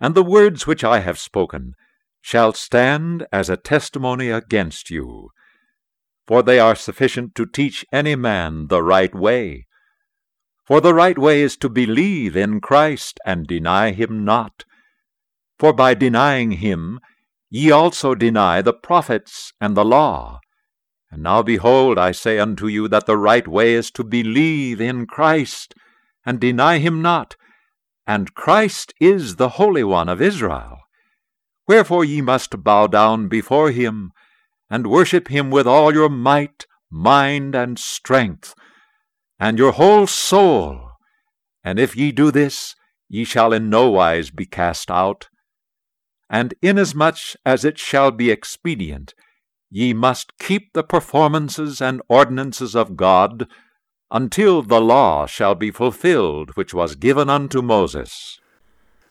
And the words which I have spoken shall stand as a testimony against you for they are sufficient to teach any man the right way. For the right way is to believe in Christ and deny him not. For by denying him ye also deny the prophets and the law. And now behold, I say unto you that the right way is to believe in Christ and deny him not. And Christ is the Holy One of Israel. Wherefore ye must bow down before him and worship him with all your might, mind, and strength, and your whole soul. And if ye do this, ye shall in no wise be cast out. And inasmuch as it shall be expedient, ye must keep the performances and ordinances of God until the law shall be fulfilled which was given unto Moses.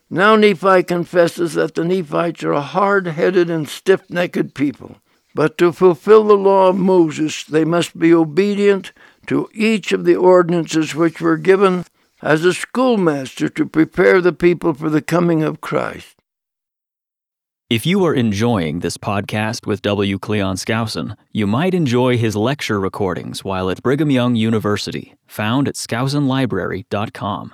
Now Nephi confesses that the Nephites are a hard headed and stiff necked people. But to fulfill the law of Moses, they must be obedient to each of the ordinances which were given as a schoolmaster to prepare the people for the coming of Christ. If you are enjoying this podcast with W. Cleon Skousen, you might enjoy his lecture recordings while at Brigham Young University, found at skousenlibrary.com.